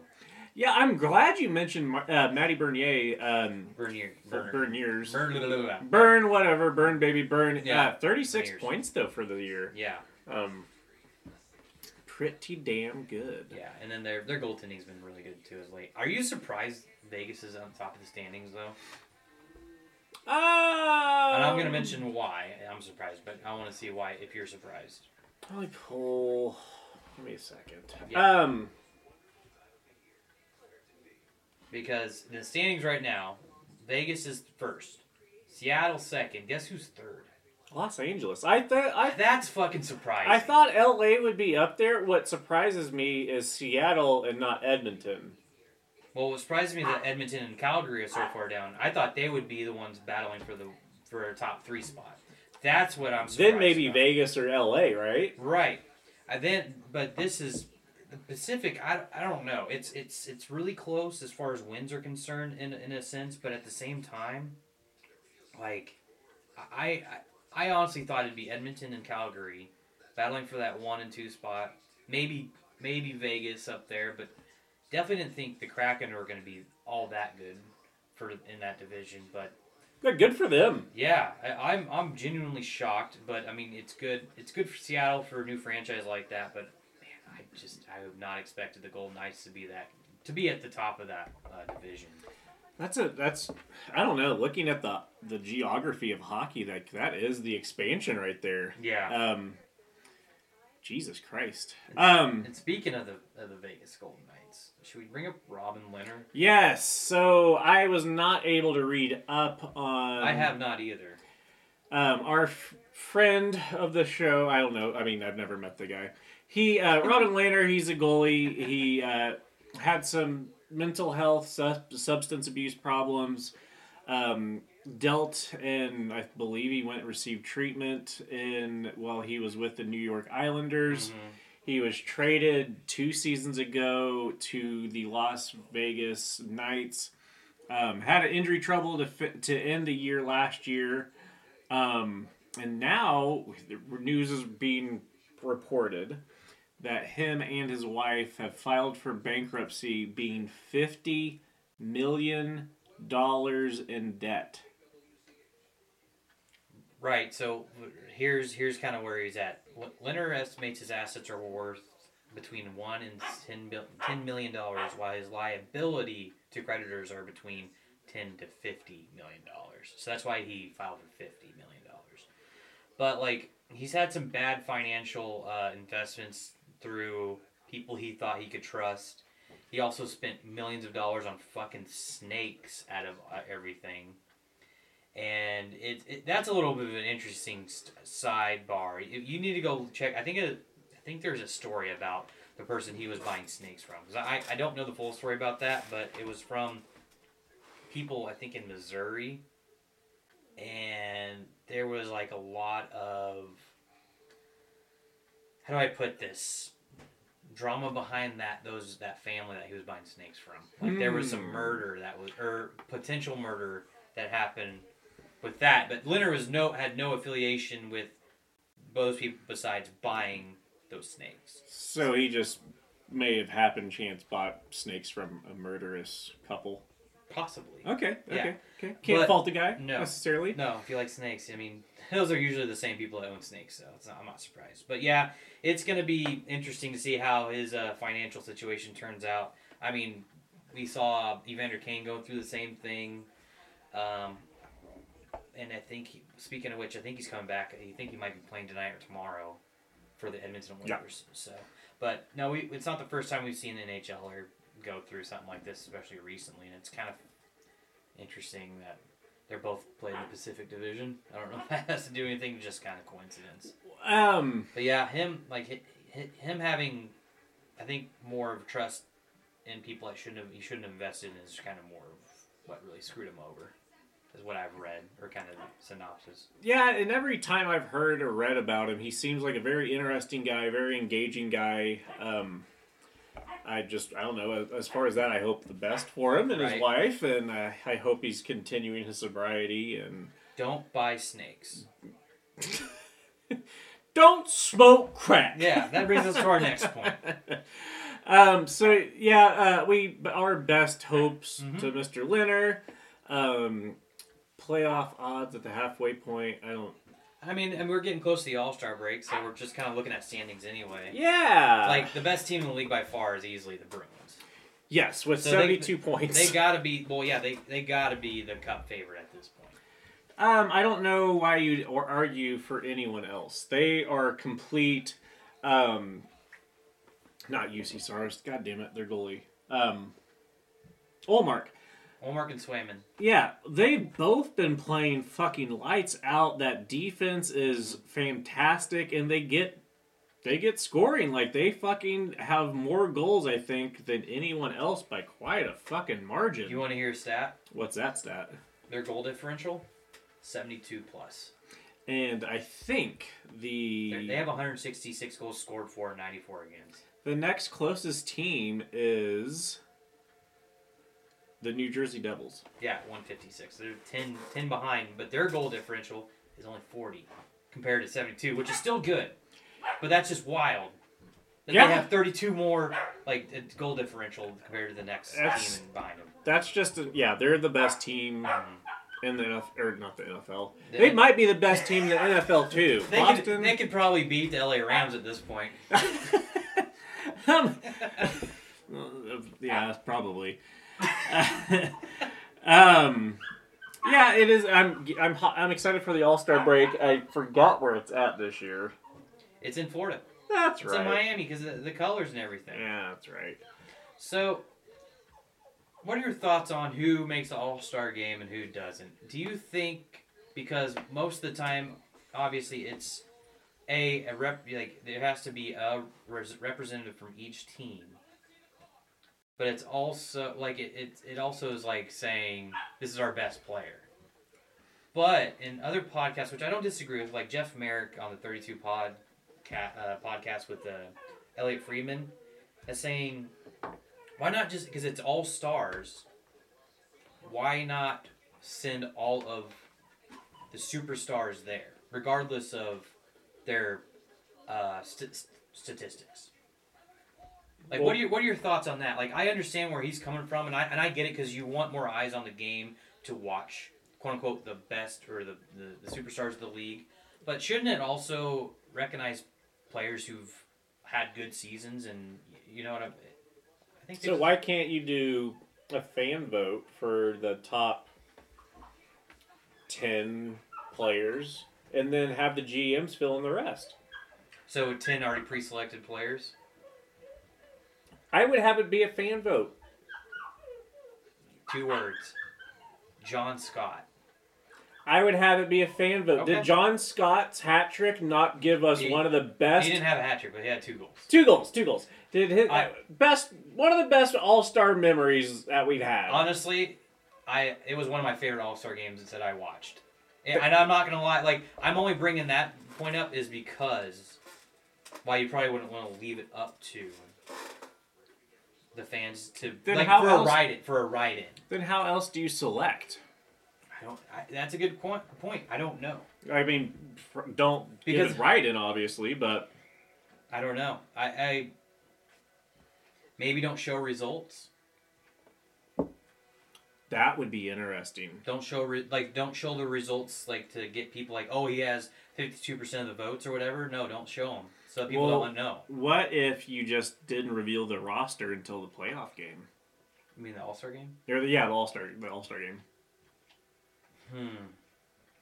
Yeah, I'm glad you mentioned Mar- uh, Matty Bernier. Um, Bernier, Burn, Bernier's. Burn, blah, blah, blah. Burn, whatever. Burn, baby, burn. Yeah, Yeah, 36 Berniers. points, though, for the year. Yeah, Um, pretty damn good. yeah, and then their their goaltending's been really good too as late. Are you surprised Vegas is on top of the standings though? Uh, And I'm gonna mention why I'm surprised, but I want to see why if you're surprised. Me pull. Give me a second. Yeah. Um, Because the standings right now, Vegas is first, Seattle second. Guess who's third? Los Angeles. I thought I That's fucking surprising. I thought LA would be up there. What surprises me is Seattle and not Edmonton. Well, what surprised me that Edmonton and Calgary are so far down. I thought they would be the ones battling for the for a top three spot. That's what I'm. surprised Then maybe about. Vegas or L.A. Right? Right. I then, but this is the Pacific. I, I don't know. It's it's it's really close as far as wins are concerned in in a sense, but at the same time, like I I, I honestly thought it'd be Edmonton and Calgary battling for that one and two spot. Maybe maybe Vegas up there, but definitely didn't think the Kraken were going to be all that good for in that division. But Good, good for them. yeah, I, I'm I'm genuinely shocked, but I mean it's good. It's good for Seattle for a new franchise like that. But man, I just I have not expected the Golden Knights to be that to be at the top of that uh, division. That's a that's I don't know. Looking at the the geography of hockey, like that is the expansion right there. Yeah. Um. Jesus Christ. Um. And speaking of the of the Vegas Golden Knights, should we bring up Robin Lehner? Yes. So I was not able to read up on. I have not either. Um, our f- friend of the show, I don't know. I mean, I've never met the guy. He, uh, Robin Lehner, he's a goalie. He uh, had some mental health, sub- substance abuse problems. Um, dealt and I believe he went and received treatment in while he was with the New York Islanders. He was traded two seasons ago to the Las Vegas Knights. Um, had an injury trouble to to end the year last year. Um, and now the news is being reported that him and his wife have filed for bankruptcy, being fifty million dollars in debt. Right. So here's here's kind of where he's at. Lehner estimates his assets are worth between one and ten ten million dollars, while his liability to creditors are between ten to fifty million dollars. So that's why he filed for fifty million dollars. But like he's had some bad financial uh, investments through people he thought he could trust. He also spent millions of dollars on fucking snakes out of uh, everything and it, it that's a little bit of an interesting st- sidebar. You, you need to go check. I think it, I think there's a story about the person he was buying snakes from. 'Cause I I don't know the full story about that, but it was from people I think in Missouri, and there was like a lot of how do I put this drama behind that those that family that he was buying snakes from. Like there was some Hmm. murder that was or potential murder that happened with that, but Lehner was no had no affiliation with those people besides buying those snakes. So he just may have happened chance bought snakes from a murderous couple. Possibly. Okay, Yeah. Okay. Can't But- fault the guy No. necessarily. No, if you like snakes, I mean, those are usually the same people that own snakes, so it's not, I'm not surprised. But yeah, it's going to be interesting to see how his uh, financial situation turns out. I mean, we saw Evander Kane go through the same thing. Um, and I think, he, speaking of which, I think he's coming back. I think he might be playing tonight or tomorrow for the Edmonton Yeah. Oilers. So, but no, we, it's not the first time we've seen an NHLer go through something like this, especially recently. And it's kind of interesting that they're both playing the Pacific Division. I don't know if that has to do anything, just kind of coincidence. Um, But yeah, him like hi- hi- him having, I think more of trust in people I shouldn't have he shouldn't have invested in is kind of more of what really screwed him over, is what I've read or kind of synopsis. yeah, and every time I've heard or read about him, he seems like a very interesting guy, very engaging guy. Um, I just, I don't know. As, far as that, I hope the best for him and his wife, and uh, I hope he's continuing his sobriety and Don't buy snakes. don't smoke crack. Yeah, that brings us to our next point. Um, so yeah, uh, we our best hopes Mm-hmm. to Mr. Lehner. Um, playoff odds at the halfway point. I don't. I mean, and we're getting close to the All Star break, so we're just kind of looking at standings anyway. Yeah. Like the best team in the league by far is easily the Bruins. yes, with So they- seventy-two points. They gotta be well, yeah, they they gotta be the Cup favorite at this point. Um, I don't know why you'd or argue for anyone else. They are complete. Um, not UC Stars. God damn it, their goalie. Um, Ullmark. Ullmark and Swayman. Yeah, they've both been playing fucking lights out. That defense is fantastic, and they get they get scoring like they fucking have more goals I think than anyone else by quite a fucking margin. You want to hear a stat? What's that stat? Their goal differential, seventy-two plus. And I think the They're- They have 166 goals scored for and 94 against. the next closest team is the New Jersey Devils. Yeah, 156. They're 10, 10 behind, but their goal differential is only 40 compared to 72, which is still good. But that's just wild. That Yeah. They have 32 more like uh, goal differential compared to the next That's- team behind them. That's just a, yeah, they're the best team in the NFL or not the NFL. They- They might be the best team in the NFL too. They Boston. could, they could probably beat the LA Rams at this point. Um, yeah, probably. Um, yeah, it is. I'm I'm I'm excited for the All Star break. I forgot where it's at this year. It's in Florida. That's It's right. in Miami because the, the colors and everything. Yeah, that's right. So, what are your thoughts on who makes the All Star game and who doesn't? Do you think because most of the time, obviously, it's a, a rep like there has to be a res- representative from each team, but it's also like it, it it also is like saying this is our best player. But in other podcasts, which I don't disagree with, like Jeff Marek on the Thirty Two Pod uh, podcast with uh, Elliotte Friedman, is saying why not just because it's all stars? Why not send all of the superstars there, regardless of their uh, st- statistics? Like, what are your what are your thoughts on that? Like, I understand where he's coming from, and I and I get it because you want more eyes on the game to watch, quote unquote, the best or the, the the superstars of the league. But shouldn't it also recognize players who've had good seasons and you know what I? I think So why can't you do a fan vote for the top ten players, and then have the GMs fill in the rest? So ten already pre-selected players. I would have it be a fan vote. Two words. John Scott. I would have it be a fan vote. Okay. Did John Scott's hat trick not give us He- one of the best? He didn't have a hat trick, but he had two goals. Two goals, two goals. Did his I- best one of the best All Star memories that we've had. Honestly, I it was one of my favorite All Star games that I watched. And, and I'm not gonna lie, like I'm only bringing that point up is because why you probably wouldn't want to leave it up to the fans to Then like how for else- a write it for a ride in. then how else do you select? I don't. I, that's a good point. Point. I don't know. I mean, fr- don't Because- right in obviously, but I don't know. I, I maybe don't show results. that would be interesting. Don't show re- like don't show the results like to get people like oh he has fifty two percent of the votes or whatever. No, don't show them so people Well- don't know. What if you just didn't reveal the roster until the playoff game? You mean the All Star game? Or the, yeah, the All Star, the All Star game. Hmm.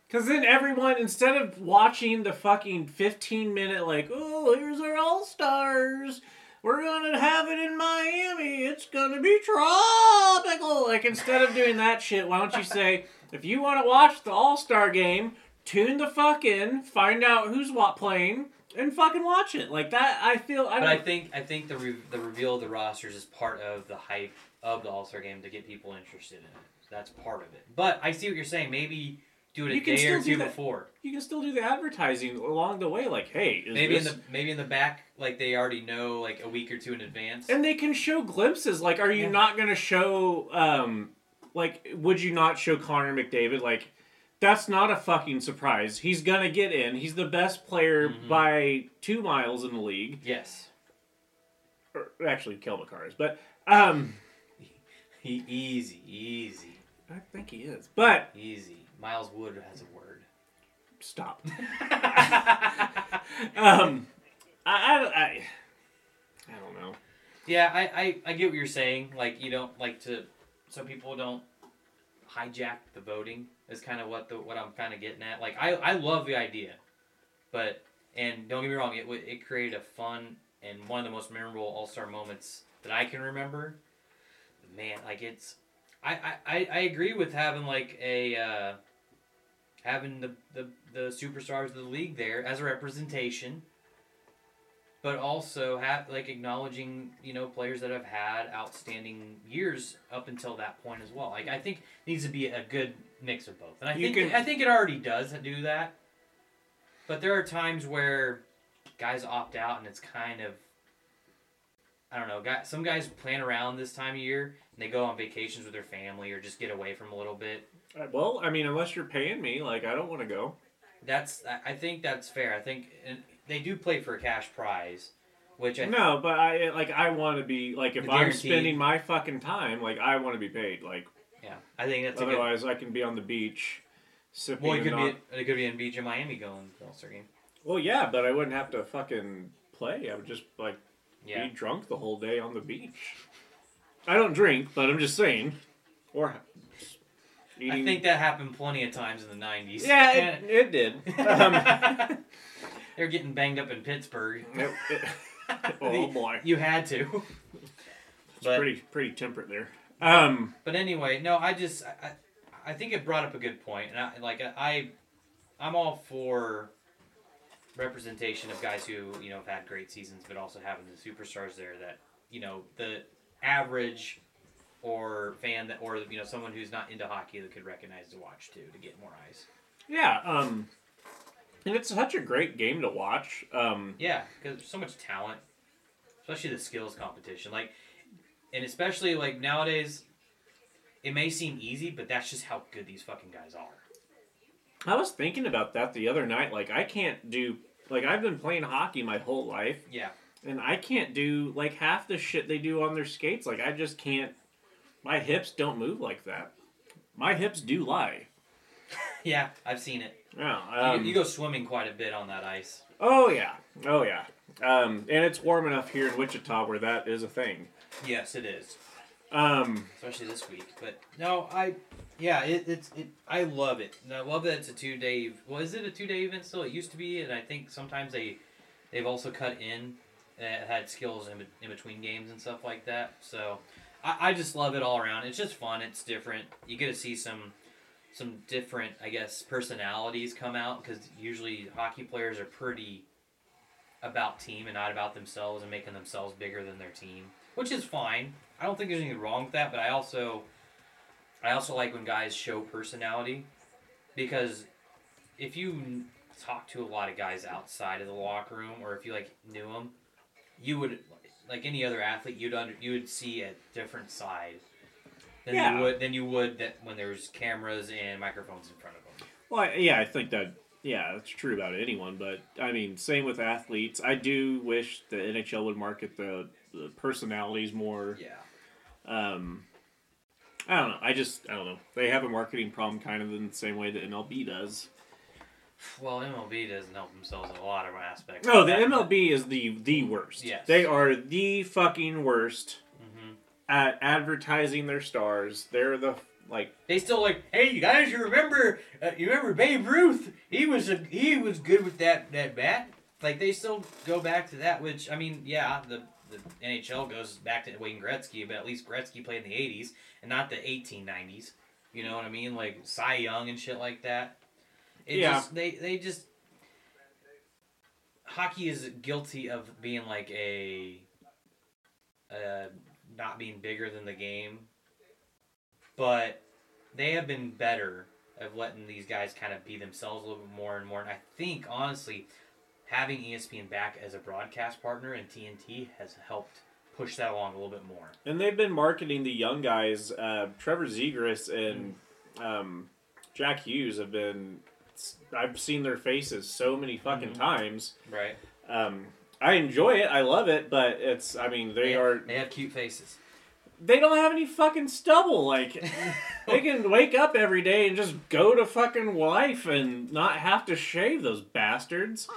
Because then everyone, instead of watching the fucking 15 minute, like, oh, here's our All Stars, we're gonna have it in Miami, it's gonna be tropical. Like, instead of doing that shit, why don't you say, if you want to watch the All Star game, tune the fuck in, find out who's what playing, and fucking watch it. Like, that, I feel, I But I think I think the re- the reveal of the rosters is part of the hype of the All Star game to get people interested in it. That's part of it. But I see what you're saying. Maybe do it a You can day or still do two that. before. You can still do the advertising along the way, like, hey, is Maybe this... in the maybe in the back, like they already know like a week or two in advance. And they can show glimpses. Like, are you Yeah. not going to show, um, like, would you not show Connor McDavid? Like, that's not a fucking surprise. He's going to get in. He's the best player Mhm. by two miles in the league. yes, Or, actually, Cale Makar is. But, um, he easy, easy, I think he is. But, easy. Miles Wood has a word. stop. um, I, I, I, I don't know. Yeah, I, I, I get what you're saying. Like you don't like to, so people don't hijack the voting. Is kind of what the what I'm kind of getting at. Like I, I love the idea, but and don't get me wrong, it it created a fun and one of the most memorable All Star moments that I can remember. Man, like it's, I, I, I, I agree with having like a, uh, having the, the the superstars of the league there as a representation. But also have like acknowledging you know players that have had outstanding years up until that point as well. Like I think needs to be a good mix of both, and I You think can- I think it already does do that. But there are times where guys opt out, and it's kind of I don't know. Guys, some guys plan around this time of year and they go on vacations with their family or just get away from a little bit. Uh, Well, I mean, unless you're paying me, like I don't want to go. That's I- I think that's fair. I think and they do play for a cash prize, which I No, but I like I want to be like if I'm guaranteed- spending my fucking time, like I want to be paid. Like yeah I think that's a good. otherwise, I can be on the beach sipping. Well, it and could not- be it could be in beach in Miami going to the All Star game. Well, yeah, but I wouldn't have to fucking play. I would just like Yeah, be drunk the whole day on the beach. I don't drink, but I'm just saying. Or I think that happened plenty of times in the nineties. yeah, it, it did. Um, They're getting banged up in Pittsburgh. it- it- oh boy, You had to. it's but- pretty pretty temperate there. Um, But anyway, no, I just I, I I think it brought up a good point, and I like I I'm all for representation of guys who you know have had great seasons, but also having the superstars there that you know the average or fan that or you know someone who's not into hockey that could recognize to watch too to get more eyes. yeah, um, and it's such a great game to watch. Um, Yeah, because there's so much talent, especially the skills competition. Like, and especially like nowadays, it may seem easy, but that's just how good these fucking guys are. I was thinking about that the other night. Like, I can't do like I've been playing hockey my whole life, Yeah. and I can't do like half the shit they do on their skates. Like, I just can't. My hips don't move like that. My hips do lie. Yeah, I've seen it. Yeah. You- Um, you, go swimming quite a bit on that ice. oh yeah. Oh yeah. Um, and it's warm enough here in Wichita where that is a thing. Yes, it is, Um, especially this week. But no, I, yeah, it, it's it. I love it, and I love that it's a two day. Well, is it a two day event still? It used to be, and I think sometimes they, they've also cut in, uh, had skills in, in between games and stuff like that. So, I, I just love it all around. It's just fun. It's different. You get to see some, some different, I guess, personalities come out because usually hockey players are pretty about team and not about themselves and making themselves bigger than their team, which is fine. I don't think there's anything wrong with that, but I also I also like when guys show personality because if you talk to a lot of guys outside of the locker room or if you like knew them, you would like any other athlete you'd under you would see a different side than Yeah. you would than you would that when there's cameras and microphones in front of them. Well, I- yeah, I think that yeah, that's true about anyone. But I mean, same with athletes. I do wish the NHL would market the, the personalities more. Yeah. Um, I don't know. I just I don't know. They have a marketing problem, kind of in the same way that MLB does. Well, MLB doesn't help themselves in a lot of aspects. No, the That- MLB is the the worst. Yes. they are the fucking worst. At advertising their stars. They're the like They still like, hey, you guys, you remember, uh, you remember Babe Ruth? He was a, he was good with that that bat. Like they still go back to that, which I mean, yeah, the the NHL goes back to Wayne Gretzky, but at least Gretzky played in the '80s and not the 1890s. You know what I mean? Like Cy Young and shit like that. It Yeah. Just, they they just hockey is guilty of being like a uh, not being bigger than the game but they have been better of letting these guys kind of be themselves a little bit more and more. And I think honestly, having ESPN back as a broadcast partner and TNT has helped push that along a little bit more. And they've been marketing the young guys. Uh, Trevor Zegras and um, Jack Hughes have been. I've seen their faces so many fucking Mhm. times. Right? Um, I enjoy it. I love it, but it's. I mean, they have, are. They have cute faces. They don't have any fucking stubble. Like they can wake up every day and just go to fucking life and not have to shave those bastards.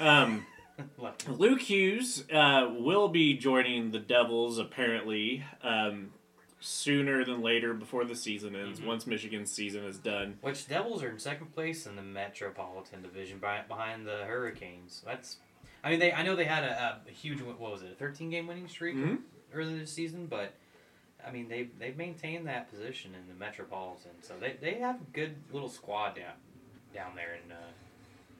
Um, Luke Hughes uh, will be joining the Devils apparently um, sooner than later before the season ends. Mhm. Once Michigan's season is done. Which Devils are in second place in the Metropolitan Division by, behind the Hurricanes. That's, I mean, they I know they had a, a huge what was it a 13 game winning streak Mhm. earlier this season, but I mean they they've maintained that position in the Metropolitan, so they, they have a good little squad down down there in uh,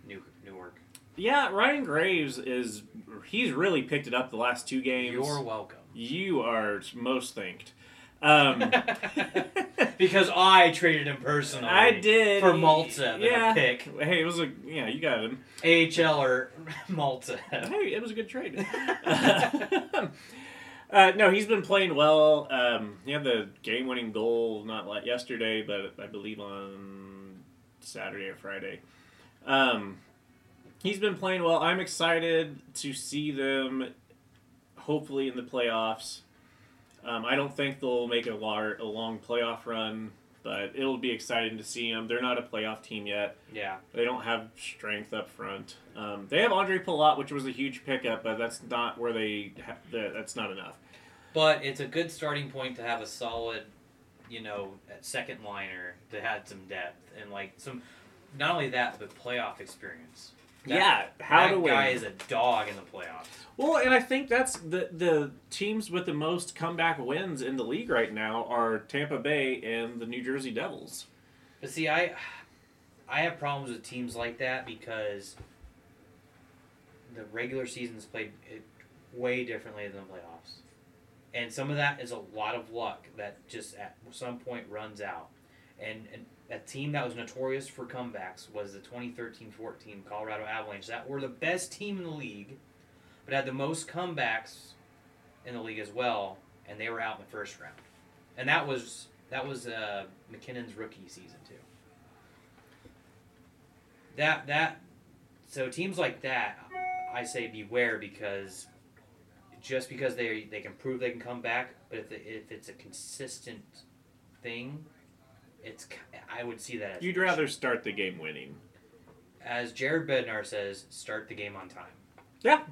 New Newark. Yeah, Ryan Graves is he's really picked it up the last two games. You're welcome. You are most thanked. Um, Because I traded him personally. I did For Malta, than Yeah. a pick. Hey, it was a yeah, you got him. AHL or Malta. Hey, it was a good trade. uh, no, he's been playing well. Um, he had the game-winning goal not like yesterday, but I believe on Saturday or Friday. Um, he's been playing well. I'm excited to see them, hopefully in the playoffs. Um, I don't think they'll make a, lar- a long playoff run, but it'll be exciting to see them. They're not a playoff team yet. Yeah. They don't have strength up front. Um, they have Ondrej Palat, which was a huge pickup, but that's not where they. Ha- that's not enough. But it's a good starting point to have a solid, you know, second liner that had some depth and like some, not only that, but playoff experience. That- yeah, how that to win. guy is a dog in the playoffs. Well, and I think that's the the teams with the most comeback wins in the league right now are Tampa Bay and the New Jersey Devils. But see, I, I have problems with teams like that because the regular season's played it way differently than the playoffs, and some of that is a lot of luck that just at some point runs out, and and a team that was notorious for comebacks was the 2013-14 Colorado Avalanche that were the best team in the league, but had the most comebacks in the league as well, and they were out in the first round, and that was that was uh, MacKinnon's rookie season too. That that so teams like that, I say beware because just because they they can prove they can come back, but if if it's a consistent thing, it's I would see that as You'd rather start the game winning. as Jared Bednar says, start the game on time. Yeah.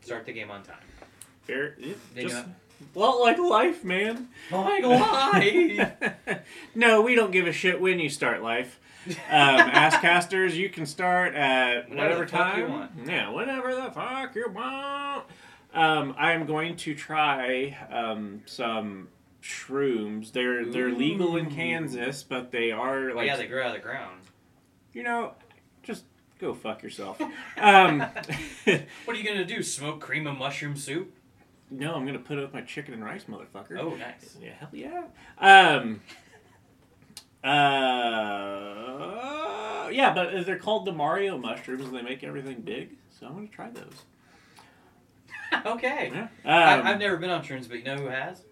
Start the game on time. Fair. just, well, like life, man. Like life. no, we don't give a shit when you start life. Um, Asscasters, you can start at Whenever whatever time. you want. Yeah, whatever the fuck you want. Um, I'm going to try um, some shrooms. They're they're legal in Kansas, but they are like yeah, they grow out of the ground. you know, just go fuck yourself. um, What are you gonna do? Smoke cream and mushroom soup? no, I'm gonna put it with my chicken and rice, motherfucker. Oh, nice. Yeah, hell yeah. Um. Uh. Yeah, but they're called the Mario mushrooms, and they make everything big. So I'm gonna try those. okay. Yeah. I, Um, I've never been on shrooms, but you know who has?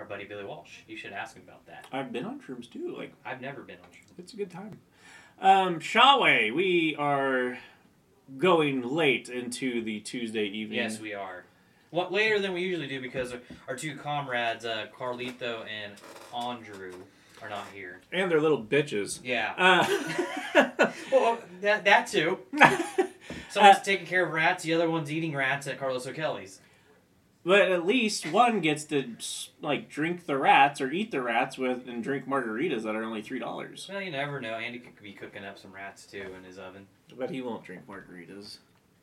Our buddy Billy Walsh. You should ask him about that. I've been on shrooms too. Like I've never been on shrooms. it's a good time. Um, Schawe, we are going late into the Tuesday evening. Yes, we are. What later than we usually do because our- two comrades, uh, Carlito and Andrew, are not here. and they're little bitches. Yeah. Uh, well, that that too. Someone's taking care of rats. The other one's eating rats at Carlos O'Kelly's. But at least one gets to like drink the rats or eat the rats with and drink margaritas that are only three dollars. Well, you never know. Andy could be cooking up some rats too in his oven. But he won't drink margaritas,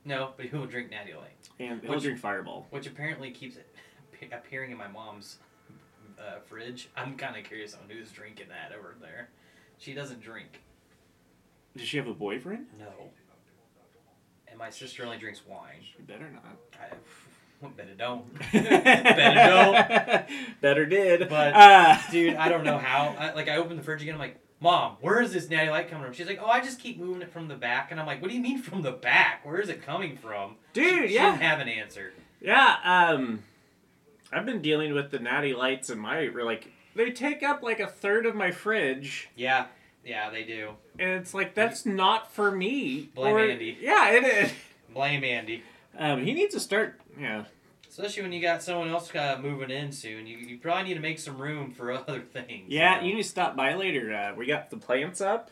No, but he will drink Natty Light, and he'll Which- drink Fireball. which apparently keeps it appearing in my mom's uh, fridge. I'm kind of curious on who's drinking that over there. She doesn't drink. Does she have a boyfriend? No. And my sister only drinks wine. She better not. I well, bet don't. better don't. Better did. But uh, dude, I don't know how. I, like I opened the fridge again. I'm like, Mom, where is this natty light coming from? She's like, Oh, I just keep moving it from the back. And I'm like, What do you mean from the back? Where is it coming from? dude, She yeah, didn't have an answer. yeah. Um, I've been dealing with the natty lights in my like they take up like a third of my fridge, Yeah, yeah, they do. and it's like that's not for me. Blame or- Andy. Yeah, it is. Blame Andy. Um, he needs to start. Yeah, Especially when you got someone else uh, moving in soon. You, you probably need to make some room for other things. yeah. know? You need to stop by later. Uh, we got the plants up.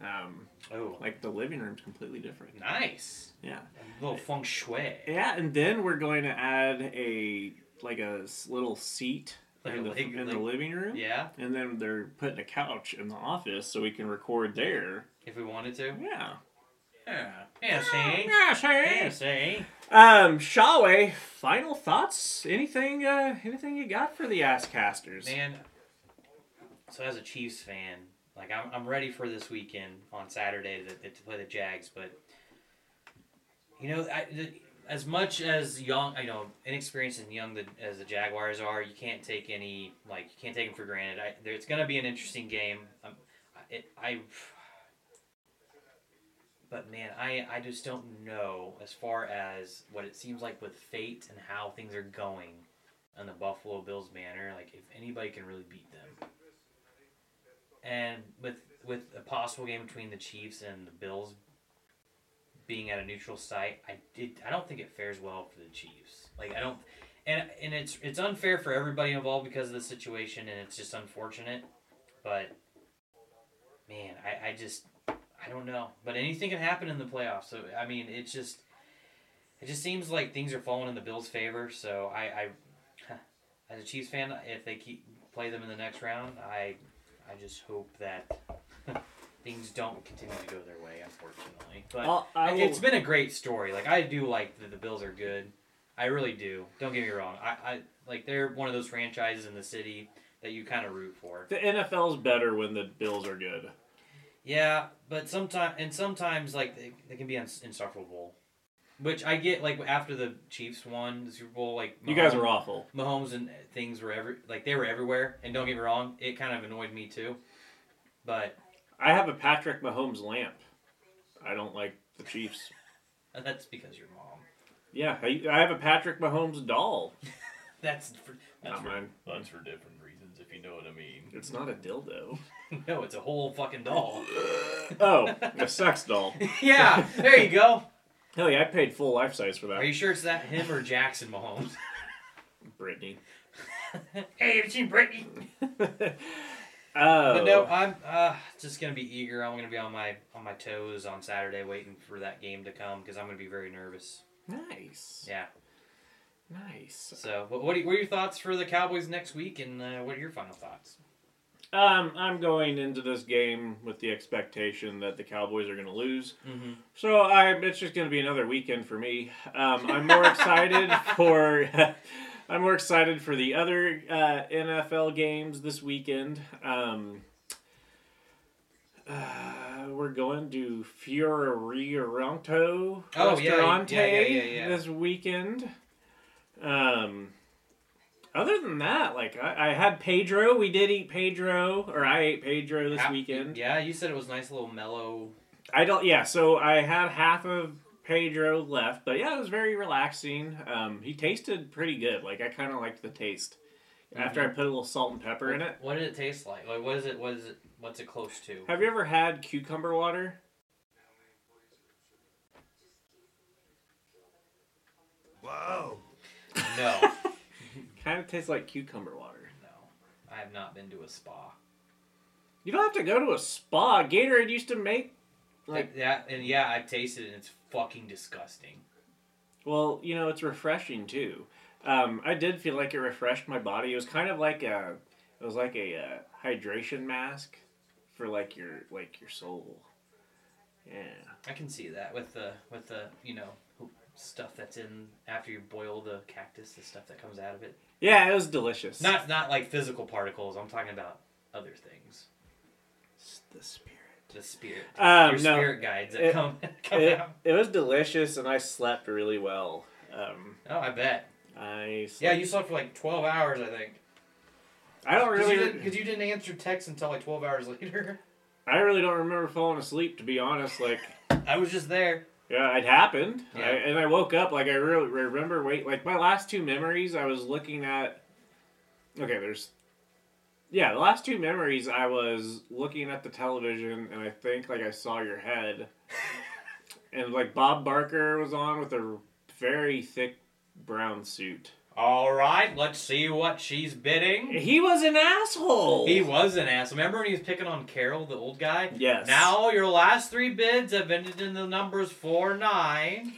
Um, Oh, like the living room's completely different. nice. Yeah. A little feng shui. Yeah, and then we're going to add a like a little seat Like in, the, leg- in the living room. Yeah, And then they're putting a couch in the office so we can record there. if we wanted to. Yeah. Yeah. Yeah, see? Yeah, Yeah, see. Um, Schawe, final thoughts? Anything uh anything you got for the Asscasters? Man, so as a Chiefs fan, like I'm, I'm ready for this weekend on Saturday to, to play the Jags, but You know, I, the, as much as young, you know, inexperienced and young the, as the Jaguars are, you can't take any like you can't take them for granted. I, there, it's going to be an interesting game. Um, I- it, I, but man, I I just don't know as far as what it seems like with fate and how things are going on the Buffalo Bills banner. Like if anybody can really beat them, and with with a possible game between the Chiefs and the Bills being at a neutral site, I did. I don't think it fares well for the Chiefs. Like I don't, and and it's it's unfair for everybody involved because of the situation, and it's just unfortunate. But man, I I just I don't know. But anything can happen in the playoffs. So I mean, it's just it just seems like things are falling in the Bills' favor. So I I as a Chiefs fan, if they keep play them in the next round, I I just hope that. Things don't continue to go their way, unfortunately. But I'll- I will- it's been a great story. Like I do like that the Bills are good. I really do. Don't get me wrong. I, I like they're one of those franchises in the city that you kind of root for. The NFL's better when the Bills are good. Yeah, but sometimes and sometimes like they, they can be uns- insufferable. Which I get like after the Chiefs won the Super Bowl, like You guys Mahomes- are awful. Mahomes and uh, things were every like they were everywhere. And don't get me wrong, it kind of annoyed me too. But I have a Patrick Mahomes lamp. I don't like the Chiefs. that's because your mom. Yeah, I, I have a Patrick Mahomes doll. That's for, that's Not for, mine. that's for different reasons, if you know what I mean. It's not a dildo. no, it's a whole fucking doll. Oh, a sex doll. yeah, there you go. Hell yeah, I paid full life size for that. Are you sure it's that him or Jackson Mahomes? Brittany. hey, have you seen Brittany? Oh. But no, I'm uh, just gonna be eager. I'm gonna be on my on my toes on Saturday, waiting for that game to come because I'm gonna be very nervous. Nice. Yeah. Nice. So, what what are, what are your thoughts for the Cowboys next week, and uh, what are your final thoughts? Um, I'm going into this game with the expectation that the Cowboys are going to lose. Mhm. So I, it's just going to be another weekend for me. Um, I'm more excited for. I'm more excited for the other uh, NFL games this weekend. Um, uh, we're going to Fioranto Oh, yeah, yeah, yeah, yeah, yeah. this weekend. Um, other than that, like I, I had Pedro. We did eat Pedro, or I ate Pedro this Hap- weekend. Yeah, you said it was nice, little mellow. I don't. Yeah, so I had half of Pedro left, but yeah, it was very relaxing. Um, he tasted pretty good. Like I kind of liked the taste. After I Mhm. put a little salt and pepper in it. What did it taste like? Like, what is it? What is it? What's it close to? Have you ever had cucumber water? Whoa. No, Kind of tastes like cucumber water. no, I have not been to a spa. You don't have to go to a spa. Gatorade used to make like that, and yeah, I've tasted it, and it's fucking disgusting. Well, you know, it's refreshing too. Um, I did feel like it refreshed my body. It was kind of like a, it was like a uh, hydration mask for like your like your soul. Yeah. I can see that with the with the you know stuff that's in after you boil the cactus, the stuff that comes out of it. Yeah, it was delicious. Not not like physical particles. I'm talking about other things. the spirit. The spirit. Um, Your no, spirit guides that it- come come It, out. it was delicious, and I slept really well. Um, Oh, I bet. I slept, Yeah, you slept for like 12 hours, I think. I don't Because really. you, didn't- 'cause you didn't answer texts until like 12 hours later. I really don't remember falling asleep, to be honest. Like, I was just there. Yeah, it happened, Yeah. I, and I woke up. Like, I really remember. Wait, like my last two memories, I was looking at. Okay, there's. Yeah, the last two memories, I was looking at the television, and I think like I saw your head, and like Bob Barker was on with a very thick brown suit. All right, let's see what she's bidding. He was an asshole. He was an asshole. Remember when he was picking on Carol, the old guy? Yes. Now your last three bids have ended in the numbers four nine.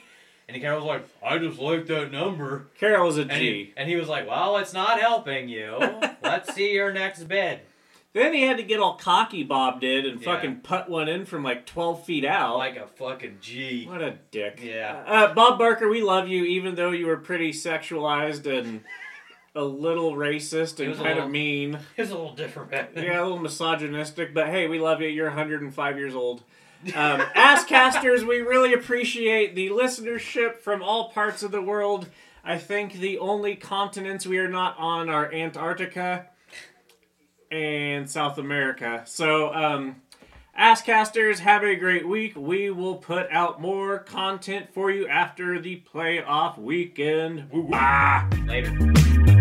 And Carol was like, I just like that number. Carol was a G. And he, and he was like, Well, it's not helping you. Let's see your next bid. Then he had to get all cocky, Bob did, and Yeah. fucking put one in from like 12 feet out. Like a fucking G. what a dick. Yeah. Uh, Bob Barker, we love you, even though you were pretty sexualized and a little racist and kind little- of mean. It was a little different back then. Yeah, a little misogynistic, but hey, we love you. You're 105 years old. Um, Asscasters, we really appreciate the listenership from all parts of the world. I think the only continents we are not on are Antarctica and South America. So, um, Asscasters, have a great week. We will put out more content for you after the playoff weekend. Later.